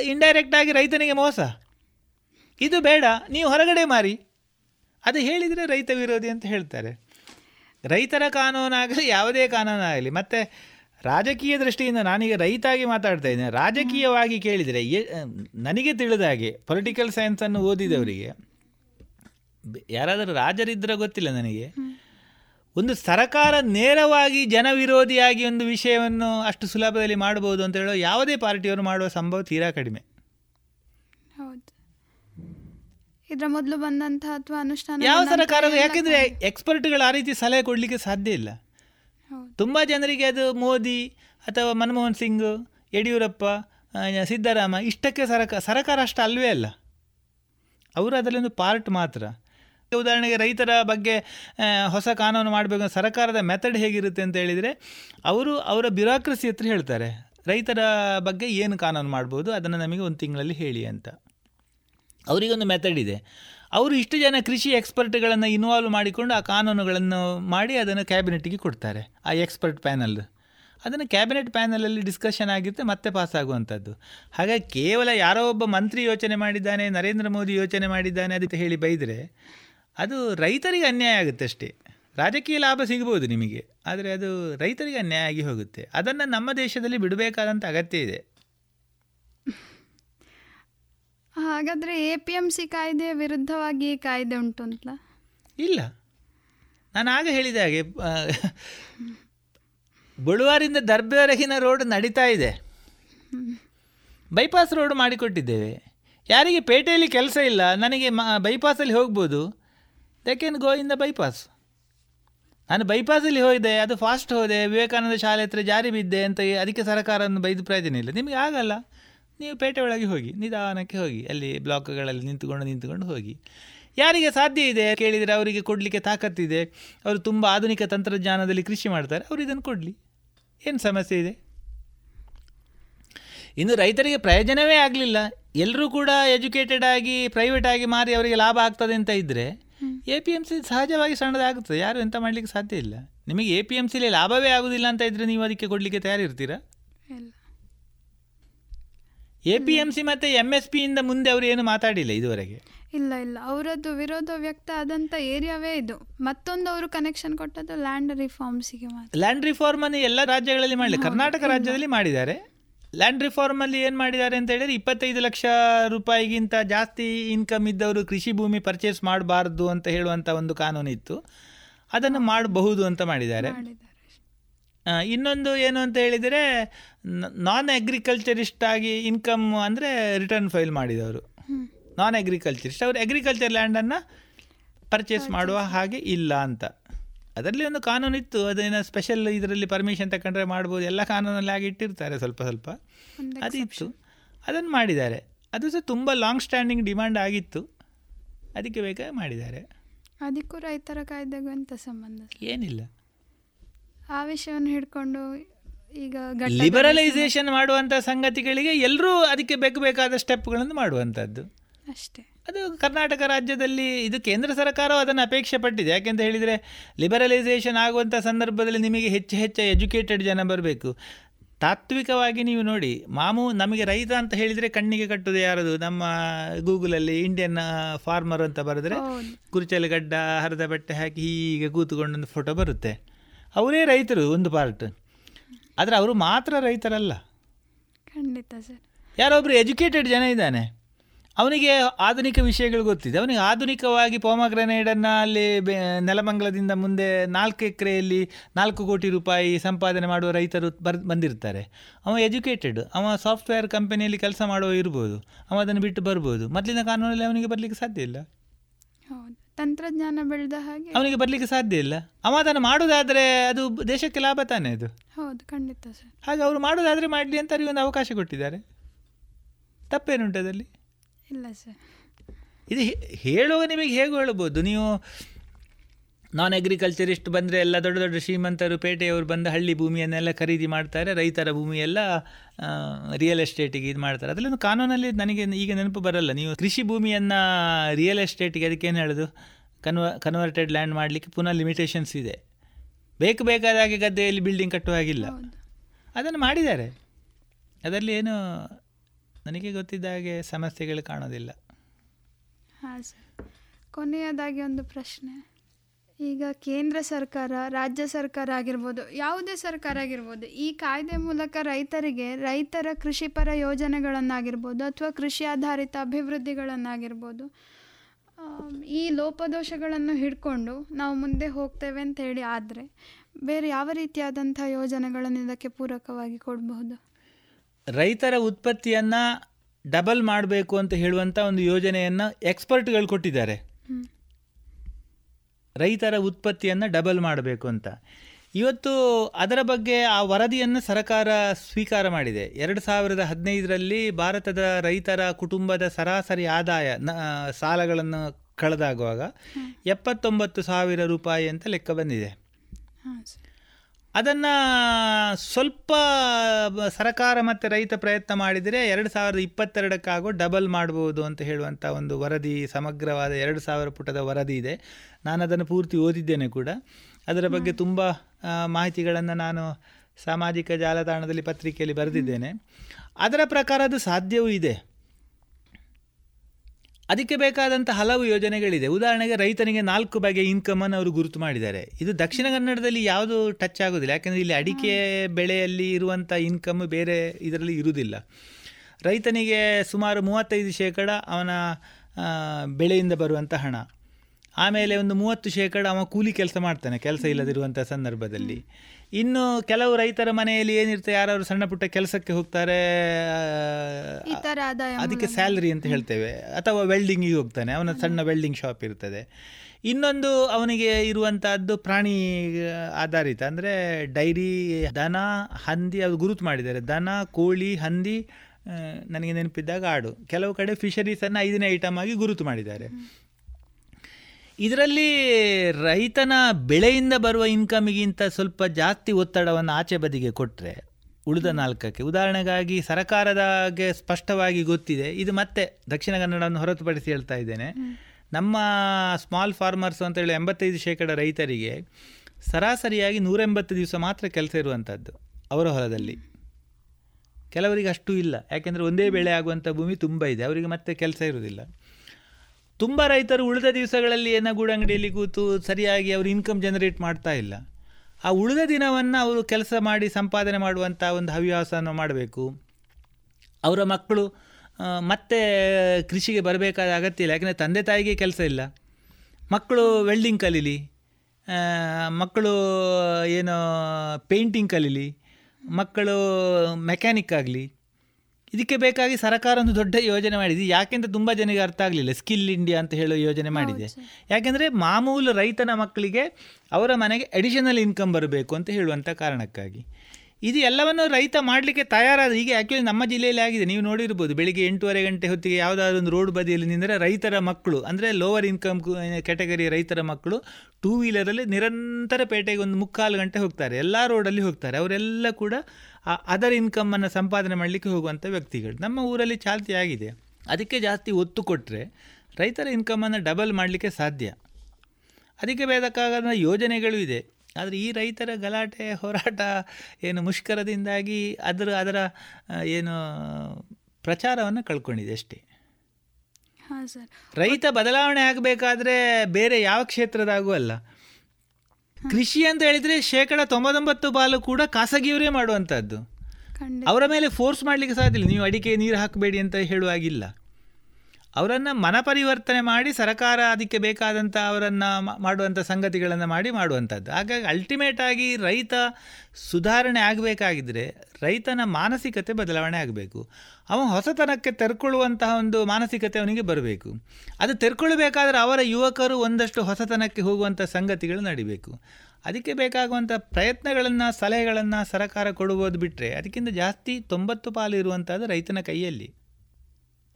ಇಂಡೈರೆಕ್ಟ್ ಆಗಿ ರೈತನಿಗೆ ಮೋಸ. ಇದು ಬೇಡ ನೀವು ಹೊರಗಡೆ ಮಾರಿ. ಅದು ಹೇಳಿದರೆ ರೈತ ವಿರೋಧಿ ಅಂತ ಹೇಳ್ತಾರೆ. ರೈತರ ಕಾನೂನಾಗಲಿ ಯಾವುದೇ ಕಾನೂನಾಗಲಿ. ಮತ್ತು ರಾಜಕೀಯ ದೃಷ್ಟಿಯಿಂದ ನಾನೀಗ ರೈತಾಗಿ ಮಾತಾಡ್ತಾ ಇದ್ದೇನೆ. ರಾಜಕೀಯವಾಗಿ ಕೇಳಿದರೆ ನನಗೆ ತಿಳಿದ ಹಾಗೆ ಪೊಲಿಟಿಕಲ್ ಸೈನ್ಸನ್ನು ಓದಿದವರಿಗೆ ಯಾರಾದರೂ ರಾಜರಿದ್ದರೆ ಗೊತ್ತಿಲ್ಲ ನನಗೆ. ಒಂದು ಸರಕಾರ ನೇರವಾಗಿ ಜನವಿರೋಧಿಯಾಗಿ ಒಂದು ವಿಷಯವನ್ನು ಅಷ್ಟು ಸುಲಭದಲ್ಲಿ ಮಾಡಬಹುದು ಅಂತ ಹೇಳೋ ಯಾವುದೇ ಪಾರ್ಟಿಯವರು ಮಾಡುವ ಸಂಭವ ತೀರಾ ಕಡಿಮೆ. ಹೌದು. ಇದ್ರ ಮೊದಲು ಬಂದಂತಹ ಅಥವಾ ಅನುಷ್ಠಾನ ಯಾವ ಸರಕಾರ ಯಾಕೆಂದರೆ ಎಕ್ಸ್ಪರ್ಟ್ಗಳು ಆ ರೀತಿ ಸಲಹೆ ಕೊಡಲಿಕ್ಕೆ ಸಾಧ್ಯ ಇಲ್ಲ. ತುಂಬ ಜನರಿಗೆ ಅದು ಮೋದಿ ಅಥವಾ ಮನಮೋಹನ್ ಸಿಂಗ್, ಯಡಿಯೂರಪ್ಪ ಸಿದ್ದರಾಮ ಇಷ್ಟಕ್ಕೆ ಸರಕ, ಸರಕಾರ ಅಷ್ಟು ಅಲ್ವೇ ಅಲ್ಲ. ಅವರು ಅದರಲ್ಲೊಂದು ಪಾರ್ಟ್ ಮಾತ್ರ. ಉದಾಹರಣೆಗೆ ರೈತರ ಬಗ್ಗೆ ಹೊಸ ಕಾನೂನು ಮಾಡಬೇಕು ಸರ್ಕಾರದ ಮೆಥಡ್ ಹೇಗಿರುತ್ತೆ ಅಂತ ಹೇಳಿದರೆ ಅವರು ಅವರ ಬ್ಯೂರಾಕ್ರಸಿ ಹತ್ರ ಹೇಳ್ತಾರೆ. ರೈತರ ಬಗ್ಗೆ ಏನು ಕಾನೂನು ಮಾಡ್ಬೋದು ಅದನ್ನು ನಮಗೆ ಒಂದು ತಿಂಗಳಲ್ಲಿ ಹೇಳಿ ಅಂತ. ಅವರಿಗೊಂದು ಮೆಥಡ್ ಇದೆ. ಅವರು ಇಷ್ಟು ಜನ ಕೃಷಿ ಎಕ್ಸ್ಪರ್ಟ್ಗಳನ್ನು ಇನ್ವಾಲ್ವ್ ಮಾಡಿಕೊಂಡು ಆ ಕಾನೂನುಗಳನ್ನು ಮಾಡಿ ಅದನ್ನು ಕ್ಯಾಬಿನೆಟ್ಗೆ ಕೊಡ್ತಾರೆ, ಆ ಎಕ್ಸ್ಪರ್ಟ್ ಪ್ಯಾನಲ್. ಅದನ್ನು ಕ್ಯಾಬಿನೆಟ್ ಪ್ಯಾನಲಲ್ಲಿ ಡಿಸ್ಕಷನ್ ಆಗಿರುತ್ತೆ, ಮತ್ತೆ ಪಾಸ್ ಆಗುವಂಥದ್ದು ಹಾಗಾಗಿ ಕೇವಲ ಯಾರೋ ಒಬ್ಬ ಮಂತ್ರಿ ಯೋಚನೆ ಮಾಡಿದ್ದಾನೆ, ನರೇಂದ್ರ ಮೋದಿ ಯೋಚನೆ ಮಾಡಿದ್ದಾನೆ ಅದಕ್ಕೆ ಹೇಳಿ ಬೈದರೆ ಅದು ರೈತರಿಗೆ ಅನ್ಯಾಯ ಆಗುತ್ತೆ ಅಷ್ಟೇ. ರಾಜಕೀಯ ಲಾಭ ಸಿಗ್ಬೋದು ನಿಮಗೆ, ಆದರೆ ಅದು ರೈತರಿಗೆ ಅನ್ಯಾಯ ಆಗಿ ಹೋಗುತ್ತೆ. ಅದನ್ನು ನಮ್ಮ ದೇಶದಲ್ಲಿ ಬಿಡಬೇಕಾದಂಥ ಅಗತ್ಯ ಇದೆ. ಹಾಗಾದ್ರೆ ಎ ಪಿ ಎಂ ಸಿ ಕಾಯ್ದೆಯ ವಿರುದ್ಧವಾಗಿ ಕಾಯ್ದೆ ಉಂಟು ಅಂತ ಇಲ್ಲ. ನಾನು ಆಗ ಹೇಳಿದ ಹಾಗೆ ಬಳುವಾರಿಂದ ದರ್ಬೆವರೆಗಿನ ರೋಡ್ ನಡೀತಾ ಇದೆ. ಬೈಪಾಸ್ ರೋಡ್ ಮಾಡಿಕೊಟ್ಟಿದ್ದೇವೆ. ಯಾರಿಗೆ ಪೇಟೆಯಲ್ಲಿ ಕೆಲಸ ಇಲ್ಲ, ನನಗೆ ಮ, ಬೈಪಾಸಲ್ಲಿ ಹೋಗ್ಬೋದು. They can go in the bypass ನಾನು ಬೈಪಾಸಲ್ಲಿ ಹೋಗಿದೆ ಅದು ಫಾಸ್ಟ್ ಹೋದೆ, ವಿವೇಕಾನಂದ ಶಾಲೆ ಹತ್ರ ಜಾರಿ ಬಿದ್ದೆ ಅಂತ ಅದಕ್ಕೆ ಸರ್ಕಾರವನ್ನು ಬೈದು ಪ್ರಯೋಜನ ಇಲ್ಲ. ನಿಮಗೆ ಆಗಲ್ಲ. ನೀವು ಪೇಟೆ ಒಳಗೆ ಹೋಗಿ ನಿಧಾನಕ್ಕೆ ಹೋಗಿ ಅಲ್ಲಿ ಬ್ಲಾಕ್ಗಳಲ್ಲಿ ನಿಂತುಕೊಂಡು ನಿಂತುಕೊಂಡು ಹೋಗಿ. ಯಾರಿಗೆ ಸಾಧ್ಯ ಇದೆ? ಕೇಳಿದರೆ ಅವರಿಗೆ ಕೊಡಲಿಕ್ಕೆ ತಾಕತ್ತಿದೆ. ಅವರು ತುಂಬ ಆಧುನಿಕ ತಂತ್ರಜ್ಞಾನದಲ್ಲಿ ಕೃಷಿ ಮಾಡ್ತಾರೆ. ಅವರು ಇದನ್ನು ಕೊಡಲಿ. ಏನು ಸಮಸ್ಯೆ ಇದೆ? ಇನ್ನು ರೈತರಿಗೆ ಪ್ರಯೋಜನವೇ ಆಗಲಿಲ್ಲ. ಎಲ್ಲರೂ ಕೂಡ ಎಜುಕೇಟೆಡ್ ಆಗಿ ಪ್ರೈವೇಟ್ ಆಗಿ ಮಾರಿ ಅವರಿಗೆ ಲಾಭ ಆಗ್ತದೆ ಅಂತ ಇದ್ದರೆ ಎ ಪಿ ಎಂ ಸಿ ಸಹಜವಾಗಿ ಸಣ್ಣದಾಗುತ್ತದೆ ಯಾರು ಎಂತ ಮಾಡಲಿಕ್ಕೆ ಸಾಧ್ಯ ಇಲ್ಲ. ನಿಮಗೆ ಎ ಪಿ ಎಂ ಸಿಲಿ ಲಾಭವೇ ಆಗುವುದಿಲ್ಲ ಅಂತ ಇದ್ದರೆ ನೀವು ಅದಕ್ಕೆ ಕೊಡಲಿಕ್ಕೆ ತಯಾರಿರ್ತೀರಾ? ಎ ಪಿ ಎಂ ಸಿ ಮತ್ತು ಎಂ ಎಸ್ ಪಿಯಿಂದ ಮುಂದೆ ಅವರು ಏನು ಮಾತಾಡಿಲ್ಲ ಇದುವರೆಗೆ. ಇಲ್ಲ ಇಲ್ಲ. ಅವರದ್ದು ವಿರೋಧ ವ್ಯಕ್ತ ಆದಂಥ ಏರಿಯಾವೇ ಇದು. ಮತ್ತೊಂದು ಅವರು ಕನೆಕ್ಷನ್ ಕೊಟ್ಟದ್ದು ಲ್ಯಾಂಡ್ ರಿಫಾರ್ಮ್ಸಿಗೆ ಮಾತ್ರ. ಲ್ಯಾಂಡ್ ರಿಫಾರ್ಮನ್ನು ಎಲ್ಲ ರಾಜ್ಯಗಳಲ್ಲಿ ಮಾಡಲಿ. ಕರ್ನಾಟಕ ರಾಜ್ಯದಲ್ಲಿ ಮಾಡಿದ್ದಾರೆ. ಲ್ಯಾಂಡ್ ರಿಫಾರ್ಮಲ್ಲಿ ಏನು ಮಾಡಿದ್ದಾರೆ ಅಂತ ಹೇಳಿದ್ರೆ ಇಪ್ಪತ್ತೈದು ಲಕ್ಷ ರೂಪಾಯಿಗಿಂತ ಜಾಸ್ತಿ ಇನ್ಕಮ್ ಇದ್ದವರು ಕೃಷಿ ಭೂಮಿ ಪರ್ಚೇಸ್ ಮಾಡಬಾರ್ದು ಅಂತ ಹೇಳುವಂಥ ಒಂದು ಕಾನೂನು ಇತ್ತು ಅದನ್ನು ಮಾಡಬಹುದು ಅಂತ ಮಾಡಿದ್ದಾರೆ. ಇನ್ನೊಂದು ಏನು ಅಂತ ಹೇಳಿದರೆ ನಾನ್ ಅಗ್ರಿಕಲ್ಚರಿಸ್ಟ್ ಆಗಿ ಇನ್ಕಮ್ ಅಂದರೆ ರಿಟರ್ನ್ ಫೈಲ್ ಮಾಡಿದವರು. ನಾನ್ ಅಗ್ರಿಕಲ್ಚರಿಸ್ಟ್ ಅವರು ಅಗ್ರಿಕಲ್ಚರ್ ಲ್ಯಾಂಡನ್ನು ಪರ್ಚೇಸ್ ಮಾಡುವ ಹಾಗೆ ಇಲ್ಲ ಅಂತ. ಅದರಲ್ಲಿ ಒಂದು ಕಾನೂನು ಇತ್ತು. ಅದೇನೋ ಸ್ಪೆಷಲ್ ಇದರಲ್ಲಿ ಪರ್ಮಿಷನ್ ತಗೊಂಡ್ರೆ ಮಾಡ್ಬೋದು. ಎಲ್ಲ ಕಾನೂನಲ್ಲಿ ಆಗಿಟ್ಟಿರ್ತಾರೆ ಇಟ್ಟಿರ್ತಾರೆ ಸ್ವಲ್ಪ ಸ್ವಲ್ಪ. ಇತ್ತು. ಅದನ್ನು ಮಾಡಿದ್ದಾರೆ. ಅದು ಸಹ ತುಂಬ ಲಾಂಗ್ ಸ್ಟ್ಯಾಂಡಿಂಗ್ ಡಿಮ್ಯಾಂಡ್ ಆಗಿತ್ತು. ಅದಕ್ಕೆ ಬೇಕಾಗಿ ಮಾಡಿದ್ದಾರೆ. ಅದಕ್ಕೂ ರೈತರ ಕಾಯ್ದೆಗೂ ಎಂತ ಸಂಬಂಧ ಏನಿಲ್ಲ. ಆ ವಿಷಯವನ್ನು ಹಿಡ್ಕೊಂಡು ಈಗ ಲಿಬರಲೈಸೇಷನ್ ಮಾಡುವಂಥ ಸಂಗತಿಗಳಿಗೆ ಎಲ್ಲರೂ ಅದಕ್ಕೆ ಬೇಕು ಬೇಕಾದ ಸ್ಟೆಪ್ಗಳನ್ನು ಮಾಡುವಂಥದ್ದು ಅಷ್ಟೇ. ಅದು ಕರ್ನಾಟಕ ರಾಜ್ಯದಲ್ಲಿ ಇದು ಕೇಂದ್ರ ಸರ್ಕಾರವು ಅದನ್ನು ಅಪೇಕ್ಷೆ ಪಟ್ಟಿದೆ. ಯಾಕೆಂತ ಹೇಳಿದರೆ ಲಿಬರಲೈಸೇಷನ್ ಆಗುವಂಥ ಸಂದರ್ಭದಲ್ಲಿ ನಿಮಗೆ ಹೆಚ್ಚು ಹೆಚ್ಚು ಎಜುಕೇಟೆಡ್ ಜನ ಬರಬೇಕು. ತಾತ್ವಿಕವಾಗಿ ನೀವು ನೋಡಿ ಮಾಮೂ ನಮಗೆ ರೈತ ಅಂತ ಹೇಳಿದರೆ ಕಣ್ಣಿಗೆ ಕಟ್ಟೋದು ಯಾರದು? ನಮ್ಮ ಗೂಗಲಲ್ಲಿ ಇಂಡಿಯನ್ ಫಾರ್ಮರ್ ಅಂತ ಬರೆದ್ರೆ ಕುರುಚಲು ಗಡ್ಡ ಹರಿದ ಬಟ್ಟೆ ಹಾಕಿ ಹೀಗೆ ಕೂತ್ಕೊಂಡೊಂದು ಫೋಟೋ ಬರುತ್ತೆ. ಅವರೇ ರೈತರು ಒಂದು ಪಾರ್ಟ್ ಆದರೆ ಅವರು ಮಾತ್ರ ರೈತರಲ್ಲ. ಖಂಡಿತ ಸರ್. ಯಾರೊಬ್ಬರು ಎಜುಕೇಟೆಡ್ ಜನ ಇದ್ದಾನೆ. ಅವನಿಗೆ ಆಧುನಿಕ ವಿಷಯಗಳು ಗೊತ್ತಿದೆ. ಅವನಿಗೆ ಆಧುನಿಕವಾಗಿ ಪೋಮಗ್ರನೇಡನ್ನು ಅಲ್ಲಿ ಬೆ ನೆಲಮಂಗಲದಿಂದ ಮುಂದೆ ನಾಲ್ಕು ಎಕರೆಯಲ್ಲಿ ನಾಲ್ಕು ಕೋಟಿ ರೂಪಾಯಿ ಸಂಪಾದನೆ ಮಾಡುವ ರೈತರು ಬರ್ ಬಂದಿರ್ತಾರೆ. ಅವ ಎಜುಕೇಟೆಡ್ ಅವ ಸಾಫ್ಟ್ವೇರ್ ಕಂಪನಿಯಲ್ಲಿ ಕೆಲಸ ಮಾಡುವ ಇರ್ಬೋದು. ಅವ ಅದನ್ನು ಬಿಟ್ಟು ಬರ್ಬೋದು. ಮೊದಲಿನ ಕಾನೂನಲ್ಲಿ ಅವನಿಗೆ ಬರಲಿಕ್ಕೆ ಸಾಧ್ಯ ಇಲ್ಲ. ಹೌದು. ತಂತ್ರಜ್ಞಾನ ಬೆಳೆದ ಹಾಗೆ. ಅವನಿಗೆ ಬರಲಿಕ್ಕೆ ಸಾಧ್ಯ ಇಲ್ಲ. ಅವ ಅದನ್ನು ಮಾಡೋದಾದರೆ ಅದು ದೇಶಕ್ಕೆ ಲಾಭ ತಾನೇ ಅದು? ಹೌದು ಖಂಡಿತ ಸರ್. ಹಾಗೆ ಅವರು ಮಾಡೋದಾದರೆ ಮಾಡಲಿ ಅಂತ ಅವರಿಗೆ ಒಂದು ಅವಕಾಶ ಕೊಟ್ಟಿದ್ದಾರೆ. ತಪ್ಪೇನುಂಟು ಅದರಲ್ಲಿ? ಇಲ್ಲ ಸರ್. ಇದು ಹೇಳುವಾಗ ನಿಮಗೆ ಹೇಗೆ ಹೇಳ್ಬೋದು ನೀವು ನಾನ್ ಅಗ್ರಿಕಲ್ಚರಿಸ್ಟ್ ಬಂದರೆ ಎಲ್ಲ ದೊಡ್ಡ ದೊಡ್ಡ ಶ್ರೀಮಂತರು ಪೇಟೆಯವರು ಬಂದು ಹಳ್ಳಿ ಭೂಮಿಯನ್ನೆಲ್ಲ ಖರೀದಿ ಮಾಡ್ತಾರೆ ರೈತರ ಭೂಮಿಯೆಲ್ಲ ರಿಯಲ್ ಎಸ್ಟೇಟಿಗೆ ಇದು ಮಾಡ್ತಾರೆ. ಅದರಲ್ಲೊಂದು ಕಾನೂನಲ್ಲಿ ನನಗೆ ಈಗ ನೆನಪು ಬರಲ್ಲ. ನೀವು ಕೃಷಿ ಭೂಮಿಯನ್ನು ರಿಯಲ್ ಎಸ್ಟೇಟಿಗೆ ಅದಕ್ಕೆ ಏನು ಹೇಳೋದು? ಕನ್ವ ಕನ್ವರ್ಟೆಡ್ ಲ್ಯಾಂಡ್ ಮಾಡಲಿಕ್ಕೆ ಪುನಃ ಲಿಮಿಟೇಷನ್ಸ್ ಇದೆ. ಬೇಕು ಬೇಕಾದ ಹಾಗೆ ಗದ್ದೆಯಲ್ಲಿ ಬಿಲ್ಡಿಂಗ್ ಕಟ್ಟುವ ಹಾಗಿಲ್ಲ. ಅದನ್ನು ಮಾಡಿದ್ದಾರೆ. ಅದರಲ್ಲಿ ಏನು ನನಗೆ ಗೊತ್ತಿದ್ದ ಹಾಗೆ ಸಮಸ್ಯೆಗಳು ಕಾಣೋದಿಲ್ಲ. ಹಾಂ ಸರ್. ಕೊನೆಯದಾಗಿ ಒಂದು ಪ್ರಶ್ನೆ. ಈಗ ಕೇಂದ್ರ ಸರ್ಕಾರ, ರಾಜ್ಯ ಸರ್ಕಾರ ಆಗಿರ್ಬೋದು, ಯಾವುದೇ ಸರ್ಕಾರ ಆಗಿರ್ಬೋದು, ಈ ಕಾಯ್ದೆ ಮೂಲಕ ರೈತರಿಗೆ ರೈತರ ಕೃಷಿಪರ ಯೋಜನೆಗಳನ್ನಾಗಿರ್ಬೋದು ಅಥವಾ ಕೃಷಿ ಆಧಾರಿತ ಅಭಿವೃದ್ಧಿಗಳನ್ನಾಗಿರ್ಬೋದು ಈ ಲೋಪದೋಷಗಳನ್ನು ಹಿಡ್ಕೊಂಡು ನಾವು ಮುಂದೆ ಹೋಗ್ತೇವೆ ಅಂತ ಹೇಳಿ ಆದರೆ ಬೇರೆ ಯಾವ ರೀತಿಯಾದಂಥ ಯೋಜನೆಗಳನ್ನು ಇದಕ್ಕೆ ಪೂರಕವಾಗಿ ಕೊಡಬಹುದು? ರೈತರ ಉತ್ಪತ್ತಿಯನ್ನು ಡಬಲ್ ಮಾಡಬೇಕು ಅಂತ ಹೇಳುವಂಥ ಒಂದು ಯೋಜನೆಯನ್ನು ಎಕ್ಸ್ಪರ್ಟ್ಗಳು ಕೊಟ್ಟಿದ್ದಾರೆ. ರೈತರ ಉತ್ಪತ್ತಿಯನ್ನು ಡಬಲ್ ಮಾಡಬೇಕು ಅಂತ. ಇವತ್ತು ಅದರ ಬಗ್ಗೆ ಆ ವರದಿಯನ್ನು ಸರ್ಕಾರ ಸ್ವೀಕಾರ ಮಾಡಿದೆ. ಎರಡು ಸಾವಿರದ ಹದಿನೈದರಲ್ಲಿ ಭಾರತದ ರೈತರ ಕುಟುಂಬದ ಸರಾಸರಿ ಆದಾಯ ನ ಸಾಲಗಳನ್ನು ಕಳೆದಾಗುವಾಗ ಎಪ್ಪತ್ತೊಂಬತ್ತು ಸಾವಿರ ರೂಪಾಯಿ ಅಂತ ಲೆಕ್ಕ ಬಂದಿದೆ. ಅದನ್ನು ಸ್ವಲ್ಪ ಸರ್ಕಾರ ಮತ್ತು ರೈತ ಪ್ರಯತ್ನ ಮಾಡಿದರೆ ಎರಡು ಸಾವಿರದ ಇಪ್ಪತ್ತೆರಡಕ್ಕಾಗೋ ಡಬಲ್ ಮಾಡ್ಬೋದು ಅಂತ ಹೇಳುವಂಥ ಒಂದು ವರದಿ ಸಮಗ್ರವಾದ ಎರಡು ಸಾವಿರ ಪುಟದ ವರದಿ ಇದೆ. ನಾನು ಅದನ್ನು ಪೂರ್ತಿ ಓದಿದ್ದೇನೆ ಕೂಡ. ಅದರ ಬಗ್ಗೆ ತುಂಬ ಮಾಹಿತಿಗಳನ್ನು ನಾನು ಸಾಮಾಜಿಕ ಜಾಲತಾಣದಲ್ಲಿ ಪತ್ರಿಕೆಯಲ್ಲಿ ಬರೆದಿದ್ದೇನೆ. ಅದರ ಪ್ರಕಾರ ಅದು ಸಾಧ್ಯವೂ ಇದೆ. ಅದಕ್ಕೆ ಬೇಕಾದಂಥ ಹಲವು ಯೋಜನೆಗಳಿದೆ. ಉದಾಹರಣೆಗೆ ರೈತನಿಗೆ ನಾಲ್ಕು ಬಗೆಯ ಇನ್ಕಮನ್ನು ಅವರು ಗುರುತು ಮಾಡಿದ್ದಾರೆ. ಇದು ದಕ್ಷಿಣ ಕನ್ನಡದಲ್ಲಿ ಯಾವುದು ಟಚ್ ಆಗೋದಿಲ್ಲ. ಯಾಕೆಂದರೆ ಇಲ್ಲಿ ಅಡಿಕೆ ಬೆಳೆಯಲ್ಲಿ ಇರುವಂಥ ಇನ್ಕಮ್ ಬೇರೆ ಇದರಲ್ಲಿ ಇರುವುದಿಲ್ಲ. ರೈತನಿಗೆ ಸುಮಾರು ಮೂವತ್ತೈದು ಶೇಕಡ ಅವನ ಬೆಳೆಯಿಂದ ಬರುವಂಥ ಹಣ. ಆಮೇಲೆ ಒಂದು ಮೂವತ್ತು ಶೇಕಡ ಅವ ಕೂಲಿ ಕೆಲಸ ಮಾಡ್ತಾನೆ ಕೆಲಸ ಇಲ್ಲದಿರುವಂಥ ಸಂದರ್ಭದಲ್ಲಿ. ಇನ್ನು ಕೆಲವು ರೈತರ ಮನೆಯಲ್ಲಿ ಏನಿರುತ್ತೆ ಯಾರಾದ್ರು ಸಣ್ಣ ಪುಟ್ಟ ಕೆಲಸಕ್ಕೆ ಹೋಗ್ತಾರೆ ಅದಕ್ಕೆ ಸ್ಯಾಲ್ರಿ ಅಂತ ಹೇಳ್ತೇವೆ. ಅಥವಾ ವೆಲ್ಡಿಂಗಿಗೆ ಹೋಗ್ತಾನೆ. ಅವನ ಸಣ್ಣ ವೆಲ್ಡಿಂಗ್ ಶಾಪ್ ಇರ್ತದೆ. ಇನ್ನೊಂದು ಅವನಿಗೆ ಇರುವಂತಹದ್ದು ಪ್ರಾಣಿ ಆಧಾರಿತ ಅಂದರೆ ಡೈರಿ ದನ ಹಂದಿ ಅದು ಗುರುತು ಮಾಡಿದ್ದಾರೆ. ದನ ಕೋಳಿ ಹಂದಿ ನನಗೆ ನೆನಪಿದ್ದಾಗ ಆಡು. ಕೆಲವು ಕಡೆ ಫಿಶರೀಸನ್ನು ಐದನೇ ಐಟಮ್ ಆಗಿ ಗುರುತು ಮಾಡಿದ್ದಾರೆ. ಇದರಲ್ಲಿ ರೈತನ ಬೆಳೆಯಿಂದ ಬರುವ ಇನ್ಕಮಿಗಿಂತ ಸ್ವಲ್ಪ ಜಾಸ್ತಿ ಒತ್ತಡವನ್ನು ಆಚೆ ಬದಿಗೆ ಕೊಟ್ಟರೆ ಉಳಿದ ನಾಲ್ಕಕ್ಕೆ. ಉದಾಹರಣೆಗಾಗಿ ಸರಕಾರದಾಗೆ ಸ್ಪಷ್ಟವಾಗಿ ಗೊತ್ತಿದೆ. ಇದು ಮತ್ತೆ ದಕ್ಷಿಣ ಕನ್ನಡವನ್ನು ಹೊರತುಪಡಿಸಿ ಹೇಳ್ತಾ ಇದ್ದೇನೆ. ನಮ್ಮ ಸ್ಮಾಲ್ ಫಾರ್ಮರ್ಸ್ ಅಂತ ಹೇಳಿ ಎಂಬತ್ತೈದು ಶೇಕಡ ರೈತರಿಗೆ ಸರಾಸರಿಯಾಗಿ ನೂರೆಂಬತ್ತು ದಿವಸ ಮಾತ್ರ ಕೆಲಸ ಇರುವಂಥದ್ದು ಅವರ ಹೊಲದಲ್ಲಿ. ಕೆಲವರಿಗೆ ಅಷ್ಟು ಇಲ್ಲ. ಯಾಕೆಂದರೆ ಒಂದೇ ಬೆಳೆ ಆಗುವಂಥ ಭೂಮಿ ತುಂಬ ಇದೆ. ಅವರಿಗೆ ಮತ್ತೆ ಕೆಲಸ ಇರುವುದಿಲ್ಲ. ತುಂಬ ರೈತರು ಉಳಿದ ದಿವಸಗಳಲ್ಲಿ ಏನ ಗೂಡಂಗಡಿಯಲ್ಲಿ ಕೂತು ಸರಿಯಾಗಿ ಅವರು ಇನ್ಕಮ್ ಜನರೇಟ್ ಮಾಡ್ತಾ ಇಲ್ಲ. ಆ ಉಳಿದ ದಿನವನ್ನು ಅವರು ಕೆಲಸ ಮಾಡಿ ಸಂಪಾದನೆ ಮಾಡುವಂಥ ಒಂದು ಹವ್ಯಾಸವನ್ನು ಮಾಡಬೇಕು. ಅವರ ಮಕ್ಕಳು ಮತ್ತೆ ಕೃಷಿಗೆ ಬರಬೇಕಾದ ಅಗತ್ಯ ಇಲ್ಲ. ಯಾಕೆಂದರೆ ತಂದೆ ತಾಯಿಗೆ ಕೆಲಸ ಇಲ್ಲ. ಮಕ್ಕಳು ವೆಲ್ಡಿಂಗ್ ಕಲೀಲಿ ಮಕ್ಕಳು ಏನು ಪೇಂಟಿಂಗ್ ಕಲೀಲಿ, ಮಕ್ಕಳು ಮೆಕ್ಯಾನಿಕ್ ಆಗಲಿ ಇದಕ್ಕೆ ಬೇಕಾಗಿ ಸರ್ಕಾರ ಒಂದು ದೊಡ್ಡ ಯೋಜನೆ ಮಾಡಿದೆ. ಯಾಕೆಂದ್ರೆ ತುಂಬ ಜನರಿಗೆ ಅರ್ಥ ಆಗಲಿಲ್ಲ. ಸ್ಕಿಲ್ ಇಂಡಿಯಾ ಅಂತ ಹೇಳೋ ಯೋಜನೆ ಮಾಡಿದೆ. ಯಾಕೆಂದರೆ ಮಾಮೂಲು ರೈತನ ಮಕ್ಕಳಿಗೆ ಅವರ ಮನೆಗೆ ಅಡಿಷನಲ್ ಇನ್ಕಮ್ ಬರಬೇಕು ಅಂತ ಹೇಳುವಂಥ ಕಾರಣಕ್ಕಾಗಿ. ಇದು ಎಲ್ಲವನ್ನು ರೈತ ಮಾಡಲಿಕ್ಕೆ ತಯಾರಾದ ಈಗ ಆ್ಯಕ್ಚುಲಿ ನಮ್ಮ ಜಿಲ್ಲೆಯಲ್ಲಿ ಆಗಿದೆ. ನೀವು ನೋಡಿರ್ಬೋದು ಬೆಳಿಗ್ಗೆ ಎಂಟೂವರೆ ಗಂಟೆ ಹೊತ್ತಿಗೆ ಯಾವುದಾದ್ರು ಒಂದು ರೋಡ್ ಬದಿಯಲ್ಲಿ ನಿಂದರೆ ರೈತರ ಮಕ್ಕಳು ಅಂದರೆ ಲೋವರ್ ಇನ್ಕಮ್ ಕ್ಯಾಟಗರಿ ರೈತರ ಮಕ್ಕಳು ಟೂ ವೀಲರಲ್ಲಿ ನಿರಂತರ ಪೇಟೆಗೆ ಒಂದು ಮುಕ್ಕಾಲು ಗಂಟೆ ಹೋಗ್ತಾರೆ. ಎಲ್ಲ ರೋಡಲ್ಲಿ ಹೋಗ್ತಾರೆ. ಅವರೆಲ್ಲ ಕೂಡ ಅದರ್ ಇನ್ಕಮನ್ನು ಸಂಪಾದನೆ ಮಾಡಲಿಕ್ಕೆ ಹೋಗುವಂಥ ವ್ಯಕ್ತಿಗಳು. ನಮ್ಮ ಊರಲ್ಲಿ ಚಾಲ್ತಿ ಆಗಿದೆ. ಅದಕ್ಕೆ ಜಾಸ್ತಿ ಒತ್ತು ಕೊಟ್ಟರೆ ರೈತರ ಇನ್ಕಮನ್ನು ಡಬಲ್ ಮಾಡಲಿಕ್ಕೆ ಸಾಧ್ಯ. ಅದಕ್ಕೆ ಬೇಕಾದ ಯೋಜನೆಗಳು ಇದೆ. ಆದರೆ ಈ ರೈತರ ಗಲಾಟೆ ಹೋರಾಟ ಏನು ಮುಷ್ಕರದಿಂದಾಗಿ ಅದರ ಅದರ ಏನು ಪ್ರಚಾರವನ್ನು ಕಳ್ಕೊಂಡಿದೆ ಅಷ್ಟೇ. ರೈತ ಬದಲಾವಣೆ ಆಗಬೇಕಾದ್ರೆ ಬೇರೆ ಯಾವ ಕ್ಷೇತ್ರದಾಗೂ ಅಲ್ಲ. ಕೃಷಿ ಅಂತ ಹೇಳಿದ್ರೆ ಶೇಕಡ ತೊಂಬತ್ತೊಂಬತ್ತು ಬಾಲು ಕೂಡ ಖಾಸಗಿಯವರೇ ಮಾಡುವಂತದ್ದು ಅವರ ಮೇಲೆ ಫೋರ್ಸ್ ಮಾಡಲಿಕ್ಕೆ ಸಾಧ್ಯ ಇಲ್ಲ. ನೀವು ಅಡಿಕೆ ನೀರು ಹಾಕಬೇಡಿ ಅಂತ ಹೇಳುವಾಗಿಲ್ಲ ಅವರನ್ನು ಮನ ಪರಿವರ್ತನೆ ಮಾಡಿ ಸರ್ಕಾರ ಅದಕ್ಕೆ ಬೇಕಾದಂಥ ಅವರನ್ನು ಮಾಡುವಂಥ ಸಂಗತಿಗಳನ್ನು ಮಾಡಿ ಮಾಡುವಂಥದ್ದು ಹಾಗಾಗಿ ಅಲ್ಟಿಮೇಟ್ ಆಗಿ ರೈತ ಸುಧಾರಣೆ ಆಗಬೇಕಾಗಿದ್ದರೆ ರೈತನ ಮಾನಸಿಕತೆ ಬದಲಾವಣೆ ಆಗಬೇಕು. ಅವ ಹೊಸತನಕ್ಕೆ ತೆರ್ಕೊಳ್ಳುವಂತಹ ಒಂದು ಮಾನಸಿಕತೆ ಅವನಿಗೆ ಬರಬೇಕು. ಅದು ತೆರ್ಕೊಳ್ಬೇಕಾದ್ರೆ ಅವರ ಯುವಕರು ಒಂದಷ್ಟು ಹೊಸತನಕ್ಕೆ ಹೋಗುವಂಥ ಸಂಗತಿಗಳು ನಡಿಬೇಕು. ಅದಕ್ಕೆ ಬೇಕಾಗುವಂಥ ಪ್ರಯತ್ನಗಳನ್ನು, ಸಲಹೆಗಳನ್ನು ಸರ್ಕಾರ ಕೊಡುವುದು ಬಿಟ್ಟರೆ ಅದಕ್ಕಿಂತ ಜಾಸ್ತಿ ತೊಂಬತ್ತು ಪಾಲು ಇರುವಂಥದ್ದು ರೈತನ ಕೈಯಲ್ಲಿ.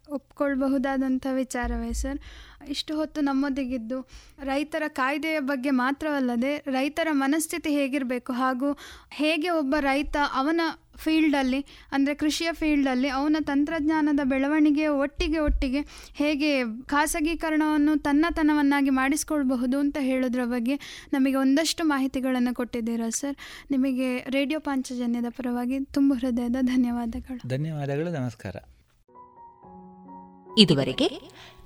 ಒಪ್ಕೊಳ್ಬಹುದಾದಂಥ ವಿಚಾರವೇ ಸರ್. ಇಷ್ಟು ಹೊತ್ತು ನಮ್ಮೊಂದಿಗಿದ್ದು ರೈತರ ಕಾಯ್ದೆಯ ಬಗ್ಗೆ ಮಾತ್ರವಲ್ಲದೆ ರೈತರ ಮನಸ್ಥಿತಿ ಹೇಗಿರಬೇಕು ಹಾಗೂ ಹೇಗೆ ಒಬ್ಬ ರೈತ ಅವನ ಫೀಲ್ಡಲ್ಲಿ ಅಂದರೆ ಕೃಷಿಯ ಫೀಲ್ಡಲ್ಲಿ ಅವನ ತಂತ್ರಜ್ಞಾನದ ಬೆಳವಣಿಗೆಯ ಒಟ್ಟಿಗೆ ಒಟ್ಟಿಗೆ ಹೇಗೆ ಖಾಸಗೀಕರಣವನ್ನು ತನ್ನತನವನ್ನಾಗಿ ಮಾಡಿಸ್ಕೊಳ್ಬಹುದು ಅಂತ ಹೇಳೋದ್ರ ಬಗ್ಗೆ ನಮಗೆ ಒಂದಷ್ಟು ಮಾಹಿತಿಗಳನ್ನು ಕೊಟ್ಟಿದ್ದೀರಾ ಸರ್ ನಿಮಗೆ ರೇಡಿಯೋ ಪಾಂಚಜನ್ಯದ ಪರವಾಗಿ ತುಂಬ ಹೃದಯದ ಧನ್ಯವಾದಗಳು. ಧನ್ಯವಾದಗಳು ನಮಸ್ಕಾರ. ಇದುವರೆಗೆ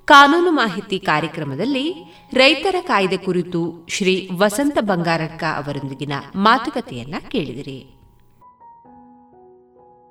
ಕಾನೂನು ಮಾಹಿತಿ ಕಾರ್ಯಕ್ರಮದಲ್ಲಿ ರೈತರ ಕಾಯ್ದೆ ಕುರಿತು ಶ್ರೀ ವಸಂತ ಬಂಗಾರಡ್ಕ ಅವರೊಂದಿಗಿನ ಮಾತುಕತೆಯನ್ನ ಕೇಳಿದಿರಿ.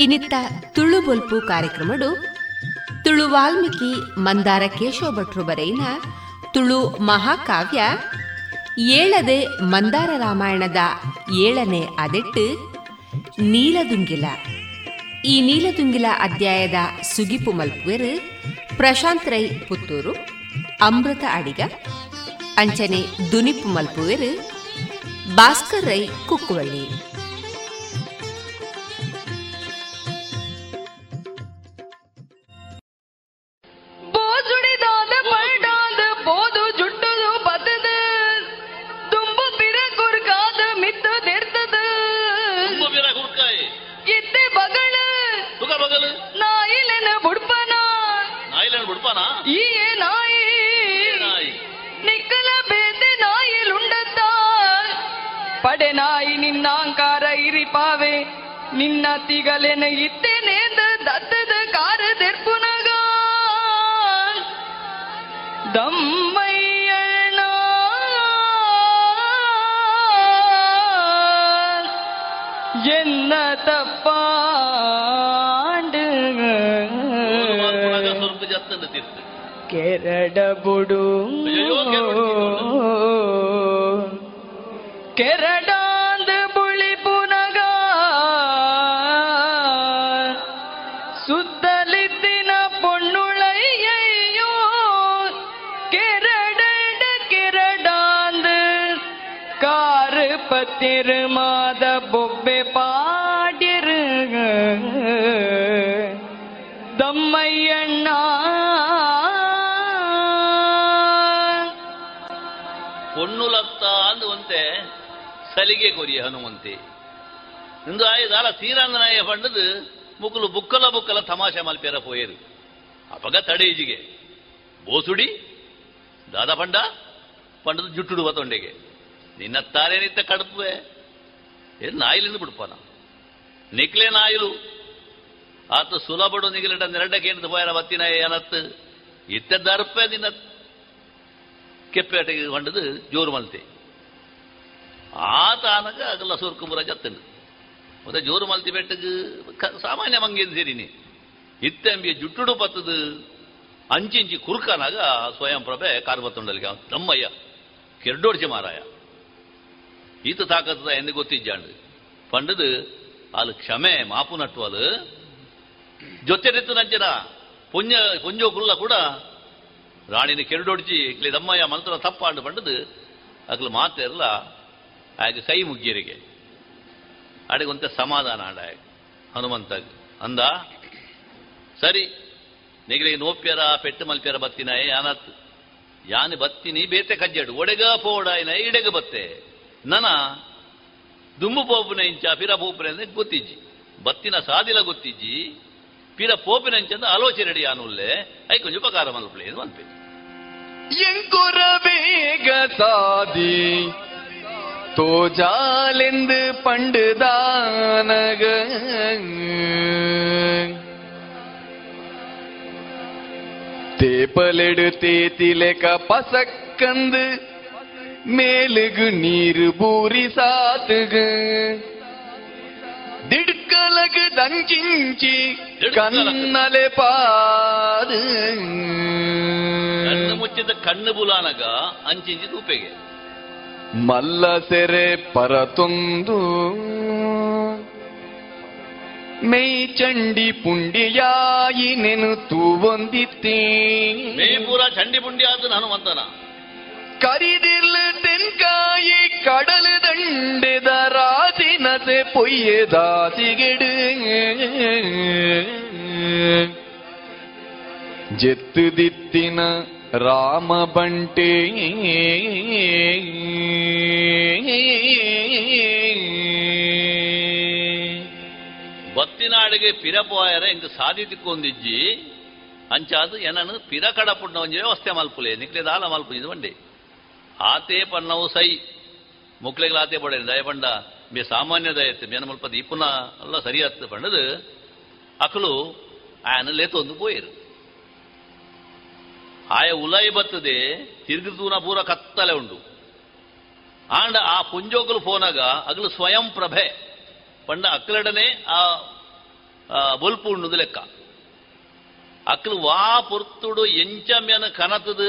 ಇನ್ನಿತ್ತ ತುಳು ಬೊಲ್ಪು ಕಾರ್ಯಕ್ರಮಡು ತುಳು ವಾಲ್ಮೀಕಿ ಮಂದಾರ ಕೇಶವ ಭಟ್ರು ಬರೆಯಿನ ತುಳು ಮಹಾಕಾವ್ಯ ಏಳದೆ ಮಂದಾರ ರಾಮಾಯಣದ ಏಳನೇ ಅದೆಟ್ಟು ನೀಲದುಂಗಿಲ. ಈ ನೀಲದುಂಗಿಲ ಅಧ್ಯಾಯದ ಸುಗಿಪು ಮಲ್ಪುವೆರು ಪ್ರಶಾಂತ್ ರೈ ಪುತ್ತೂರು, ಅಮೃತ ಅಡಿಗ, ಅಂಚನೆ ದುನಿಪು ಮಲ್ಪುವೆರು, ಭಾಸ್ಕರ್ ರೈ ಕುಕ್ಕುವಳ್ಳಿ. ಕೆರಡ ಸಲಿಗೆ ಕೊರಿಯ ಹನುಮಂತೆ. ಇಂದು ಆಯ್ದಾಲ ತೀರಂಗನಾಯ ಪಂಡದು ಮುಕ್ಕಲು ಬುಕ್ಕಲ ಬುಕ್ಕಲ ತಮಾಷೆ ಮಲ್ಪೇರ ಪೋಯರು. ಅಪಗ ತಡೇಜಿಗೆ ಬೋಸುಡಿ, ದಾದ ಪಂಡ, ಪಂಡದು ಜುಟ್ಟುಡುವ ತೊಂಡೆಗೆ. ನಿನ್ನ ತಾರೇನಿತ್ತ ಕಡುಪುವೆ ಏನು ನಾಯಿಲಿಂದ ಬಿಡ್ಪಾನ. ನಿಕ್ಲೆ ನಾಯಿಲು. ಆತ ಸುಲಭಡು ನಿಗಲಿಟ ನೆರಡಕ್ಕೆ ಹಿಡಿದು ಪೋಯನ ಬತ್ತಿನ ಏನತ್ತು. ಇತ್ತ ದರ್ಪೆ ನಿನ್ನ ಕೆಪ್ಪೇಟೆಗೆ ಹೊಂಡದು ಜೋರು ಮಲ್ತೆ. ಆತ ಆನಗ ಅಗಲ ಸೂರ್ಕುಂಬುರ ಜತ್ತನು ಮತ್ತೆ ಜೋರು ಮಲ್ತಿ ಬೆಟ್ಟಗೆ ಸಾಮಾನ್ಯ ಮಂಗೇನು ಸೇರಿನಿ. ಇತ್ತೆಂಬಿಯ ಜುಟ್ಟುಡು ಪತ್ತದು ಅಂಚಿಂಚಿ ಕುರುಕನಾಗ ಸ್ವಯಂ ಪ್ರಭೆ ಕಾರ್ಬತ್ತೊಂಡಲಿಗೆ ನಮ್ಮಯ್ಯ ಕೆರ್ಡೋಡ್ಚೆ ಮಾರಾಯ. ಈತ ತಾಕತ್ತದ ಎಂದು ಗೊತ್ತಿಜ್ಜಾಂಡು. ಪಂಡದು ಅಲ್ಲಿ ಕ್ಷಮೆ, ಮಾಪು ನಟ್ಟುವಲು ಜೊತೆರಿತ್ತು ನಂಜನ, ಪುಣ್ಯ, ಪುಂಜೋ ಕೂಡ. ರಾಣಿನ ಕೆರಡೊಡ್ಚಿ ಇಕ್ಲಿ ದಮ್ಮಯ್ಯ ಮಂತ್ರ ತಪ್ಪಾಂಡು ಪಂಡದು ಅಕ್ಲು ಮಾತೇರಲ್ಲ ಕೈ ಮುಗ್ಗಿರಿಗೆ. ಅಡಿಗೊಂತ ಸಮಾಧಾನ ಆಡ ಹನುಮಂತ ಅಂದ, ಸರಿ ನಿಗಲಿಗೆ ನೋಪ್ಯರ, ಪೆಟ್ಟು ಮಲ್ಪ್ಯರ ಬತ್ತಿನ ಯಾನತ್ ಯಾನಿ ಬತ್ತಿನಿ, ಬೇತೆ ಕಜ್ಜಡು, ಒಡೆಗ ಪೋಡಾಯಿನ, ಇಡೆಗ ಬತ್ತೆ. ನನ, ದುಮ್ಮು ಪೋಪಿನ ಇಂಚ, ಪಿರ ಪೋಪಿನ ಅಂತ ಗೊತ್ತಿಜ್ಜಿ. ಬತ್ತಿನ ಸಾದಿಲ ಗೊತ್ತಿಜ್ಜಿ. ಪಿರ ಪೋಪಿನ ಇಂಚಂದ ಆಲೋಚನೆ ರೆಡಿ ಆನುಲ್ಲೆ. ಐ ಕೊಂಚ ಉಪಕಾರ ಮಲ್ಪಳೆ ಅನ್ಪೆ ಎಂಕುರ ಬೇಗ ಸಾದಿ. தோஜாலெந்து பண்டுதானக தேப்பலெடு தேத்திலெக்க பசக்கந்து மேலுகு நீரு பூரி சாத்துகு திடுக்கலகு ದಂಚಿಂಚಿ ಕನ್ನಲೆ ಪಾದು ಕಣ್ಣು ಮುಚ್ಚಿದ ಕಣ್ಣು ಬುಲಾನಗ ಅಂಚಿಂಚಿ ತೂಪೆಗೆ ಮಲ್ಲ ಸೆರೆ ಪರತೊಂದು. ಮೈ ಚಂಡಿ ಪುಂಡಿಯಾಯಿ ನೆನು ತೂವೊಂದಿತ್ತೇ ಮೇ ಪೂರ ಚಂಡಿ ಪುಂಡಿ ಆದ ಹನುಮಂತನ ಕರಿದಿರ್ಲು ತೆನ್ಕಾಯಿ ಕಡಲು ದಂಡೆದ ರಾಸಿನಸೆ ಪೊಯ್ಯೆ ದಾಸಿಗೆಡು. ಜೆತ್ತು ದಿತ್ತಿನ ರಾಮ ಬಂಟೆ. ಬತ್ತಿನಾಡಿಗೆ ಪಿರಪೋಯರ ಇಂದು ಸಾಧಿತಿಕ್ಕೊಂದಿಜ್ಜಿ ಅಂಚಾದು ಎನನು ಪಿರ ಕಡಪುಣ್ಣ ಒಂಜೆ ವ್ಯವಸ್ಥೆ ಮಲ್ಪುಲೆ. ನಿಕ್ಲೆ ದಾಲ ಮಲ್ಪು ಇದು ಬಂಡೆ. ಆತೆ ಪನ್ನವು ಸೈ. ಮುಕ್ಲೆಗಳ ಆತೆ ಪಡೆ ದಯ ಪಂಡ, ಮೇ ಸಾಮಾನ್ಯ ದಯತ್ತು ಮೇನ ಮಲ್ಪದ ಈ ಪುನಃ ಎಲ್ಲ ಸರಿಯಾತ್ ಪಂಡದು ಅಕಲು ಆಯನ ಲೇತೊಂದು ಪೋಯರು ಆಯ ಉಲೈ ಬತ್ತದೆ ತಿರುಗಿತೂನ ಪೂರ ಕತ್ತಲೆ ಉಂಡು ಆಂಡ ಆ ಪುಂಜೋಕಲು ಫೋನಾಗ ಅಗಲು ಸ್ವಯಂ ಪ್ರಭೆ. ಪಂಡ ಅಕ್ಕಲಡನೆ ಆ ಬೊಲ್ಪು ಉಣ್ಣುದು ಲೆಕ್ಕ. ಅಕ್ಕಲು ವಾ ಪುರ್ತುಡು ಎಂಚಮ್ಯನ ಕನತದ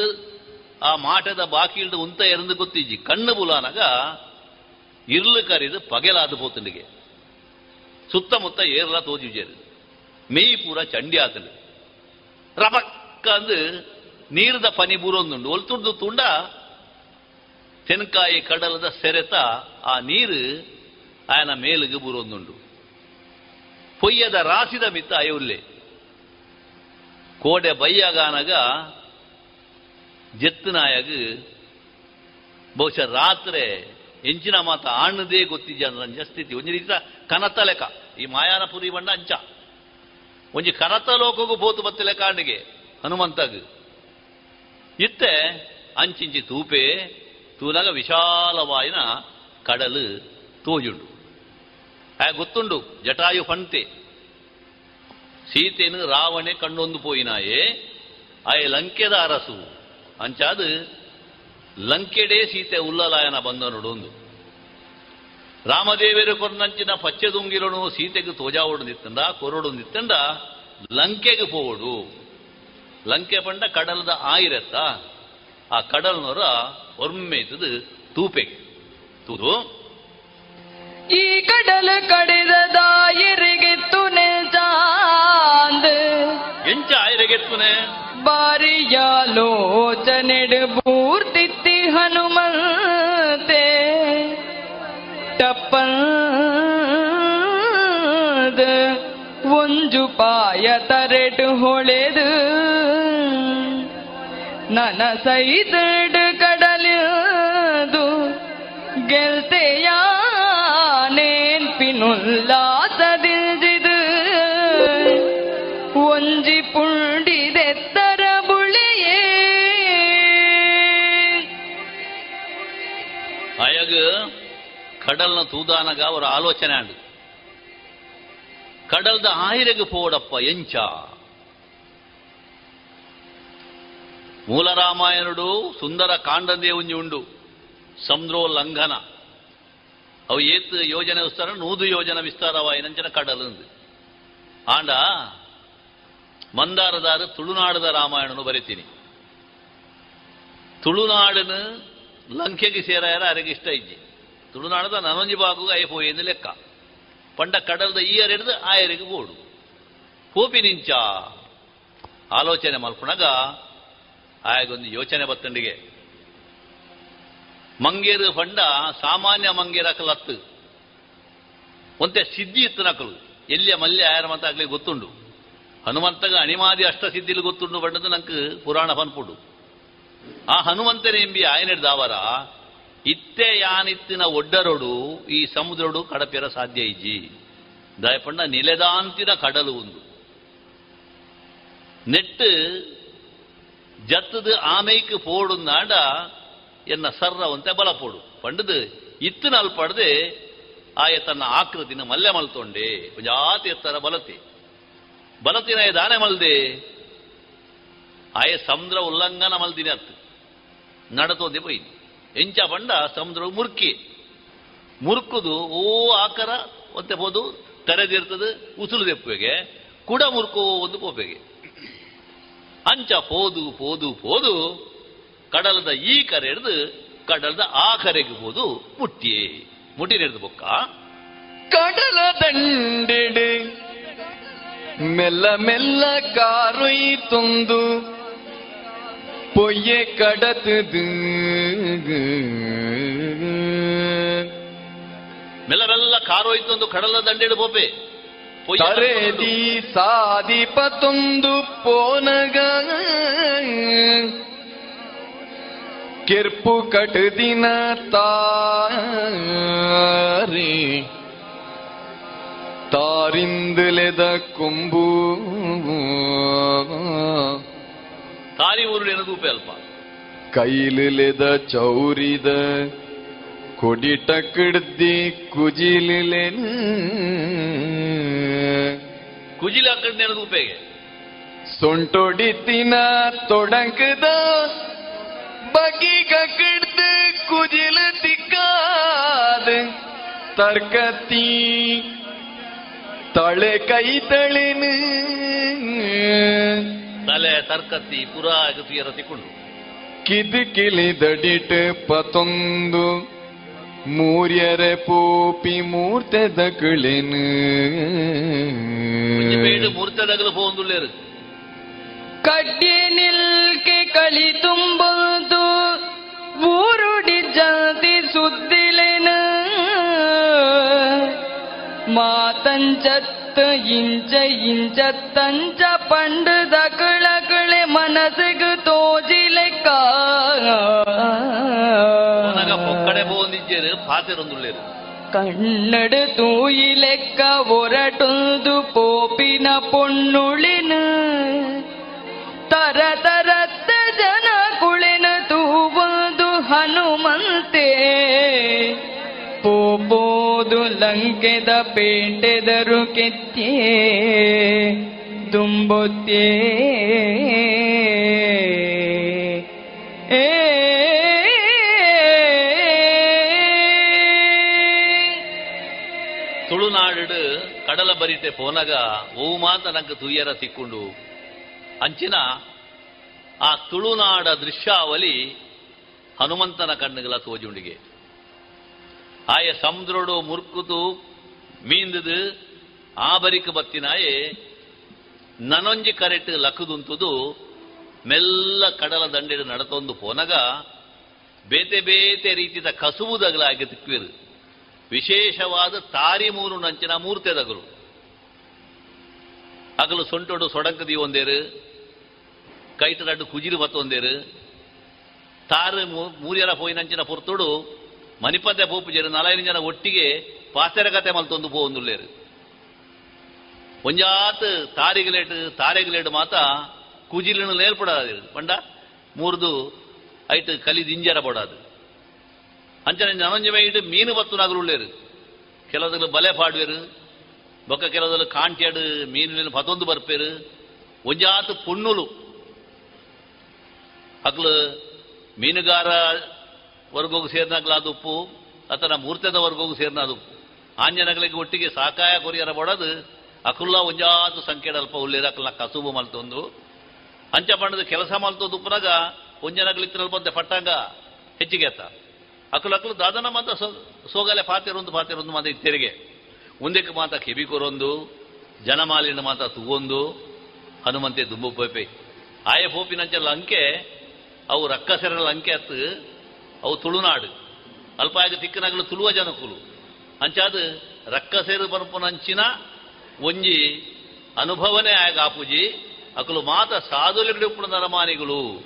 ಆ ಮಾಟದ ಬಾಕಿಲ್ದು ಉಂತ ಎರಂದು ಗೊತ್ತಿಜ್ಜಿ. ಕಣ್ಣು ಬುಲಾನಗ ಇರ್ಲು ಕರಿದು ಪಗೆಲಾದ ಪೋತಂಡಿಗೆ. ಸುತ್ತಮುತ್ತ ಏರ್ಲ ತೋಜಿಜೇರು ಮೈ ಪೂರ ಚಂಡಿ ಆತಂಡು. ರಪಕ್ಕ ಅಂದು ನೀರದ ಪನಿ ಬೂರೊಂದುಂಡು ಒಲ್ತುಡ್ದು ತುಂಡ ತೆನ್ಕಾಯಿ ಕಡಲದ ಸೆರೆತ ಆ ನೀರು ಆಯನ ಮೇಲಿಗೆ ಬೂರೊಂದುಂಡು ಪೊಯ್ಯದ ರಾಸಿದ ಮಿತ್ತ ಅಯುಲ್ಲೆ ಕೋಡೆ ಬಯ್ಯಗಾನಗ ಜೆತ್ತನಾಯಗ ಬಹುಶಃ ರಾತ್ರೆ ಎಂಚಿನ ಮಾತ ಆಣ್ಣದೇ ಗೊತ್ತಿದ್ಯ ನನ್ನ ಸ್ಥಿತಿ. ಒಂದು ರೀತಿ ಕನತ ಲೆಕ್ಕ ಈ ಮಾಯಾನಪುರಿ ಬಣ್ಣ ಅಂಚ. ಒಂಜಿ ಕನತ ಲೋಕಗೂ ಬೋತು ಬತ್ತ ಲೆಕ್ಕ ಹನುಮಂತಗ್. ಇತ್ತೆ ಅಂಚಿಂಚಿ ತೂಪೆ ತೂನಗ ವಿಶಾಲವಾಯಿನ ಕಡಲು ತೋಜುಂಡು. ಆ ಗೊತ್ತುಂಡು, ಜಟಾಯು ಪಂತೆ ಸೀತೆನು ರಾವಣೆ ಕಂಡೊಂದು ಪೋಯಿನಾಯೇ ಆಯ ಲಂಕೆದ ಅರಸು. ಅಂಚಾದು ಲಂಕೆಡೆ ಸೀತೆ ಉಲ್ಲಲಾಯನ ಬಂದ ನೋಡೊಂದು. ರಾಮದೇವರು ಕೊರ್ನಂಚಿನ ಪಚ್ಚೆದುಂಗಿರನು ಸೀತೆಗೆ ತೋಜಾವಡು ನಿತ್ತಂಡ ಕೊರಡು ನಿತ್ತಂಡ ಲಂಕೆಗೆ ಪೋವಡು. ಲಂಕೆ ಪಂಡ ಕಡಲದ ಆಯಿರತ್ತ ಆ ಕಡಲ್ನವರ ಒರ್ಮೆಯ್ತದು ತೂಪೆ. ತೂದು ಈ ಕಡಲ ಕಡಿದ ದಾಯರಿಗೆ ತುನೆ ಚಾಂದ್. ಎಂಚ ಆಯಿರಗೆತ್ತುನೆ ಬಾರಿಯಾಲೋಚನೆಡು ಪೂರ್ತಿತ್ತಿ ಹನುಮಂತೆ. ಟಪ್ಪಂದ ಒಂಜು ಪಾಯ ತರೆಡು ಹೊಳೆದು, ನನ ಸೈದಡು ಕಡಲದು ಗೆಲ್ತೆಯಾನೇನ್ಪಿನುಲ್ಲಾಸದಿಲ್ಜಿದು ಒಂಜಿ ಪುಂಡಿದೆತ್ತರ ಬುಳಿಯೇ. ಅಯಗ ಕಡಲ್ನ ತೂದಾನಗ ಅವರ ಆಲೋಚನೆ ಆಂಡು ಕಡಲ್ದ ಪೋಡಪ್ಪ ಎಂಚ. ಮೂಲ ರಾಮಾಯಣುಡು ಸುಂದರ ಕಾಂಡಂದೇ ಒಂಜಿ ಉಂಡು ಸಮುದ್ರೋಲ್ಲಂಘನ ಅವು ಏತ್ ಯೋಜನೆ ವಿಸ್ತಾರ, ನೂದು ಯೋಜನೆ ವಿಸ್ತಾರವಾಯಿನಂಚನ ಕಡಲು ಆಂಡ, ಮಂದಾರದಾರು ತುಳುನಾಡದ ರಾಮಾಯಣನು ಬರಿತೀನಿ. ತುಳುನಾಡನ ಲಂಕೆಗೆ ಸೇರಾಯರ ಅರಗಿಷ್ಟ ಇಜ್ಜಿ. ತುಳುನಾಡದ ನನೊಂಜಿ ಬಾಗು ಐಪೋಯೆಂದು ಲೆಕ್ಕ. ಪಂಡ ಕಡಲ್ದ ಈಯರ್ ಹಿಡಿದು ಆಯರಿಗೆ ಓಡು. ಹೂಪಿ ನಿಂಚ. ಆಲೋಚನೆ ಮಲ್ಪುಣಗ ಆಯಗೊಂದು ಯೋಚನೆ ಬತ್ತಂಡಿಗೆ. ಮಂಗೇರು ಪಂಡ ಸಾಮಾನ್ಯ ಮಂಗೇರ ಲತ್ತು ಒಂತೆ ಸಿದ್ಧಿ ಇತ್ತು ನಕಲು. ಎಲ್ಲಿಯ ಮಲ್ಯ ಆಯರ ಮತ ಆಗ್ಲಿ ಗೊತ್ತುಂಡು. ಹನುಮಂತಗ ಅಣಿಮಾದಿ ಅಷ್ಟ ಸಿದ್ಧಿಲು ಗೊತ್ತುಂಡು ಬಂಡದು ನಂಗೆ ಪುರಾಣ ಪನ್ಪುಡು ಆ ಹನುಮಂತನೇ ಎಂಬಿ ಆಯನಿಡ್ದಾವರ ಇತ್ತೆ ಯಾನಿತ್ತಿನ ಒಡ್ಡರೊಡು, ಈ ಸಮುದ್ರಡು ಕಡಪೆರ ಸಾಧ್ಯ ಇಜ್ಜಿ. ದಯಪಣ್ಣ, ನಿಲೆದಾಂತಿನ ಕಡಲು ಒಂದು. ನೆಟ್ಟು ಜತ್ತದು ಆಮೈಕ್ ಪೋಡು ನಾಡ, ಎನ್ನ ಸರ್ರವಂತೆ ಬಲ ಪೋಡು. ಪಂಡದು ಇತ್ತು ಅಲ್ಪಡ್ದೆ ಆಯ ತನ್ನ ಆಕೃತಿನ ಮಲ್ಲೆ ಮಲ್ತೊಂಡೆ. ಜಾತಿ ಎತ್ತರ ಬಲತಿ. ಬಲತಿನ ದಾನೆ ಮಲ್ದೆ. ಆಯ ಸಮುದ್ರ ಉಲ್ಲಂಘನ ಮಲ್ದಿನ ಅತ್ತು. ನಡತೋದೆ ಬೈದು ಎಂಚ ಬಂಡ ಸಮುದ್ರ ಮುರ್ಕಿ. ಮುರುಕುದು ಓ ಆಕರ ಒಂತೆ ಹೋದು ತೆರೆದಿರ್ತದೆ ಉಸುಲು ದೆಪ್ಪಿಗೆ ಕುಡ ಮುರ್ಕೋ ಒಂದು ಕೋಪೆಗೆ. ಅಂಚ ಪೋದು ಪೋದು ಪೋದು, ಕಡಲದ ಈ ಕರೆ ಹಿಡಿದು ಕಡಲದ ಆ ಕರೆಗೆ ಹೋದು ಮುಟ್ಟಿ ಮುಟ್ಟಿ ಹಿಡಿದು ಬೊಕ್ಕ. ಕಡಲ ದಂಡೆಡೆ, ಮೆಲ್ಲ ಮೆಲ್ಲ ಕಾರೊಯ್ತೊಂದು பொய்யை கடத்துது ಮೆಲ್ಲ ಮೆಲ್ಲ ಕಾರೋಯ್ತು ಒಂದು ಕಡಲ ದಂಡೆಡು ಪೋಪೆ ಪೊಯ್ಯ ತರೆದಿ ಸಾಧಿಪತೊಂದು ಪೋನಗ ಕೆರ್ಪು ಕಟದಿನ ತಾರಿ ತಾರಿಂದಲೆದ ಕೊಂಬು ತಾರಿ ಊರು ಎನದೂಪೆ ಅಲ್ಪ? ಕೈಲಿಲೆದ ಚೌರಿದ ಕೊಡಿಟ ಕಿಡ್ದಿ ಕುಜಿಲಿಲೆನ ಕುಜಿಲ ಕಡೆ ನೆನದೂಪೆಗೆ ಸೊಂಟೊಡಿತಿನ ತೊಡಕದ ಬಗಿಗ ಕಿಡ್ದು ಕುಜಿಲ ತಿಕ್ಕಾದ ತರ್ಕತಿ ತಳೆ ಕೈ ತಳಿನ ತಲೆ ತರ್ಕತ್ತಿ ಪುರ ತುಯರ ತಿಕ್ಕೊಂಡು ಕಿದಿಕಿಲಿದಡಿಟ್ ಪತೊಂದು ಮೂರ್ಯರೆ ಪೋಪಿ ಮೂರ್ತೆ ದಕಳೇನು ಮೂರ್ತೆ ದಗಲು ಪೋಂದುಳ್ಳೇರು ಕಡ್ಡಿ ನಿಲ್ಕೆ ಕಳಿ ತುಂಬುದು ಊರುಡಿ ಜಾತಿ ಸುದ್ದಿಲೆನ. ಮಾತಂಚತ್ತ ಇಂಚ ಇಂಚ ತಂಚ ಕಳಕಳೆ ಮನಸ್ಸಿಗೆ ತೋಜಿಲೆಕ್ಕ ನನಗ ಪೊಕ್ಕಡೆ ಪೋಂದಿದ್ದೇರು ಪಾತೆರೊಂದುಳ್ಳೇರು ಕನ್ನಡ ತೂಯಿ ಲೆಕ್ಕ ಒರಟೊಂದು ಪೋಪಿನ ಪೊಣ್ಣುಳಿನ ತರ ತರತ್ತ ಜನ ಕುಳಿನ ತೂವುದು ಹನುಮಂತೆ ಪೋಪೋದು ಲಂಕೆದ ಪೇಟೆದರು ಕೆತ್ತೇ ತುಂಬೊತ್ತೇ ತುಳುನಾಡು ಕಡಲ ಬರಿತೆ ಪೋನಗ ಓ ಮಾತ ನಂಗೆ ತುಯ್ಯರ ತಿಕ್ಕೊಂಡು. ಅಂಚಿನ ಆ ತುಳುನಾಡ ದೃಶ್ಯಾವಲಿ ಹನುಮಂತನ ಕಣ್ಣುಗಳ ತೋಜುಂಡಿಗೆ. ಆಯ ಸಮುದ್ರಡು ಮುರ್ಕುತು ಮೀಂದದು ಆ ಬರಿಕ ಬತ್ತಿನಾಯೆ ನನೊಂಜಿ ಕರೆಟ್ ಲಕ್ಕದುಂತುದು ಮೆಲ್ಲ ಕಡಲ ದಂಡೆಡು ನಡತೊಂದು ಪೋನಗ ಬೇತೆ ಬೇತೆ ರೀತಿಯ ಕಸುವುದಗಲಾಗಿ ತಿಕ್ಕಿರು. ವಿಶೇಷವಾದ ತಾರಿ ಮೂರು ನಂಚಿನ ಮೂರ್ತೆದಗಲು ಅಗಲು ಸೊಂಟೊಡು ಸೊಡಂಕದಿ ಒಂದೇರು ಕೈಟರಡ್ಡು ಕುಜಿರು ಬತ್ತೊಂದೇರು ತಾರು ಮೂರ್ಯರ ಪೋಯಿನಂಚಿನ ಪುರ್ತುಡು ಮನಿಪದ್ದೆ ಪೋಪುಜರು ನಲೈದು ಜನ ಒಟ್ಟಿಗೆ ಪಾತೆರಗತೆ ಮಲ್ತೊಂದು ಪೋಂದುಳ್ಳೇರು ಒಂಜಾತ್ ತಾರಿಗಲೇಟ್, ತಾರೆಗಲೇಟ್ ಮಾತ ಕುಜಿಲಿನ ಲೇಲ್ಪಡಾದಿರು ಪಂಡ, ಮೂರ್ದು ಐಟ್ ಕಲಿ ಇಂಜರ ಬಡಾದು ಅಂಚನೆ ನನೊಂಜಿ ಇಟ್ಟು ಮೀನು ಬತ್ತು ನಗರುಳ್ಳೇರು. ಕೆಲವದಲ್ಲಿ ಬಲೆ ಪಾಡುವೆರು, ಬೊಕ್ಕ ಕೆಲವದಲ್ಲಿ ಕಾಂಟ್ಯಾಡು ಮೀನಿನ ಪತ್ತೊಂದು ಬರ್ಪೇರು. ಒಂಜಾತ್ ಪುಣ್ಣುಲು. ಅಕ್ಲು ಮೀನುಗಾರ ವರ್ಗೋಗು ಸೇರ್ನಾಗ್ಲ ಅದು ಉಪ್ಪು ಅಥವಾ ಮೂರ್ತೆದ ವರ್ಗೋಗು ಸೇರಿನ ಅದು ಉಪ್ಪು. ಆಂಜನಗಳಿಗೆ ಒಟ್ಟಿಗೆ ಸಾಕಾಯ ಕೊರಿಯರ ಬಡದು ಅಕುಲ್ಲ ಒಂಜಾತು ಉಳ್ಳಿರ ಅಕಲ್ನ ಕಸುಬು ಮಲ್ತೊಂದು ಅಂಚ ಬಣ್ಣದ ಕೆಲಸ ಮಲ್ತೊಂದು ಉಪ್ಪನಾಗ ಒಂಜನಗಳಿತ್ತಿನಲ್ಲಿ ಬಂದೆ ಪಟ್ಟಾಗ ಹೆಚ್ಚಿಗೆ ಆತ. ಅಕಲು ಅಕಲು ದಾದನ ಮಾತ ಸೋಗಲೆ ಪಾತಿರೊಂದು ಪಾತಿರೊಂದು ಮಾತ ಇತ್ತೆರಿಗೆ. ಮುಂದಕ್ಕೆ ಮಾತ ಕೆಬಿಕೊರೊಂದು ಜನಮಾಲಿನ ಮಾತ ತುಗೊಂದು, ಹನುಮಂತೆ ದುಂಬು ಪೋಪೆ. ಆಯ ಪೋಪಿನಂಚಲ್ಲ ಅಂಕೆ ಅವು ರಕ್ಕಸೆರಲ ಅಂಕೆ ಅತ್ತು ಅವು ತುಳುನಾಡು. ಅಲ್ಪ ಆಗಿ ತಿಕ್ಕನಗಲು ತುಳುವ ಜನಕುಲು. ಅಂಚಾದ ರಕ್ಕಸೆರು ಅಂಚಿನ ಒಂಜಿ ಅನುಭವನೇ ಆಗ ಆಪುಜಿ. ಅಕಲು ಮಾತ ಸಾಧುಲಿಗಳು ನರಮಾನಿಗಳು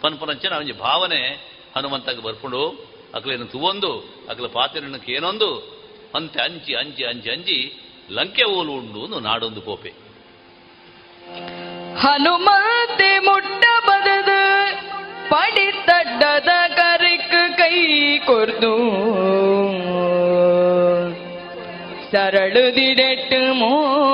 ಪನ್ಪುನಂಚಿನ ಒಂಜಿ ಭಾವನೆ ಹನುಮಂತಗೆ ಬರ್ಕೊಂಡು ಅಕಲೇನು ತುವೊಂದು, ಅಕಲ ಪಾತ್ರೆಯನ್ನು ಏನೊಂದು ಅಂತೆ ಅಂಚಿ ಅಂಚಿ ಅಂಚಿ ಅಂಚಿ ಲಂಕೆ ಓಲು ಉಂಡು ನಾಡೊಂದು ಕೋಪೆ. ಹನುಮಂತೆ ಮುಟ್ಟ ಬದದು ಪಡಿತಡ್ಡದ ಕರಿಕ್ ಕೈ ಕೊರ್ದು. ಸರಳುದಿಡೆಟ್ಟು ಮೋಣೆದೀದು.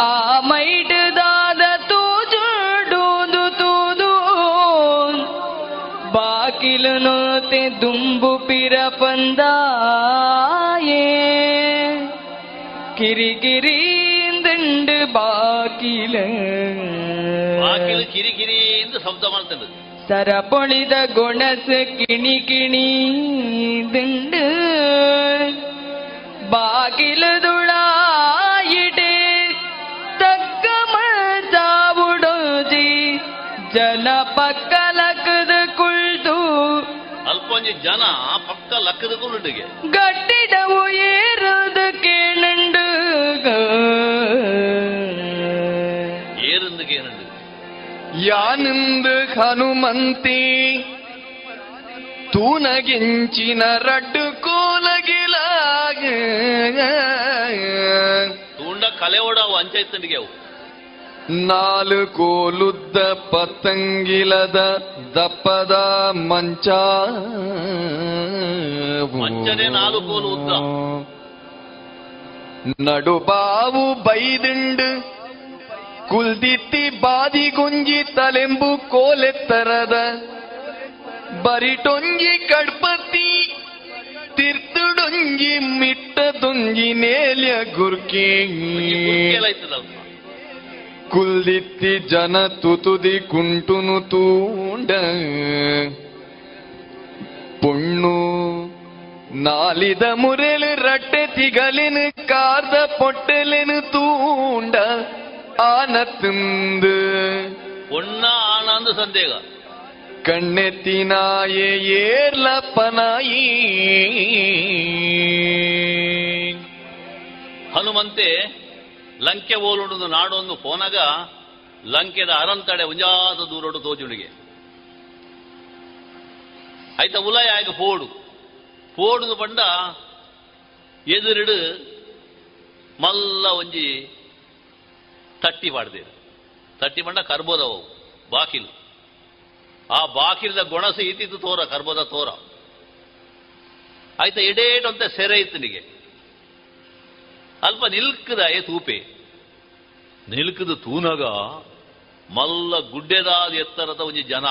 ಆ ಮೈಟದಾದ ತೂಜುಡುದು ತೂದು. ಬಾಕಿಲು ನೋತೆ ದುಂಬು ಪಿರ ಪಂದಾಯೇ. ಬಾಕಿಲು ಕಿರಿಕಿರಿ ಎಂದು ಶಬ್ದ ಮಾಡ್ತದೆ ಸರಪೊಳಿದ ಗೊಣಸು ಕಿಣಿ ಕಿಣಿ ದಿಂಡು. ಬಾಗಿಲು ದುಳಾಯಿಡೆ ತಕ್ಕ ಮಜಾವುಡೋಜಿ ಜನ ಪಕ್ಕಲಕದ ಕುಳ್ದು. ಅಲ್ಪೊಂಜಿ ಜನ ಪಕ್ಕ ಲಕ್ಕದ ಕುರುಡಿಗೆ ಗಟ್ಟಿಡವು ಏರುದು ಕೇಳುಂಡು. ಯಾನಿಂದು ಹನುಮಂತಿ ತೂನಗಿಂಚಿನ ರಡ್ಡು ಕೋಲಗಿಲಾಗ ತೂಂಡ ಕಲೆ ಓಡಾವು ಅಂಚೈತಂಡಿಗೆ ಅವು ನಾಲು ಕೋಲುದ್ದ ಪತಂಗಿಲದ ದಪ್ಪದ ಮಂಚ ಮಂಚನೆ ನಾಲು ಕೋಲು ಉದ್ದ ನಡುಬಾವು ಬೈದಿಂಡು ಕುಲ್ದಿತ್ತಿ ಬಾದಿ ಗುಂಜಿ ತಲೆಂಬು ಕೋಲೆತ್ತರದ. ಬರಿಟೊಂಜಿ ಕಡ್ಪತಿ ಮಿಟ್ಟ ಮಿಟ್ಟದೊಂಜಿ ನೇಲ್ಯ ಗುರ್ಕಿ. ಕುಲ್ದಿತ್ತಿ ಜನ ತುತುದಿ ಕುಂಟುನು ತೂಂಡ. ಪೊಣ್ಣು ನಾಲಿದ ಮುರಳು ರಟ್ಟೆ ತಿಗಲಿನ ಕಾರ್ದ ಪೊಟ್ಟೆಲೆನು ತೂಂಡ. ஆனத்துந்து ஒன்னா ஆனாந்து சந்தேக ಕಣ್ಣೆತ್ತಿನಾಯೇ ಏರ್ಲಪ್ಪನಾಯಿ ಹನುಮಂತೆ ಲಂಕೆ ಓಲುಂಡು ನಾಡೊಂದು ಪೋನಗ ಲಂಕೆದ ಅರಂತಡೆ ಉಂಜಾದ ದೂರಡು ತೋಜುಣಿಗೆ ಐತ ಉಲಯ ಆಗ ಪೋಡು ಪೋಡುದು ಪಂಡ ಎದುರಿಡು ಮಲ್ಲ ಒಂಜಿ ತಟ್ಟಿ ಪಾಡ್ದೆ ತಟ್ಟಿ ಪಂಡ ಕರ್ಬೋದವು, ಬಾಕಿಲು. ಆ ಬಾಕಿಲ್ದ ಗೊಣಸ ಇತ್ತಿತ್ತು ತೋರ, ಕರ್ಬೋದ ತೋರ. ಆಯ್ತಾ, ಎಡೇಟ್ ಅಂತ ಸೆರೆ ಇತ್ತನಿಗೆ ಅಲ್ಪ ನಿಲ್ಕದ ಏ ತೂಪೆ. ನಿಲ್ಕದ ತೂನಗ ಮಲ್ಲ ಗುಡ್ಡೆದಾದ ಎತ್ತರದ ಒಂಜಿ ಜನ.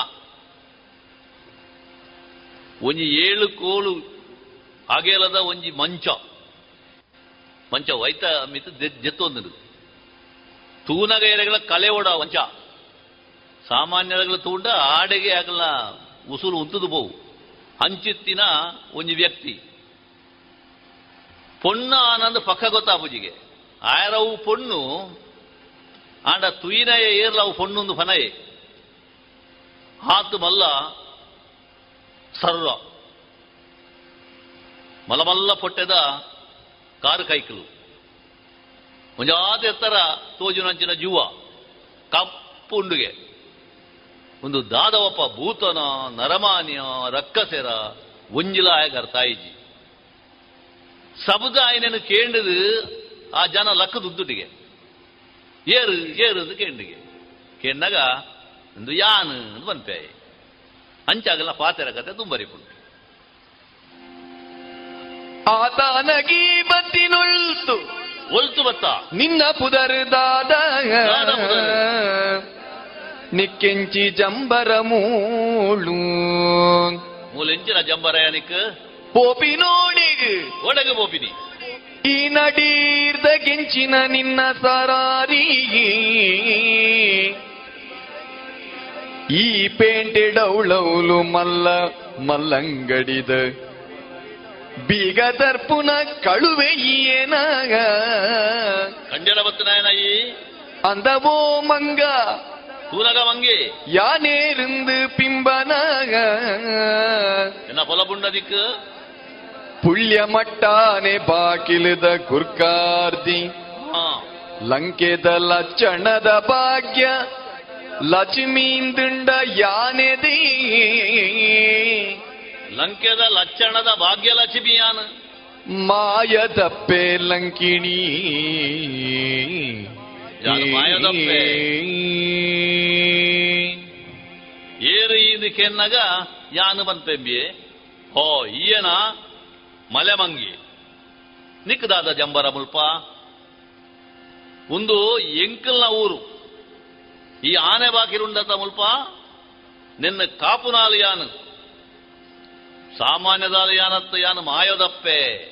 ಒಂಜಿ ಏಳು ಕೋಲು ಅಗೇಲದ ಒಂಜಿ ಮಂಚ. ಮಂಚ ವೈತ ಮಿತ್ ಜೆತ್ತೊಂದು ತೂನಗ ಕಲೆಯೋಡ ವಂಚ. ಸಾಮಾನ್ಯರಗಳ ತೂಂಡ ಆಡೆಗೆ ಆಗಲ್ಲ ಉಸುಲು ಉಂತದು ಬೋವು. ಹಂಚಿತ್ತಿನ ಒಂಜಿ ವ್ಯಕ್ತಿ. ಪೊಣ್ಣ ಆನಂದ ಪಕ್ಕ ಗೊತ್ತಾಪುಜಿಗೆ ಆಯರವು ಪೊಣ್ಣು ಆಂಡ ತುಯಿನಯ ಏರ್ಲವು ಪೊಣ್ಣೊಂದು ಫನಯೆ. ಹಾತು Mallya sir ಮಲಮಲ್ಲ ಪೊಟ್ಟೆದ car ಕೈಕಲು. ಮುಂಜಾದ ಎತ್ತರ ತೋಜುನಂಚಿನ ಜೀವ ಕಪ್ಪು ಉಂಡುಗೆ ಒಂದು ದಾದವಪ್ಪ ಭೂತನ, ನರಮಾನ್ಯ, ರಕ್ಕಸೆರ ಒಂಜಿಲಾಯ ಅರ್ತಾಯಿಜಿ ಸಬದ ಆಯ್ನನ್ನು ಕೇಂಡದು ಆ ಜನ ಲಕ್ಕ ದುದ್ದುಟಿಗೆ ಏರು ಏರು ಕೇಂಡಿಗೆ. ಕೇಂಡಾಗ ಒಂದು ಯಾನ್ ಅಂತ ಅಂಚ ಅಂಚಾಗಲ್ಲ ಪಾತೆರ ಕತೆ ತುಂಬರಿಪುಂಡು ಆತನಗಿ ಬತ್ತಿನೊಳ್ತು. ಒಲ್ತು ಬತ್ತ. ನಿನ್ನ ಪುದರ್ದಾದ ದಾದ ಪುದರ್. ನಿಕ್ಕೆಂಚಿ ಜಂಬರ ಮೂಳು. ಮೂಲೆಂಚಿನ ಜಂಬರಯಾನಿಕ್ ನೋಡಿ. ಒಡಗ ಪೋಪಿನಿ. ಈ ನಡೀರ್ದ ಗೆಂಚಿನ ನಿನ್ನ ಸರಾರಿ. ಈ ಪೇಂಟೆಡೌಳೌಲು ಮಲ್ಲ ಮಲ್ಲಂಗಡಿದ ಬೀಗದರ್ಪುನ ಕಳುವೆಯೇನಾಗ ಕಂಡಲವತ್ತು ನಾಯನಾಯಿ ಅಂದವೋ ಮಂಗ தூலக வங்கி யானேருந்து பிம்பனாக என்ன பொல புண்டதிக்கு புள்ளிய மட்டானே பாக்கிலுத குர்கார்தி ಲಂಕೆದ ಲಕ್ಷಣದ ಭಾಗ್ಯ ಲಕ್ಷ್ಮೀಂದುಂಡ ಯಾನೆದೇ ಲಂಕೆದ ಲಕ್ಷಣದ ಭಾಗ್ಯಲಕ್ಷ್ಮಿಯಾನ್. ಮಾಯದಪ್ಪೆ ಲಂಕಿಣಿ. ಮಾಯದಪ್ಪೆ? ಏರು ಕೆನ್ನಗ ಯಾನು ಬಂತೆಂಬಿ? ಹೋ ಈಯನ ಮಲೆ ಮಂಗಿ ನಿಕ್ದಾದ ಜಂಬರ ಮುಲ್ಪ. ಒಂದು ಎಂಕಲ್ನ ಊರು. ಈ ಆನೆ ಬಾಕಿರುಂಡದ ಮುಲ್ಪ. ನಿನ್ನ ಕಾಪುನಾಲು ಯಾನು ಸಾಮಾನ್ಯದಾದ ಯಾನತ್ತು ಯಾನು ಮಾಯೋದಪ್ಪೆ.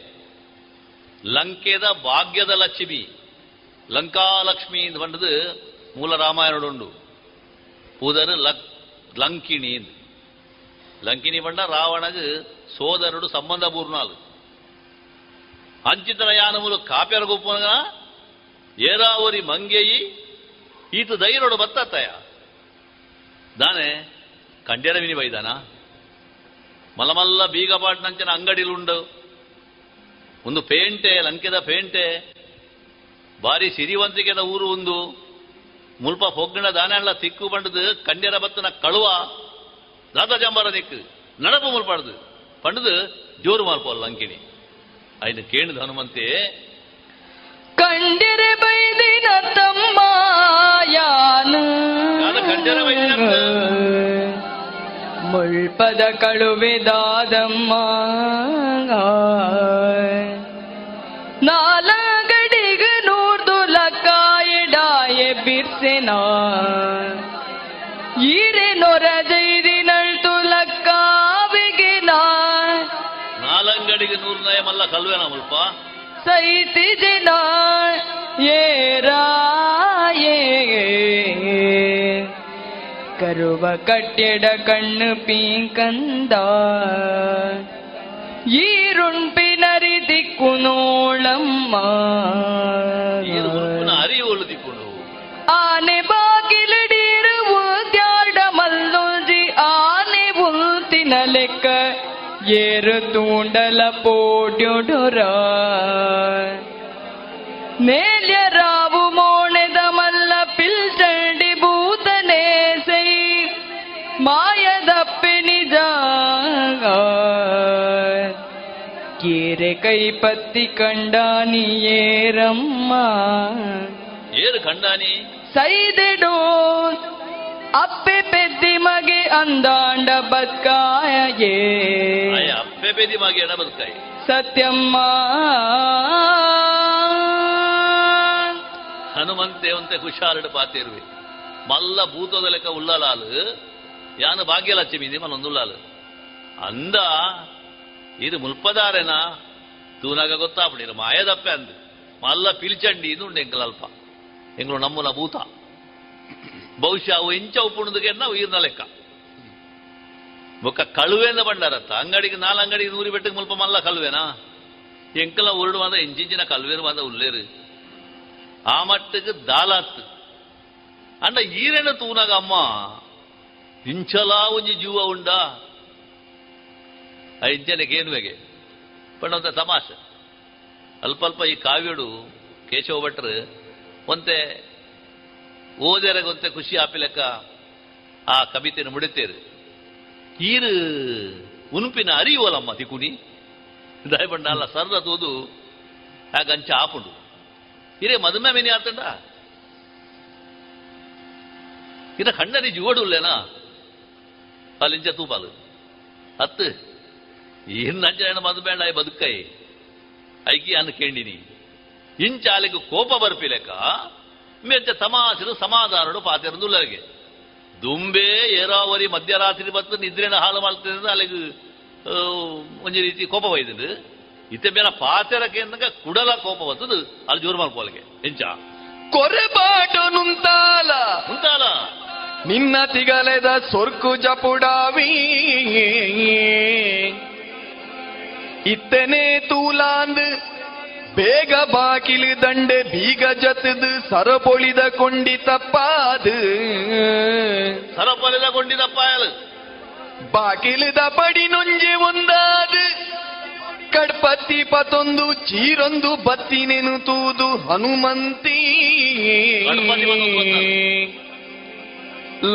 ಲಂಕೆದ ಭಾಗ್ಯದ ಲಕ್ಷ್ಮಿ. ಲಂಕಾಲಕ್ಷ್ಮಿ ಅಂತ ಬಂದದ್ದು ಮೂಲ ರಾಮಾಯಣದುಂಡು ಪೂದರು ಲಕ್, ಲಂಕಿಣಿ ಲಂಕಿಣಿ ಬಣ್ಣ ರಾವಣಗೆ ಸೋದರುಡು ಸಂಬಂಧ ಪೂರ್ಣಾಲು ಅಂಚಿತರ ಯಾನಮೂಲು ಕಾಪ್ಯರ ಗುಪ್ಪನ ಏರಾವರಿ ಮಂಗೆಯಿ ಈತ ದೈರೋಡು ಬತ್ತ ದಾನೆ ಖಂಡೇರ ಮಿನಿ మల్లమల్ల బీగపాటినంచిన అంగడిలుండవు ಒಂದು ಪೇಂಟೆ ಲಂಕೆದ ಪೇಂಟೆ ಬಾರಿ ಸಿರಿವಂತಿಕೆದ ಊರು ಒಂದು ಮುಲ್ಪ ಪೊಗ್ಗಣ ದಾನೆಲ್ಲ ತಿಕ್ಕು ಪಂಡದು ಕಂಡ್ಯರ ಬತ್ತನ ಕಳುವ ದಾದ ಜಂಬರ ನಿಕ್ಕು ನಡಪು ಮುಲ್ಪಡ್ದು ಪಂಡದು ಜೋರು ಮಾಲ್ಪೋಲ್ ಲಂಕಿಣಿ ఆయన ಕೇಳಿದ ಹನುಮಂತೆ ಕಂಡಿರೆ ಬೈದಿನ ತಮ್ಮಯಾನು ಮುಳ್ಪದ ಕಳುವೆದಾದಮ್ಮ. ನಾಲಗಡಿಗ ನೂರ್ದು ಲಕ್ಕಾಯಿಡಾಯ ಬಿರ್ಸೆನ. ಈರೆ ನೊರ ಜೈದಿ ನಳ್ತು ನಾ. ನಾಲಂಗಡಿಗೆ ನೂರು ನಯ ಮಲ್ಲ ಕಲ್ವೇನ ಮುಲ್ಪ? ಸೈತಿ ದಿನ ಏರಾಯೇ ಕರುವ ಕಟ್ಟೆಡ ಕಣ್ಣು ಪೀಂಕಂದ ಈರುಂಪಿನರಿ ದಿಕ್ಕು ನೋಳಮ್ಮ ಇದು ಉಲ್ಪುನ ಅರಿ ಒಳುದಿಕೊಂಡು ಆನೆ ಬಾಗಿಲಿಡಿರುವ ದ್ಯಾಡ ಮಲ್ಲುಜಿ ಆನೆ ಉಲ್ತಿನ ಲೆಕ್ಕ ಏರು ತೂಂಡಲ ಪೋಡ್ಯೊಡೊರ ನೇಲ್ಯ ರಾವು ಮೋಣೆದ ಕೀರೆ ಕೈ ಪತ್ತಿ ಕಂಡಾನಿಯೇರಮ್ಮ ಏರು ಕಂಡಾನಿ ಸೈದೆಡು ಅಪ್ಪೆ ಪೆದ್ದಿ ಮಗೆ ಅಂದಾಂಡ ಬದ್ಕಾಯೇ ಅಪ್ಪೆ ಬೇದಿ ಮಾಗಿ ಎಡ ಬದುಕಾಯಿ. ಸತ್ಯಮ್ಮ. ಹನುಮಂತೆ ಒಂತೆ ಹುಷಾರಡು ಪಾತಿರುವೆ. ಮಲ್ಲ ಭೂತದ ಲೆಕ್ಕ ಉಳ್ಳಲಾಲು ಯಾನು ಭಾಗ್ಯಲಕ್ಷ್ಮಿ ಇದೆ ಮನೊಂದುಳ್ಳಾಲು. ಅಂದ ಇದು ಮುಲ್ಪದಾರೆನಾ ತೂನಾಗ ಗೊತ್ತಾಪಡಿರು ಮಾಯದಪ್ಪೆ ಅಂದು. ಮಲ್ಲ ಪಿಲ್ಚಂಡಿ ಇದು ಉಂಡು ಅಲ್ಪ. ಎಂಗಳು ನಮ್ಮನ ಭೂತ. ಬಹುಶಃ ಅವು ಇಂಚ ಈರ್ನ ಲೆಕ್ಕ. ಬೊಕ್ಕ ಕಳುವೆಂದ ಬಂಡಾರತ್ತ. ಅಂಗಡಿಗೆ ನಾಲ್ ಅಂಗಡಿಗೆ ನೂರಿ ಬೆಟ್ಟಕ್ಕೆ ಮುಲ್ಪ ಮಲ್ಲ ಕಳುವೆನಾ? ಎಂಕಲ ಉರುಡು ಮಾದ ಇಂಚಿಂಚಿನ ಕಲ್ವೇರು ಮಾದ ಉಲ್ಲೇರು. ಆ ಮಟ್ಟಕ್ಕೆ ದಾಲಾತ್ ಅಂಡ ಈರೆನ ತೂನಾಗ ಅಮ್ಮ. ಇಂಚಲಾ ಒಂಜಿ ಜೀವ ಆ ಪಣ್ಣ ಪಣ್ಣಂತ ತಮಾಷೆ. ಅಲ್ಪ ಅಲ್ಪ ಈ ಕಾವ್ಯಡು ಕೇಶವ ಭಟ್ರು ಒಂತೆ ಓದರಗೊಂತೆ ಖುಷಿ ಆಪಿಲಕ್ಕ ಆ ಕವಿತೆಯನ್ನು ಮುಡಿತೇರು. ಈರು ಉನುಪಿನ ಅರಿಯುವಲಮ್ಮ ತಿಕುನಿ ದಯಬಣ್ಣ ಅಲ್ಲ ಸರ್ದ ತೋದು ಆಗ ಅಂಚ ಆಪುಂಡು. ಇರೇ ಮದುಮೆ ಮಿನಿ ಆತಂಡ? ಇದ ಕಣ್ಣನಿ ಜುವಡುಲ್ಲೇನಾ ಅಲ್ಲಿಂಚ ತೂಪಾಲು. ಹತ್ತು. ಇನ್ನಂಚ ಮದುಬೇಡ ಬದುಕೈ. ಐಕಿ ಅನ್ನು ಇಂಚ ಇಂಚಾಲಿಗೆ ಕೋಪ ಬರ್ಪಿಲೆಕ ಮೆತ್ತ ತಮಾಸರು ಸಮಾಧಾನಡು ಪಾತಿರಂದುಲ್ಲರಿಗೆ ದುಂಬೆ ಏರಾವರಿ ಮಧ್ಯರಾತ್ರಿ ಬತ್ತು ನಿದ್ರೆನ ಹಾಳು ಮಾಡ್ತದೆ ಅಲ್ಲಿಗೆ ಒಂದು ಒಂಜಿ ರೀತಿ ಕೋಪ ಒಯ್ದದು. ಇತ್ತೆ ಮೇಲೆ ಪಾತೆರಕ್ಕೆ ಕುಡಲ ಕೋಪ ಬರ್ತದು ಅಲ್ಲಿ ಜೋರು ಮಾಡ್ಕೋಲಿಗೆ ಕೊರೆ ಬಾಟು ನುಂತಾಲ. ಮುಂತಾಲ ನಿನ್ನ ತಿಗಲೆದ ಸೊರ್ಕು ಜಪುಡಾವಿ. ಇತ್ತನೆ ತೂಲಾಂದ್ ಬೇಗ ಬಾಕಿಲು ದಂಡೆ ಬೀಗ ಜತದು ಸರಪೊಳಿದ ಕೊಂಡಿ ತಪ್ಪಾದು. ಸರಪೊಳಿದ ಕೊಂಡಿ ಅಯಲು ಬಾಕಿಲದ ಪಡಿ ನೊಂಜೆ ಒಂದಾದು. ಕಡ್ಪತ್ತಿ ಪತೊಂದು ಚೀರೊಂದು ಬತ್ತಿನೆನು ತೂದು ಹನುಮಂತಿ.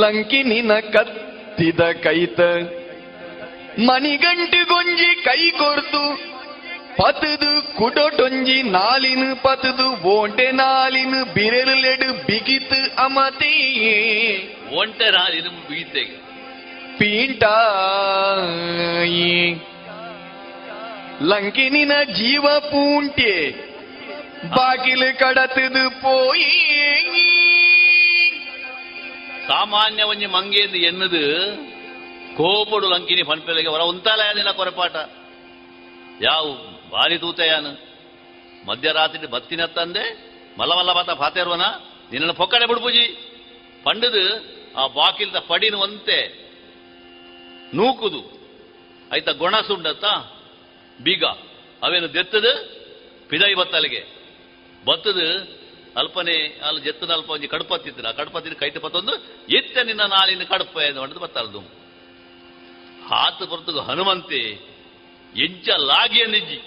ಲಂಕಿನಿನ ಕತ್ತಿದ ಕೈತ ಮಣಿಗಂಟು ಗೊಂಜಿ ಕೈ ಕೊರ್ತು. ಪತದು ಕುಡೊಟೊಂಜಿ ನಾಲಿನ ಪತದು ಓಂಟೆ ನಾಲಿನ ಬಿರೆಲೆಡು ಬಿಗಿತು ಅಮತಿ. ಒಂಟೆ ನಾಲಿನ ಬಿಗಿತೆ ಪೀಂಟಾಯಿ ಲಂಕಿನಿನ ಜೀವ ಪೂಂಟೆ ಬಾಗಿಲು ಕಡತದು ಪೋಯಿ. ಸಾಮಾನ್ಯ ಒಂಜಿ ಮಂಗೇಂದು ಎನ್ನದು ಕೋಪಡು ಲಂಕಿನಿ ಪನ್ಪೆಲೆಗೆ ಹೊರ నా ಕೊರಪಾಟ. ಯಾವ ಬಾರಿ ತೂತಯಾನು ಮಧ್ಯರಾತ್ರಿ ಬತ್ತಿನ ತಂದೆ ಮಲ್ಲ ಮಲ್ಲ ಬಾತ ನಿನ್ನ ಪೊಕ್ಕಡೆ ಬಿಡ್ಪುಜಿ ಪಂಡದು ಆ ಬಾಕಿಲ್ದ ಪಡಿನ ಒಂತೆ ನೂಕುದು ಐತ ಗೊಣಸುಂಡತ್ತ ಬೀಗ. ಅವೇನು ದೆತ್ತದು? ಪಿದಾಯಿ ಬತ್ತಲಿಗೆ. ಬತ್ತದು ಅಲ್ಪನೆ, ಅಲ್ಲಿ ಜೆತ್ತದ ಅಲ್ಪ ಒಂಜಿ ಕಡುಪತ್ತಿದ್ರು ಆ ಕಡುಪತ್ತಿನ ಕೈತ ಪತ್ತೊಂದು ಎತ್ತ ನಿನ್ನ ನಾಳಿನ ಕಡುಪ ಎಂದು ಹೊಡೆದು ಬತ್ತಲ್ದು. ಹಾತು ಬರ್ತದು ಹನುಮಂತೆ ಎಂಚ ಲಾಗಿಯ ನಿಜ್ಜಿ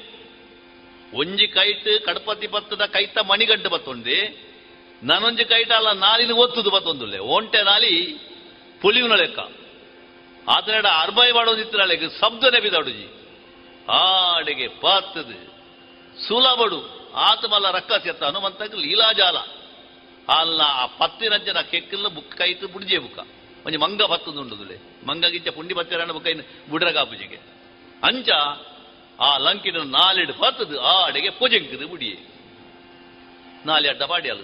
ಒಂಜಿ ಕೈಟ್ ಕಡಪತಿ ಬತ್ತದ ಕೈತ ಮಣಿಗಂಟು ಬತ್ತೊಂಡೆ ನಾನೊಂಜಿ ಕೈಟ ಅಲ್ಲ, ನಾಲಿನ ಒತ್ತುದು ಬತ್ತೊಂದುಲ್ಲೆ. ಒಂಟೆ ನಾಲಿ ಪುಲಿವನ ಲೆಕ್ಕ. ಆತನಡ ಮಾಡೋದಿತ್ತು ಶಬ್ದ ಶಬ್ದನೆ ಬಿದಾಡುಜಿ ಆಡೆಗೆ ಪಾತದು ಸುಲಭಡು ಆತ ಮಲ್ಲ ರಕ್ಕ ಸೆತ್ತ ಹನುಮಂತಕ್ಕೆ ಲೀಲಾಜಾಲ. ಅಲ್ಲ ಆ ಪತ್ತಿನಂಜನ ಕೆಕ್ಕಲ್ಲ, ಬುಕ್ ಕೈತು ಬುಡ್ಜೆ ಬುಕ್ಕ ಒಂಜಿ ಮಂಗ ಬತ್ತದುಂಡುದುಲೆ ಮಂಗ ಗಿಂಚ ಪುಂಡಿ ಬತ್ತಿರಣ್ಣ ಬುಡ್ರಗ ಪೂಜೆಗೆ. ಅಂಚ ಆ ಲಂಕಿನ ನಾಲೆಡು ಪತ್ತದು ಆಡೆಗೆ ಪುಜಂಕದು ಬುಡಿಯೇ ನಾಲೆ ಅಡ್ಡ ಪಾಡ್ಯಾಲು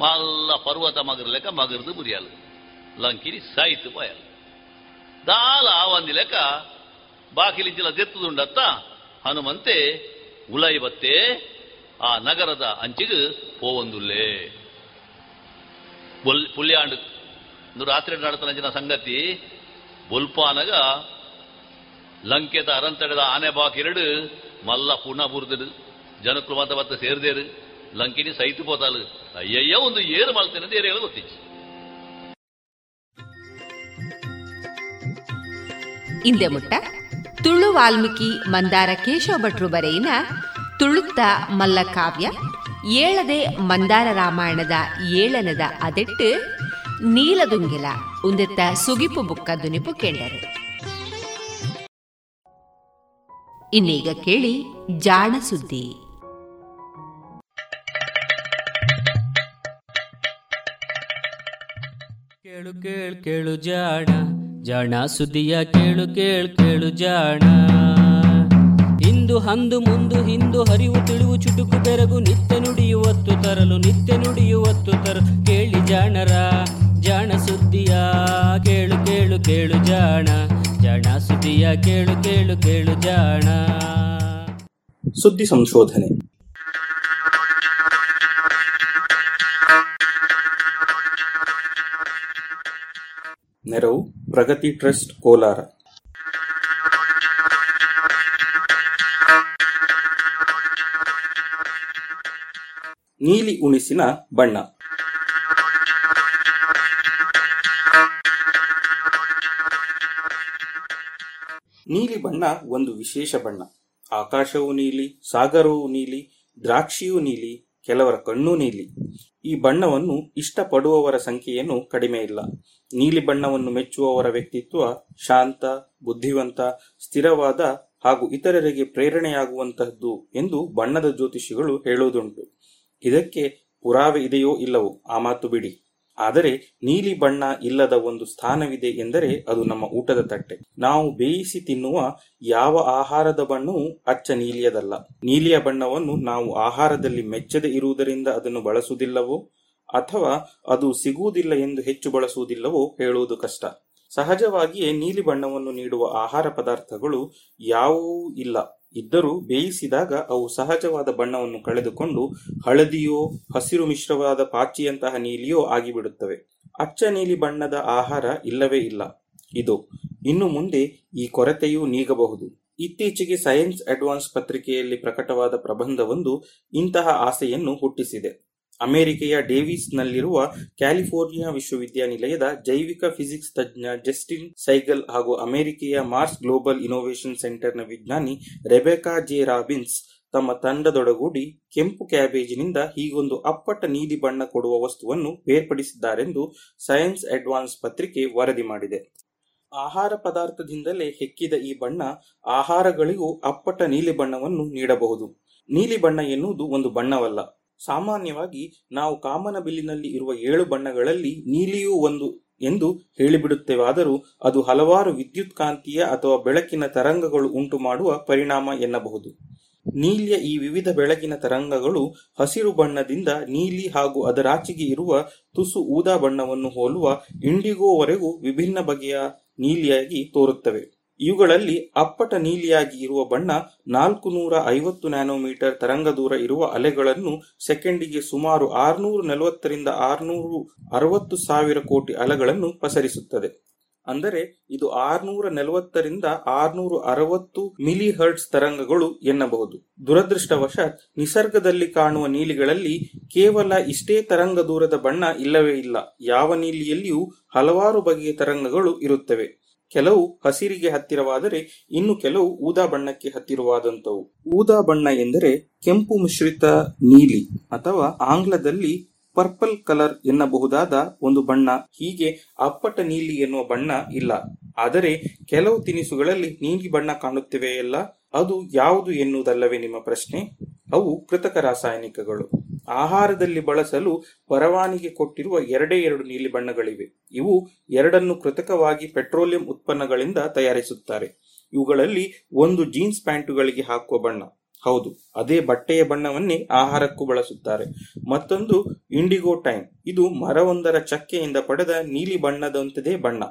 ಮಲ್ಲ ಪರ್ವತ ಮಗರ ಲೆಕ್ಕ ಮಗರ್ದು ಬುರಿಯಾಲು ಲಂಕಿನಿ ಸಾಯಿತು ಪೋಯಾಲು ದಾಲ ಒಂದಿ ಲೆಕ್ಕ ಬಾಕಿಲಿಂಚಿಲ ದೆತ್ತದುಂಡತ್ತ ಹನುಮಂತೆ ಉಲೈ ಬತ್ತೆ ಆ ನಗರದ ಅಂಚಿಗೆ ಪೋವೊಂದುಲ್ಲೇ. ಬೊಲ್ ಇಂದು ರಾತ್ರಿ ಜನ ಸಂಗತಿ. ಬೊಲ್ಪಾನಗ ಲಂಕೆದ ಅರಂತಡೆದ ಆನೆ ಬಾಕ್ ಬಾಕಿರಡು ಮಲ್ಲ ಪುನಃ ಬುರ್ದಡು ಜನಕ್ಕೂ ಮತ ಬತ್ತ ಸೇರ್ದೇರು ಲಂಕಿನಿ ಸೈತು ಪೋತಾಲು ಅಯ್ಯಯ್ಯ, ಒಂದು ಏರು ಮಾಡ್ತೇನೆ ಅಂತ ಏರು ಹೇಳಿ ಹಿಂದೆ ಮುಟ್ಟ. ತುಳು ವಾಲ್ಮೀಕಿ ಮಂದಾರ ಕೇಶವ ಭಟ್ರು ಬರೆಯಿನ ತುಳುತ್ತ ಮಲ್ಲ ಕಾವ್ಯ, ಏಳದೆ ಮಂದಾರ ರಾಮಾಯಣದ ಏಳನದ ಅದೆಟ್ಟು ನೀಲದುಂಗಿಲ ಉಂದೆತ್ತ ಸುಗಿಪು ಬುಕ್ಕ ದುನಿಪು ಕೇಳರು ಇನ್ನೀಗ ಕೇಳಿ ಜಾಣ ಸುದ್ದಿ. ಕೇಳು ಕೇಳು ಕೇಳು ಜಾಣ ಜಾಣ ಸುದ್ದಿಯ ಕೇಳು ಕೇಳು ಕೇಳು ಜಾಣ. ಇಂದು ಹಂದು ಮುಂದು ಹಿಂದು ಹರಿವು ತಿಳಿವು ಚುಟುಕು ಬೆರಗು ನಿತ್ಯ ನುಡಿಯುವತ್ತು ತರಲು ನಿತ್ಯ ನುಡಿಯುವತ್ತು ತರಲು ಕೇಳಿ ಜಾಣರ. ಜಾಣ ಸುದ್ದಿಯ ಕೇಳು ಕೇಳು ಕೇಳು ಜಾಣ. ಜಾಣ ಸುದ್ದಿಯ ಕೇಳು ಕೇಳು ಕೇಳು ಜಾಣ. ಸುದ್ದಿ ಸಂಶೋಧನೆ. ನೆರವು, ಪ್ರಗತಿ ಟ್ರಸ್ಟ್, ಕೋಲಾರ. ನೀಲಿ ಉಣಿಸಿನ ಬಣ್ಣ. ನೀಲಿ ಬಣ್ಣ ಒಂದು ವಿಶೇಷ ಬಣ್ಣ. ಆಕಾಶವೂ ನೀಲಿ, ಸಾಗರವೂ ನೀಲಿ, ದ್ರಾಕ್ಷಿಯೂ ನೀಲಿ, ಕೆಲವರ ಕಣ್ಣು ನೀಲಿ. ಈ ಬಣ್ಣವನ್ನು ಇಷ್ಟಪಡುವವರ ಸಂಖ್ಯೆಯನ್ನು ಕಡಿಮೆ ಇಲ್ಲ. ನೀಲಿ ಬಣ್ಣವನ್ನು ಮೆಚ್ಚುವವರ ವ್ಯಕ್ತಿತ್ವ ಶಾಂತ, ಬುದ್ಧಿವಂತ, ಸ್ಥಿರವಾದ ಹಾಗೂ ಇತರರಿಗೆ ಪ್ರೇರಣೆಯಾಗುವಂತಹದ್ದು ಎಂದು ಬಣ್ಣದ ಜ್ಯೋತಿಷಿಗಳು ಹೇಳುವುದುಂಟು. ಇದಕ್ಕೆ ಪುರಾವೆ ಇದೆಯೋ ಇಲ್ಲವೋ ಆ ಮಾತು ಬಿಡಿ. ಆದರೆ ನೀಲಿ ಬಣ್ಣ ಇಲ್ಲದ ಒಂದು ಸ್ಥಾನವಿದೆ ಎಂದರೆ ಅದು ನಮ್ಮ ಊಟದ ತಟ್ಟೆ. ನಾವು ಬೇಯಿಸಿ ತಿನ್ನುವ ಯಾವ ಆಹಾರದ ಬಣ್ಣವೂ ಅಚ್ಚ ನೀಲಿಯದಲ್ಲ. ನೀಲಿಯ ಬಣ್ಣವನ್ನು ನಾವು ಆಹಾರದಲ್ಲಿ ಮೆಚ್ಚದೆ ಇರುವುದರಿಂದ ಅದನ್ನು ಬಳಸುವುದಿಲ್ಲವೋ ಅಥವಾ ಅದು ಸಿಗುವುದಿಲ್ಲ ಎಂದು ಹೆಚ್ಚು ಬಳಸುವುದಿಲ್ಲವೋ ಹೇಳುವುದು ಕಷ್ಟ. ಸಹಜವಾಗಿಯೇ ನೀಲಿ ಬಣ್ಣವನ್ನು ನೀಡುವ ಆಹಾರ ಪದಾರ್ಥಗಳು ಯಾವುವೂ ಇಲ್ಲ. ಇದ್ದರೂ ಬೇಯಿಸಿದಾಗ ಅವು ಸಹಜವಾದ ಬಣ್ಣವನ್ನು ಕಳೆದುಕೊಂಡು ಹಳದಿಯೋ ಹಸಿರು ಮಿಶ್ರವಾದ ಪಾಚಿಯಂತಹ ನೀಲಿಯೋ ಆಗಿಬಿಡುತ್ತವೆ. ಅಚ್ಚ ನೀಲಿ ಬಣ್ಣದ ಆಹಾರ ಇಲ್ಲವೇ ಇಲ್ಲ. ಇದು ಇನ್ನು ಮುಂದೆ ಈ ಕೊರತೆಯೂ ನೀಗಬಹುದು. ಇತ್ತೀಚೆಗೆ ಸೈನ್ಸ್ ಅಡ್ವಾನ್ಸ್ ಪತ್ರಿಕೆಯಲ್ಲಿ ಪ್ರಕಟವಾದ ಪ್ರಬಂಧವೊಂದು ಇಂತಹ ಆಸೆಯನ್ನು ಹುಟ್ಟಿಸಿದೆ. ಅಮೆರಿಕೆಯ ಡೇವಿಸ್ನಲ್ಲಿರುವ ಕ್ಯಾಲಿಫೋರ್ನಿಯಾ ವಿಶ್ವವಿದ್ಯಾನಿಲಯದ ಜೈವಿಕ ಫಿಸಿಕ್ಸ್ ತಜ್ಞ ಜಸ್ಟಿನ್ ಸೈಗಲ್ ಹಾಗೂ ಅಮೆರಿಕೆಯ ಮಾರ್ಸ್ ಗ್ಲೋಬಲ್ ಇನೋವೇಷನ್ ಸೆಂಟರ್ನ ವಿಜ್ಞಾನಿ ರೆಬೆಕಾ ಜೆ ರಾಬಿನ್ಸ್ ತಮ್ಮ ತಂಡದೊಡಗೂಡಿ ಕೆಂಪು ಕ್ಯಾಬೇಜಿನಿಂದ ಹೀಗೊಂದು ಅಪ್ಪಟ ನೀಲಿ ಬಣ್ಣ ಕೊಡುವ ವಸ್ತುವನ್ನು ಬೇರ್ಪಡಿಸಿದ್ದಾರೆಂದು ಸೈನ್ಸ್ ಅಡ್ವಾನ್ಸ್ ಪತ್ರಿಕೆ ವರದಿ ಮಾಡಿದೆ. ಆಹಾರ ಪದಾರ್ಥದಿಂದಲೇ ಹೆಕ್ಕಿದ ಈ ಬಣ್ಣ ಆಹಾರಗಳಿಗೂ ಅಪ್ಪಟ ನೀಲಿ ಬಣ್ಣವನ್ನು ನೀಡಬಹುದು. ನೀಲಿ ಬಣ್ಣ ಎನ್ನುವುದು ಒಂದು ಬಣ್ಣವಲ್ಲ. ಸಾಮಾನ್ಯವಾಗಿ ನಾವು ಕಾಮನಬಿಲ್ಲಿನಲ್ಲಿ ಇರುವ ಏಳು ಬಣ್ಣಗಳಲ್ಲಿ ನೀಲಿಯೂ ಒಂದು ಎಂದು ಹೇಳಿಬಿಡುತ್ತೇವಾದರೂ ಅದು ಹಲವಾರು ವಿದ್ಯುತ್ ಕಾಂತೀಯ ಅಥವಾ ಬೆಳಕಿನ ತರಂಗಗಳು ಉಂಟು ಮಾಡುವ ಪರಿಣಾಮ ಎನ್ನಬಹುದು. ನೀಲಿಯ ಈ ವಿವಿಧ ಬೆಳಕಿನ ತರಂಗಗಳು ಹಸಿರು ಬಣ್ಣದಿಂದ ನೀಲಿ ಹಾಗೂ ಅದರಾಚೆಗೆ ಇರುವ ತುಸು ಊದಾ ಬಣ್ಣವನ್ನು ಹೋಲುವ ಇಂಡಿಗೋವರೆಗೂ ವಿಭಿನ್ನ ಬಗೆಯ ನೀಲಿಯಾಗಿ ತೋರುತ್ತವೆ. ಇವುಗಳಲ್ಲಿ ಅಪ್ಪಟ ನೀಲಿಯಾಗಿ ಇರುವ ಬಣ್ಣ ನಾಲ್ಕು ನೂರ ಐವತ್ತು ನ್ಯಾನೋಮೀಟರ್ ತರಂಗ ದೂರ ಇರುವ ಅಲೆಗಳನ್ನು ಸೆಕೆಂಡಿಗೆ ಸುಮಾರು ಆರುನೂರು ನಲವತ್ತರಿಂದ ಆರುನೂರು ಅರವತ್ತು ಸಾವಿರ ಕೋಟಿ ಅಲೆಗಳನ್ನು ಪಸರಿಸುತ್ತದೆ. ಅಂದರೆ ಇದು ಆರುನೂರ ನಲವತ್ತರಿಂದ ಆರುನೂರು ಅರವತ್ತು ಮಿಲಿ ಹರ್ಟ್ಸ್ ತರಂಗಗಳು ಎನ್ನಬಹುದು. ದುರದೃಷ್ಟವಶಾತ್ ನಿಸರ್ಗದಲ್ಲಿ ಕಾಣುವ ನೀಲಿಗಳಲ್ಲಿ ಕೇವಲ ಇಷ್ಟೇ ತರಂಗ ದೂರದ ಬಣ್ಣ ಇಲ್ಲವೇ ಇಲ್ಲ. ಯಾವ ನೀಲಿಯಲ್ಲಿಯೂ ಹಲವಾರು ಬಗೆಯ ತರಂಗಗಳು ಇರುತ್ತವೆ. ಕೆಲವು ಹಸಿರಿಗೆ ಹತ್ತಿರವಾದರೆ ಇನ್ನು ಕೆಲವು ಊದಾ ಬಣ್ಣಕ್ಕೆ ಹತ್ತಿರವಾದಂತವು ಊದಾ ಬಣ್ಣ ಎಂದರೆ ಕೆಂಪು ಮಿಶ್ರಿತ ನೀಲಿ ಅಥವಾ ಆಂಗ್ಲದಲ್ಲಿ ಪರ್ಪಲ್ ಕಲರ್ ಎನ್ನಬಹುದಾದ ಒಂದು ಬಣ್ಣ. ಹೀಗೆ ಅಪ್ಪಟ ನೀಲಿ ಎನ್ನುವ ಬಣ್ಣ ಇಲ್ಲ. ಆದರೆ ಕೆಲವು ತಿನಿಸುಗಳಲ್ಲಿ ನೀಲಿ ಬಣ್ಣ ಕಾಣುತ್ತಿವೆಯಲ್ಲ, ಅದು ಯಾವುದು ಎನ್ನುವುದಲ್ಲವೇ ನಿಮ್ಮ ಪ್ರಶ್ನೆ? ಅವು ಕೃತಕ ರಾಸಾಯನಿಕಗಳು. ಆಹಾರದಲ್ಲಿ ಬಳಸಲು ಪರವಾನಿಗೆ ಕೊಟ್ಟಿರುವ ಎರಡೇ ಎರಡು ನೀಲಿ ಬಣ್ಣಗಳಿವೆ. ಇವು ಎರಡನ್ನು ಕೃತಕವಾಗಿ ಪೆಟ್ರೋಲಿಯಂ ಉತ್ಪನ್ನಗಳಿಂದ ತಯಾರಿಸುತ್ತಾರೆ. ಇವುಗಳಲ್ಲಿ ಒಂದು ಜೀನ್ಸ್ ಪ್ಯಾಂಟುಗಳಿಗೆ ಹಾಕುವ ಬಣ್ಣ. ಹೌದು, ಅದೇ ಬಟ್ಟೆಯ ಬಣ್ಣವನ್ನೇ ಆಹಾರಕ್ಕೂ ಬಳಸುತ್ತಾರೆ. ಮತ್ತೊಂದು ಇಂಡಿಗೋ ಟೈಮ್ ಇದು ಮರವೊಂದರ ಚಕ್ಕೆಯಿಂದ ಪಡೆದ ನೀಲಿ ಬಣ್ಣದಂತದೇ ಬಣ್ಣ.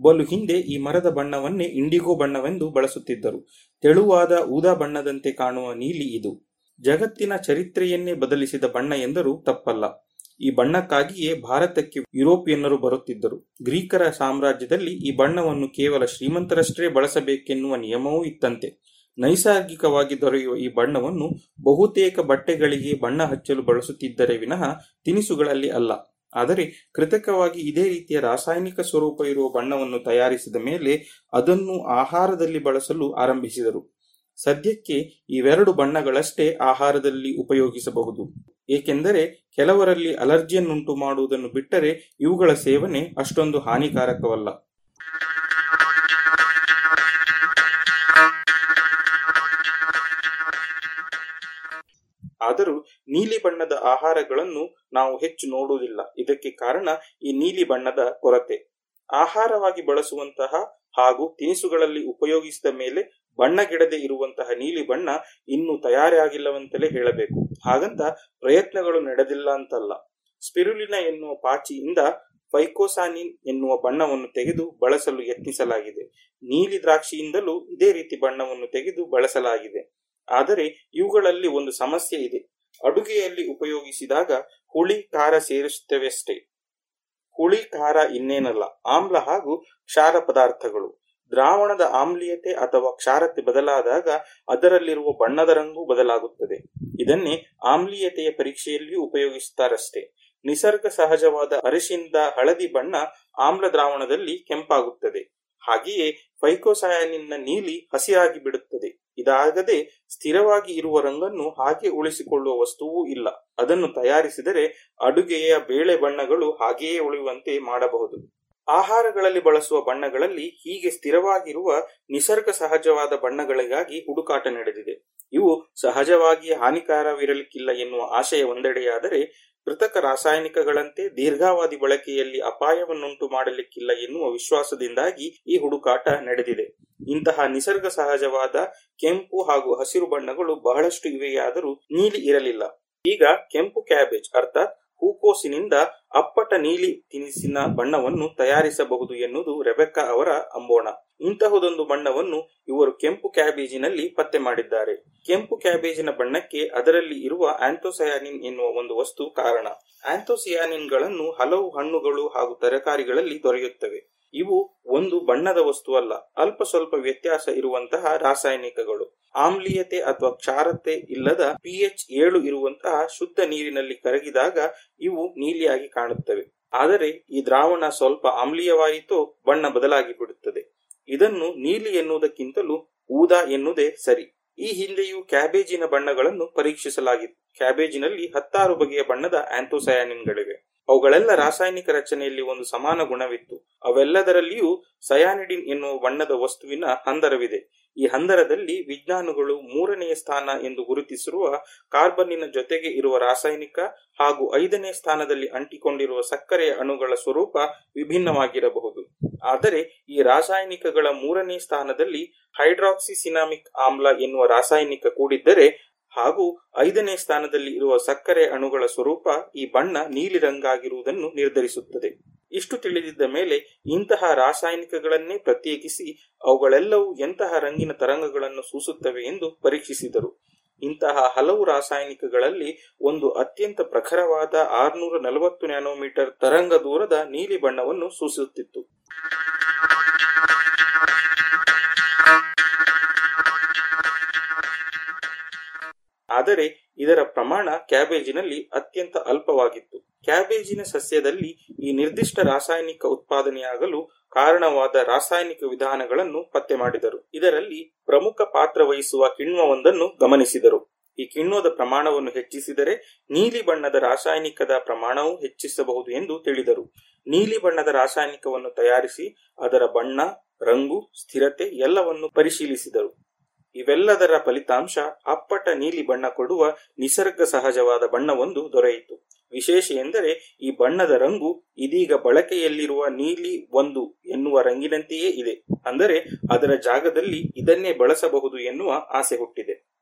ಬಲು ಹಿಂದೆ ಈ ಮರದ ಬಣ್ಣವನ್ನೇ ಇಂಡಿಗೋ ಬಣ್ಣವೆಂದು ಬಳಸುತ್ತಿದ್ದರು. ತೆಳುವಾದ ಊದಾ ಬಣ್ಣದಂತೆ ಕಾಣುವ ನೀಲಿ ಇದು. ಜಗತ್ತಿನ ಚರಿತ್ರೆಯನ್ನೇ ಬದಲಿಸಿದ ಬಣ್ಣ ಎಂದರೂ ತಪ್ಪಲ್ಲ. ಈ ಬಣ್ಣಕ್ಕಾಗಿಯೇ ಭಾರತಕ್ಕೆ ಯುರೋಪಿಯನ್ನರು ಬರುತ್ತಿದ್ದರು. ಗ್ರೀಕರ ಸಾಮ್ರಾಜ್ಯದಲ್ಲಿ ಈ ಬಣ್ಣವನ್ನು ಕೇವಲ ಶ್ರೀಮಂತರಷ್ಟೇ ಬಳಸಬೇಕೆನ್ನುವ ನಿಯಮವೂ ಇತ್ತಂತೆ. ನೈಸರ್ಗಿಕವಾಗಿ ದೊರೆಯುವ ಈ ಬಣ್ಣವನ್ನು ಬಹುತೇಕ ಬಟ್ಟೆಗಳಿಗೆ ಬಣ್ಣ ಹಚ್ಚಲು ಬಳಸುತ್ತಿದ್ದರೆ ವಿನಃ ತಿನಿಸುಗಳಲ್ಲಿ ಅಲ್ಲ. ಆದರೆ ಕೃತಕವಾಗಿ ಇದೇ ರೀತಿಯ ರಾಸಾಯನಿಕ ಸ್ವರೂಪ ಇರುವ ಬಣ್ಣವನ್ನು ತಯಾರಿಸಿದ ಮೇಲೆ ಅದನ್ನು ಆಹಾರದಲ್ಲಿ ಬಳಸಲು ಆರಂಭಿಸಿದರು. ಸದ್ಯಕ್ಕೆ ಇವೆರಡು ಬಣ್ಣಗಳಷ್ಟೇ ಆಹಾರದಲ್ಲಿ ಉಪಯೋಗಿಸಬಹುದು. ಏಕೆಂದರೆ ಕೆಲವರಲ್ಲಿ ಅಲರ್ಜಿಯನ್ನುಂಟು ಮಾಡುವುದನ್ನು ಬಿಟ್ಟರೆ ಇವುಗಳ ಸೇವನೆ ಅಷ್ಟೊಂದು ಹಾನಿಕಾರಕವಲ್ಲ. ಆದರೂ ನೀಲಿ ಬಣ್ಣದ ಆಹಾರಗಳನ್ನು ನಾವು ಹೆಚ್ಚು ನೋಡುವುದಿಲ್ಲ. ಇದಕ್ಕೆ ಕಾರಣ ಈ ನೀಲಿ ಬಣ್ಣದ ಕೊರತೆ. ಆಹಾರವಾಗಿ ಬಳಸುವಂತಹ ಹಾಗೂ ತಿನಿಸುಗಳಲ್ಲಿ ಉಪಯೋಗಿಸಿದ ಮೇಲೆ ಬಣ್ಣಗಿಡದೆ ಇರುವಂತಹ ನೀಲಿ ಬಣ್ಣ ಇನ್ನೂ ತಯಾರಿಯಾಗಿಲ್ಲವಂತಲೇ ಹೇಳಬೇಕು. ಹಾಗಂತ ಪ್ರಯತ್ನಗಳು ನಡೆದಿಲ್ಲ ಅಂತಲ್ಲ. ಸ್ಪಿರುಲಿನ ಎನ್ನುವ ಪಾಚಿಯಿಂದ ಫೈಕೋಸಾನಿನ್ ಎನ್ನುವ ಬಣ್ಣವನ್ನು ತೆಗೆದು ಬಳಸಲು ಯತ್ನಿಸಲಾಗಿದೆ. ನೀಲಿ ದ್ರಾಕ್ಷಿಯಿಂದಲೂ ಇದೇ ರೀತಿ ಬಣ್ಣವನ್ನು ತೆಗೆದು ಬಳಸಲಾಗಿದೆ. ಆದರೆ ಇವುಗಳಲ್ಲಿ ಒಂದು ಸಮಸ್ಯೆ ಇದೆ. ಅಡುಗೆಯಲ್ಲಿ ಉಪಯೋಗಿಸಿದಾಗ ಹುಳಿ, ಖಾರ ಸೇರಿಸುತ್ತವೆಷ್ಟೇ ಹುಳಿ, ಖಾರ ಇನ್ನೇನಲ್ಲ. ಆಮ್ಲ ಹಾಗೂ ಕ್ಷಾರ ಪದಾರ್ಥಗಳು. ದ್ರಾವಣದ ಆಮ್ಲೀಯತೆ ಅಥವಾ ಕ್ಷಾರತೆ ಬದಲಾದಾಗ ಅದರಲ್ಲಿರುವ ಬಣ್ಣದ ರಂಗು ಬದಲಾಗುತ್ತದೆ. ಇದನ್ನೇ ಆಮ್ಲೀಯತೆಯ ಪರೀಕ್ಷೆಯಲ್ಲಿಯೂ ಉಪಯೋಗಿಸುತ್ತಾರಷ್ಟೇ ನಿಸರ್ಗ ಸಹಜವಾದ ಅರಿಶಿನದ ಹಳದಿ ಬಣ್ಣ ಆಮ್ಲ ದ್ರಾವಣದಲ್ಲಿ ಕೆಂಪಾಗುತ್ತದೆ. ಹಾಗೆಯೇ ಫೈಕೋಸಾಯನಿನ್ನ ನೀಲಿ ಹಸಿರಾಗಿ ಬಿಡುತ್ತದೆ. ಇದಾಗದೆ ಸ್ಥಿರವಾಗಿ ಇರುವ ರಂಗನ್ನು ಹಾಗೆ ಉಳಿಸಿಕೊಳ್ಳುವ ವಸ್ತುವೂ ಇಲ್ಲ. ಅದನ್ನು ತಯಾರಿಸಿದರೆ ಅಡುಗೆಯ ಬೇಳೆ ಬಣ್ಣಗಳು ಹಾಗೆಯೇ ಉಳಿಯುವಂತೆ ಮಾಡಬಹುದು. ಆಹಾರಗಳಲ್ಲಿ ಬಳಸುವ ಬಣ್ಣಗಳಲ್ಲಿ ಹೀಗೆ ಸ್ಥಿರವಾಗಿರುವ ನಿಸರ್ಗ ಸಹಜವಾದ ಬಣ್ಣಗಳಿಗಾಗಿ ಹುಡುಕಾಟ ನಡೆದಿದೆ. ಇವು ಸಹಜವಾಗಿ ಹಾನಿಕಾರವಿರಲಿಕ್ಕಿಲ್ಲ ಎನ್ನುವ ಆಶಯ ಒಂದೆಡೆಯಾದರೆ ಕೃತಕ ರಾಸಾಯನಿಕಗಳಂತೆ ದೀರ್ಘಾವಧಿ ಬಳಕೆಯಲ್ಲಿ ಅಪಾಯವನ್ನುಂಟು ಮಾಡಲಿಕ್ಕಿಲ್ಲ ಎನ್ನುವ ವಿಶ್ವಾಸದಿಂದಾಗಿ ಈ ಹುಡುಕಾಟ ನಡೆದಿದೆ. ಇಂತಹ ನಿಸರ್ಗ ಸಹಜವಾದ ಕೆಂಪು ಹಾಗೂ ಹಸಿರು ಬಣ್ಣಗಳು ಬಹಳಷ್ಟು ಇವೆಯಾದರೂ ನೀಲಿ ಇರಲಿಲ್ಲ. ಈಗ ಕೆಂಪು ಕ್ಯಾಬೇಜ್, ಅರ್ಥಾತ್ ಹೂಕೋಸಿನಿಂದ ಅಪ್ಪಟ ನೀಲಿ ತಿನಿಸಿನ ಬಣ್ಣವನ್ನು ತಯಾರಿಸಬಹುದು ಎನ್ನುವುದು ರೆಬೆಕ್ಕಾ ಅವರ ಅಂಬೋಣ. ಇಂತಹದೊಂದು ಬಣ್ಣವನ್ನು ಇವರು ಕೆಂಪು ಕ್ಯಾಬೇಜಿನಲ್ಲಿ ಪತ್ತೆ ಮಾಡಿದ್ದಾರೆ. ಕೆಂಪು ಕ್ಯಾಬೇಜಿನ ಬಣ್ಣಕ್ಕೆ ಅದರಲ್ಲಿ ಇರುವ ಆಂಥೋಸಯಾನಿನ್ ಎನ್ನುವ ಒಂದು ವಸ್ತು ಕಾರಣ. ಆಂಥೋಸಿಯಾನಿನ್ಗಳನ್ನು ಹಲವು ಹಣ್ಣುಗಳು ಹಾಗೂ ತರಕಾರಿಗಳಲ್ಲಿ ದೊರೆಯುತ್ತವೆ. ಇವು ಒಂದು ಬಣ್ಣದ ವಸ್ತುವಲ್ಲ, ಅಲ್ಪ ಸ್ವಲ್ಪ ವ್ಯತ್ಯಾಸ ಇರುವಂತಹ ರಾಸಾಯನಿಕಗಳು. ಆಮ್ಲೀಯತೆ ಅಥವಾ ಕ್ಷಾರತೆ ಇಲ್ಲದ ಪಿಎಚ್ ಏಳು ಇರುವಂತಹ ಶುದ್ಧ ನೀರಿನಲ್ಲಿ ಕರಗಿದಾಗ ಇವು ನೀಲಿಯಾಗಿ ಕಾಣುತ್ತವೆ. ಆದರೆ ಈ ದ್ರಾವಣ ಸ್ವಲ್ಪ ಆಮ್ಲೀಯವಾಯಿತು, ಬಣ್ಣ ಬದಲಾಗಿ ಬಿಡುತ್ತದೆ. ಇದನ್ನು ನೀಲಿ ಎನ್ನುವುದಕ್ಕಿಂತಲೂ ಊದಾ ಎನ್ನುವುದೇ ಸರಿ. ಈ ಹಿಂದೆಯೂ ಕ್ಯಾಬೇಜಿನ ಬಣ್ಣಗಳನ್ನು ಪರೀಕ್ಷಿಸಲಾಗಿತ್ತು. ಕ್ಯಾಬೇಜಿನಲ್ಲಿ ಹತ್ತಾರು ಬಗೆಯ ಬಣ್ಣದ ಆಂಥೋಸಯಾನಿನ್ಗಳಿವೆ. ಅವುಗಳೆಲ್ಲ ರಾಸಾಯನಿಕ ರಚನೆಯಲ್ಲಿ ಒಂದು ಸಮಾನ ಗುಣವಿತ್ತು. ಅವೆಲ್ಲದರಲ್ಲಿಯೂ ಸಯಾನಿಡಿನ್ ಎನ್ನುವ ಬಣ್ಣದ ವಸ್ತುವಿನ ಹಂದರವಿದೆ ಈ ಹಂದರದಲ್ಲಿ ವಿಜ್ಞಾನಿಗಳು ಮೂರನೆಯ ಸ್ಥಾನ ಎಂದು ಗುರುತಿಸಿರುವ ಕಾರ್ಬನ್ನಿನ ಜೊತೆಗೆ ಇರುವ ರಾಸಾಯನಿಕ ಹಾಗೂ ಐದನೇ ಸ್ಥಾನದಲ್ಲಿ ಅಂಟಿಕೊಂಡಿರುವ ಸಕ್ಕರೆಯ ಅಣುಗಳ ಸ್ವರೂಪ ವಿಭಿನ್ನವಾಗಿರಬಹುದು. ಆದರೆ ಈ ರಾಸಾಯನಿಕಗಳ ಮೂರನೇ ಸ್ಥಾನದಲ್ಲಿ ಹೈಡ್ರಾಕ್ಸಿಸಿನಾಮಿಕ್ ಆಮ್ಲ ಎನ್ನುವ ರಾಸಾಯನಿಕ ಕೂಡಿದ್ದರೆ ಹಾಗೂ ಐದನೇ ಸ್ಥಾನದಲ್ಲಿ ಇರುವ ಸಕ್ಕರೆ ಅಣುಗಳ ಸ್ವರೂಪ ಈ ಬಣ್ಣ ನೀಲಿ ರಂಗಾಗಿರುವುದನ್ನು ನಿರ್ಧರಿಸುತ್ತದೆ. ಇಷ್ಟು ತಿಳಿದಿದ್ದ ಮೇಲೆ ಇಂತಹ ರಾಸಾಯನಿಕಗಳನ್ನೇ ಪ್ರತ್ಯೇಕಿಸಿ ಅವುಗಳೆಲ್ಲವೂ ಎಂತಹ ರಂಗಿನ ತರಂಗಗಳನ್ನು ಸೂಸುತ್ತವೆ ಎಂದು ಪರೀಕ್ಷಿಸಿದರು. ಇಂತಹ ಹಲವು ರಾಸಾಯನಿಕಗಳಲ್ಲಿ ಒಂದು ಅತ್ಯಂತ ಪ್ರಖರವಾದ ಆರ್ನೂರ ನಲವತ್ತು ನ್ಯಾನೋಮೀಟರ್ ತರಂಗ ದೂರದ ನೀಲಿ ಬಣ್ಣವನ್ನು ಸೂಸುತ್ತಿತ್ತು. ಆದರೆ ಇದರ ಪ್ರಮಾಣ ಕ್ಯಾಬೇಜಿನಲ್ಲಿ ಅತ್ಯಂತ ಅಲ್ಪವಾಗಿತ್ತು. ಕ್ಯಾಬೇಜಿನ ಸಸ್ಯದಲ್ಲಿ ಈ ನಿರ್ದಿಷ್ಟ ರಾಸಾಯನಿಕ ಉತ್ಪಾದನೆಯಾಗಲು ಕಾರಣವಾದ ರಾಸಾಯನಿಕ ವಿಧಾನಗಳನ್ನು ಪತ್ತೆ ಮಾಡಿದರು. ಇದರಲ್ಲಿ ಪ್ರಮುಖ ಪಾತ್ರ ವಹಿಸುವ ಕಿಣ್ವವೊಂದನ್ನು ಗಮನಿಸಿದರು. ಈ ಕಿಣ್ವದ ಪ್ರಮಾಣವನ್ನು ಹೆಚ್ಚಿಸಿದರೆ ನೀಲಿ ಬಣ್ಣದ ರಾಸಾಯನಿಕದ ಪ್ರಮಾಣವು ಹೆಚ್ಚಿಸಬಹುದು ಎಂದು ತಿಳಿದರು. ನೀಲಿ ಬಣ್ಣದ ರಾಸಾಯನಿಕವನ್ನು ತಯಾರಿಸಿ ಅದರ ಬಣ್ಣ, ರಂಗು, ಸ್ಥಿರತೆ ಎಲ್ಲವನ್ನು ಪರಿಶೀಲಿಸಿದರು. ಇವೆಲ್ಲದರ ಫಲಿತಾಂಶ ಅಪ್ಪಟ ನೀಲಿ ಬಣ್ಣ ಕೊಡುವ ನಿಸರ್ಗ ಸಹಜವಾದ ಬಣ್ಣವೊಂದು ದೊರೆಯಿತು. ವಿಶೇಷ ಎಂದರೆ ಈ ಬಣ್ಣದ ರಂಗು ಇದೀಗ ಬಳಕೆಯಲ್ಲಿರುವ ನೀಲಿ ಒಂದು ಎನ್ನುವ ರಂಗಿನಂತೆಯೇ ಇದೆ. ಅಂದರೆ ಅದರ ಜಾಗದಲ್ಲಿ ಇದನ್ನೇ ಬಳಸಬಹುದು ಎನ್ನುವ ಆಸೆ ಹುಟ್ಟಿದೆ.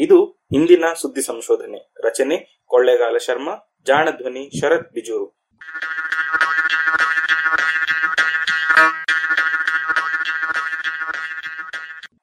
ಇದು ಇಂದಿನ ಸುದ್ದಿ ಸಂಶೋಧನೆ. ರಚನೆ ಕೊಳ್ಳೇಗಾಲ ಶರ್ಮಾ, ಜಾಣಧ್ವನಿ ಶರತ್ ಬಿಜೂರು.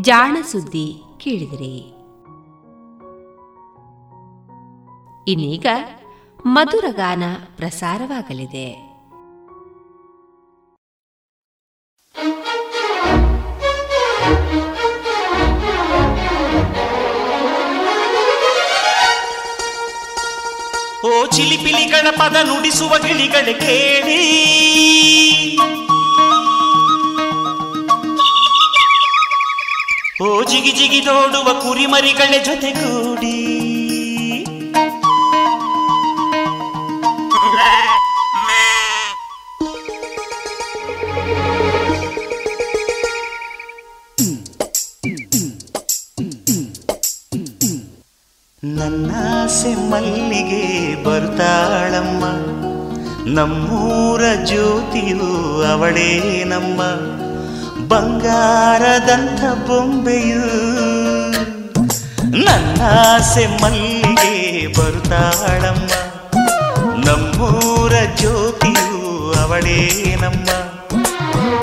ಜಾಣ ಸುದ್ದಿ ಕೇಳಿದಿರಿ. ಇನ್ನೀಗ ಮಧುರಗಾನ ಪ್ರಸಾರವಾಗಲಿದೆ. ಓ ಚಿಲಿಪಿಲಿಗಳ ಪದ ನುಡಿಸುವ ಗಿಳಿಗಳ ಕೇಳಿ. ಜಿಗಿ ಜಿಗಿ ನೋಡುವ ಕುರಿಮರಿಗಳ ಜೊತೆಗೂಡಿ. ನನ್ನಾಸೆ ಮಲ್ಲಿಗೆ ಬರ್ತಾಳಮ್ಮ. ನಮ್ಮೂರ ಜ್ಯೋತಿಯು ಅವಳೇ ನಮ್ಮ ಬಂಗಾರದಂಥ ಬೊಂಬೆಯು ನನ್ನಾಸೆ ಮಲ್ಲಿಗೆ ಬರುತ್ತಾಳಮ್ಮ. ನಮ್ಮೂರ ಜ್ಯೋತಿಯು ಅವಳೇ ನಮ್ಮ.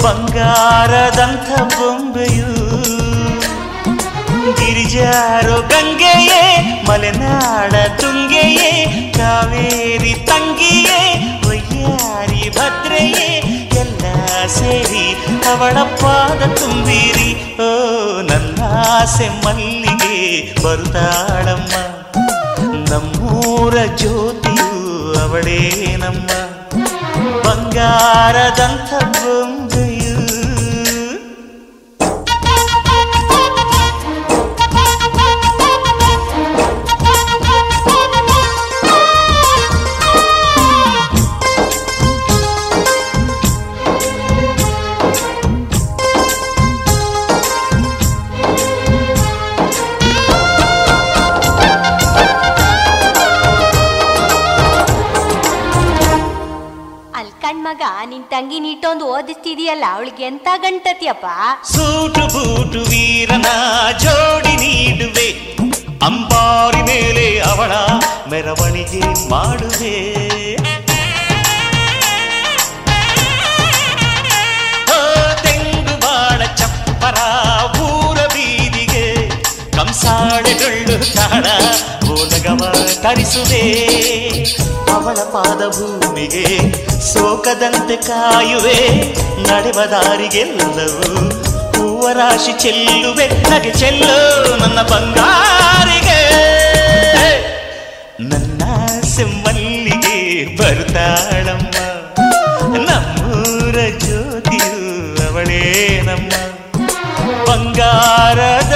ಬಂಗಾರದಂಥ ಬೊಂಬೆಯು ಗಿರಿಜಾರೋ ಗಂಗೆಯೇ, ಮಲೆನಾಡ ತುಂಗೆಯೇ, ಕಾವೇರಿ ತಂಗಿಯೇ ಒಯ್ಯಾರಿ ಭದ್ರೆಯೇ, ಎಲ್ಲ ಸೇರಿ ಅವಳ ಪಾದ ತುಂಬಿರಿ ಓ ನನ್ನ ಆಸೆ ಮಲ್ಲಿಗೆ ಬರುತ್ತಾಳಮ್ಮ ನಮ್ಮೂರ ಜ್ಯೋತಿಯು ಅವಳೇ ನಮ್ಮ ಬಂಗಾರದಂಥ ಅವಳಿಗೆ ಎಂತ ಗಂಟತಿಯಪ್ಪ? ಸೂಟು ಬೂಟು ವೀರನ ಜೋಡಿ ನೀಡುವೆ. ಅಂಬಾರಿ ಮೇಲೆ ಅವಳ ಮೆರವಣಿಗೆ ಮಾಡುವೆ. ತೆಂಗು ಬಾಳ ಚಪ್ಪರ ಊರ ಬೀದಿಗೆ. ಕಂಸಾಳೆಗಳು ತಾಳ ಓಲಗವ ತರಿಸುವೆ. ಅವಳ ಪಾದ ಭೂಮಿಗೆ ಸೋಕದಂತೆ ಕಾಯುವೆ. ನಡೆವ ದಾರಿಗೆಲ್ಲವೂ ಹೂವ ರಾಶಿ ಚೆಲ್ಲುವೆ. ನಗೆ ಚೆಲ್ಲು ನನ್ನ ಬಂಗಾರಿಗೆ. ನನ್ನ ಸೆಮ್ಮಲ್ಲಿಗೆ ಬರ್ತಾಳಮ್ಮ ನಮ್ಮೂರ ಜ್ಯೋತಿಯು ಅವಳೇ ನಮ್ಮ ಬಂಗಾರದಂಥ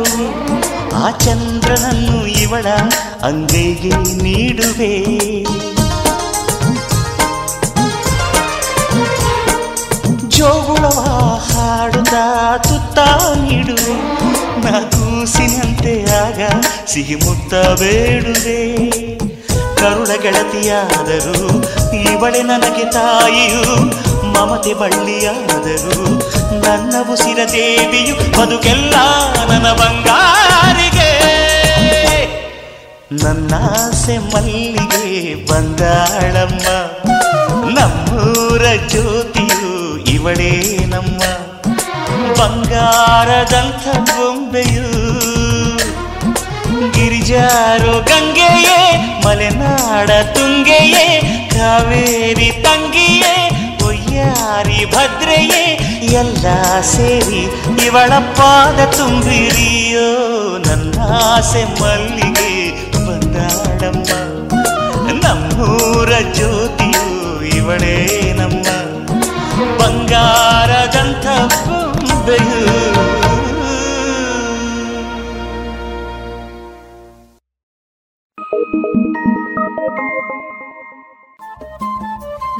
ಹಾಕುವೆ ಆ ಚಂದ್ರನನ್ನು ಇವಳ ಅಂಗೈಗೆ ನೀಡುವೆ. ಜೋಗುಳವ ಹಾಡುತ್ತ ತುತ್ತ ನೀಡುವೆ. ನಾ ಕೂಸಿನಂತೆ ಆಗ ಸಿಹಿ ಮುತ್ತ ಬೇಡುವೆ. ಕರುಳ ಗೆಳತಿಯಾದರೂ ಇವಳೆ ನನಗೆ ತಾಯಿಯು. ಮಮತೆ ಬಳ್ಳಿಯಾದರೂ ನನ್ನ ಉಸಿರ ದೇವಿಯು ಬದುಕೆಲ್ಲ ನನ್ನ ಬಂಗಾರಿಗೆ. ನನ್ನ ಆಸೆ ಮಲ್ಲಿಗೆ ಬಂದಾಳಮ್ಮ ನಮ್ಮೂರ ಜ್ಯೋತಿಯು ಇವಳೇ ನಮ್ಮ. ಬಂಗಾರದಂಥ ಬೊಂಬೆಯು ಗಿರಿಜಾರೋ ಗಂಗೆಯೇ, ಮಲೆನಾಡ ತುಂಗೆಯೇ, ಕಾವೇರಿ ತಂಗಿಯೇ, ಕೊಯ್ಯಾರಿ ಭದ್ರೆಯೇ ಎಲ್ಲ ಸೇರಿ ಇವಳ ಪಾದ ತುಂಬಿರಿಯೋ ನನ್ನ ಆಸೆ ಮಲ್ಲಿಗೆ ಬಂದಾಡಮ್ಮ ನಮ್ಮೂರ ಜ್ಯೋತಿಯು ಇವಳೇ ನಮ್ಮ ಬಂಗಾರದಂಥ ಬೊಂಬೆಯು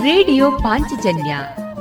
ರೇಡಿಯೋ ಪಾಂಚಜನ್ಯ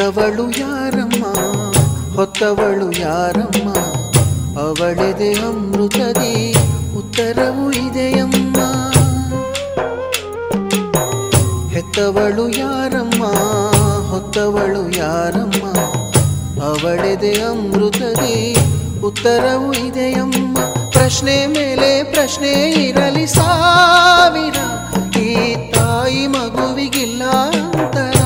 ಹೆತ್ತವಳು ಯಾರಮ್ಮ? ಹೊತ್ತವಳು ಯಾರಮ್ಮ? ಅವಳೆದೆ ಅಮೃತದಿ, ಉತ್ತರವು ಇದೆಯಮ್ಮ. ಹೆತ್ತವಳು ಯಾರಮ್ಮ? ಹೊತ್ತವಳು ಯಾರಮ್ಮ? ಅವಳೆದೆ ಅಮೃತದಿ, ಉತ್ತರವು ಇದೆಯಮ್ಮ. ಪ್ರಶ್ನೆ ಮೇಲೆ ಪ್ರಶ್ನೆ ಇರಲಿ ಸಾವಿರ. ಈ ತಾಯಿ ಮಗುವಿಗಿಲ್ಲ ಅಂತರ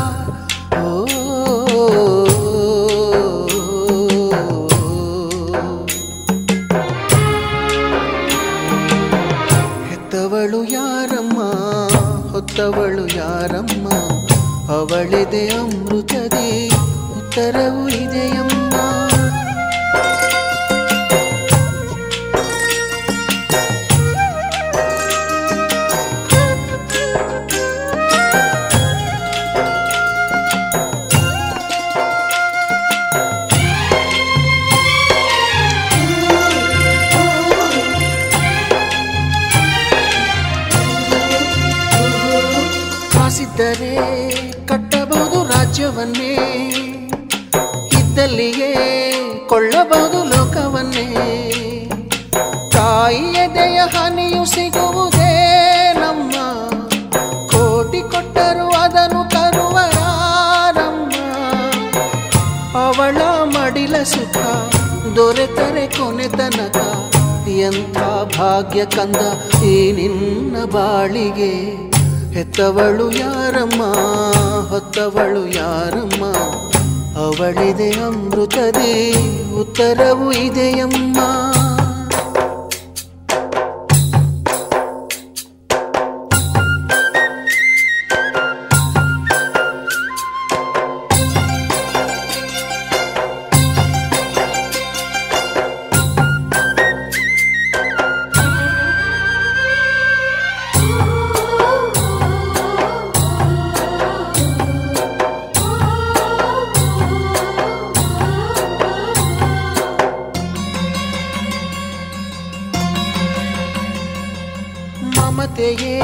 ಕೊಟ್ಟವಳು ಯಾರಮ್ಮ? ಅವಳಿದೆ ಅಮೃತದೇ ಉತ್ತರವು ಇದೆಯಮ್ಮ? ಸುಖ, ದೊರೆತರೆ ಕೊನೆ ತನಕ. ಎಂಥ ಭಾಗ್ಯ ಕಂದ ಈ ನಿನ್ನ ಬಾಳಿಗೆ. ಹೆತ್ತವಳು ಯಾರಮ್ಮ, ಹೊತ್ತವಳು ಯಾರಮ್ಮ? ಅವಳಿದೆ ಅಮೃತದೇ, ಉತ್ತರವು ಇದೆಯಮ್ಮ. ಮಮತೆಯೇ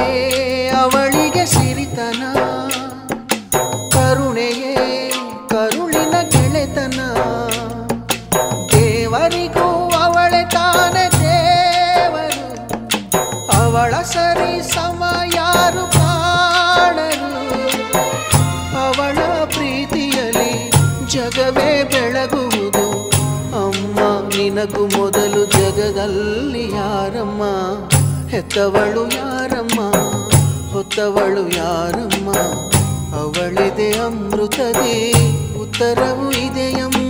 ಹೆತ್ತವಳು ಯಾರಮ್ಮ? ಹೊತ್ತವಳು ಯಾರಮ್ಮ? ಅವಳಿದೆ ಅಮೃತದೇ ಉತ್ತರವು ಇದೆಯಮ್ಮ.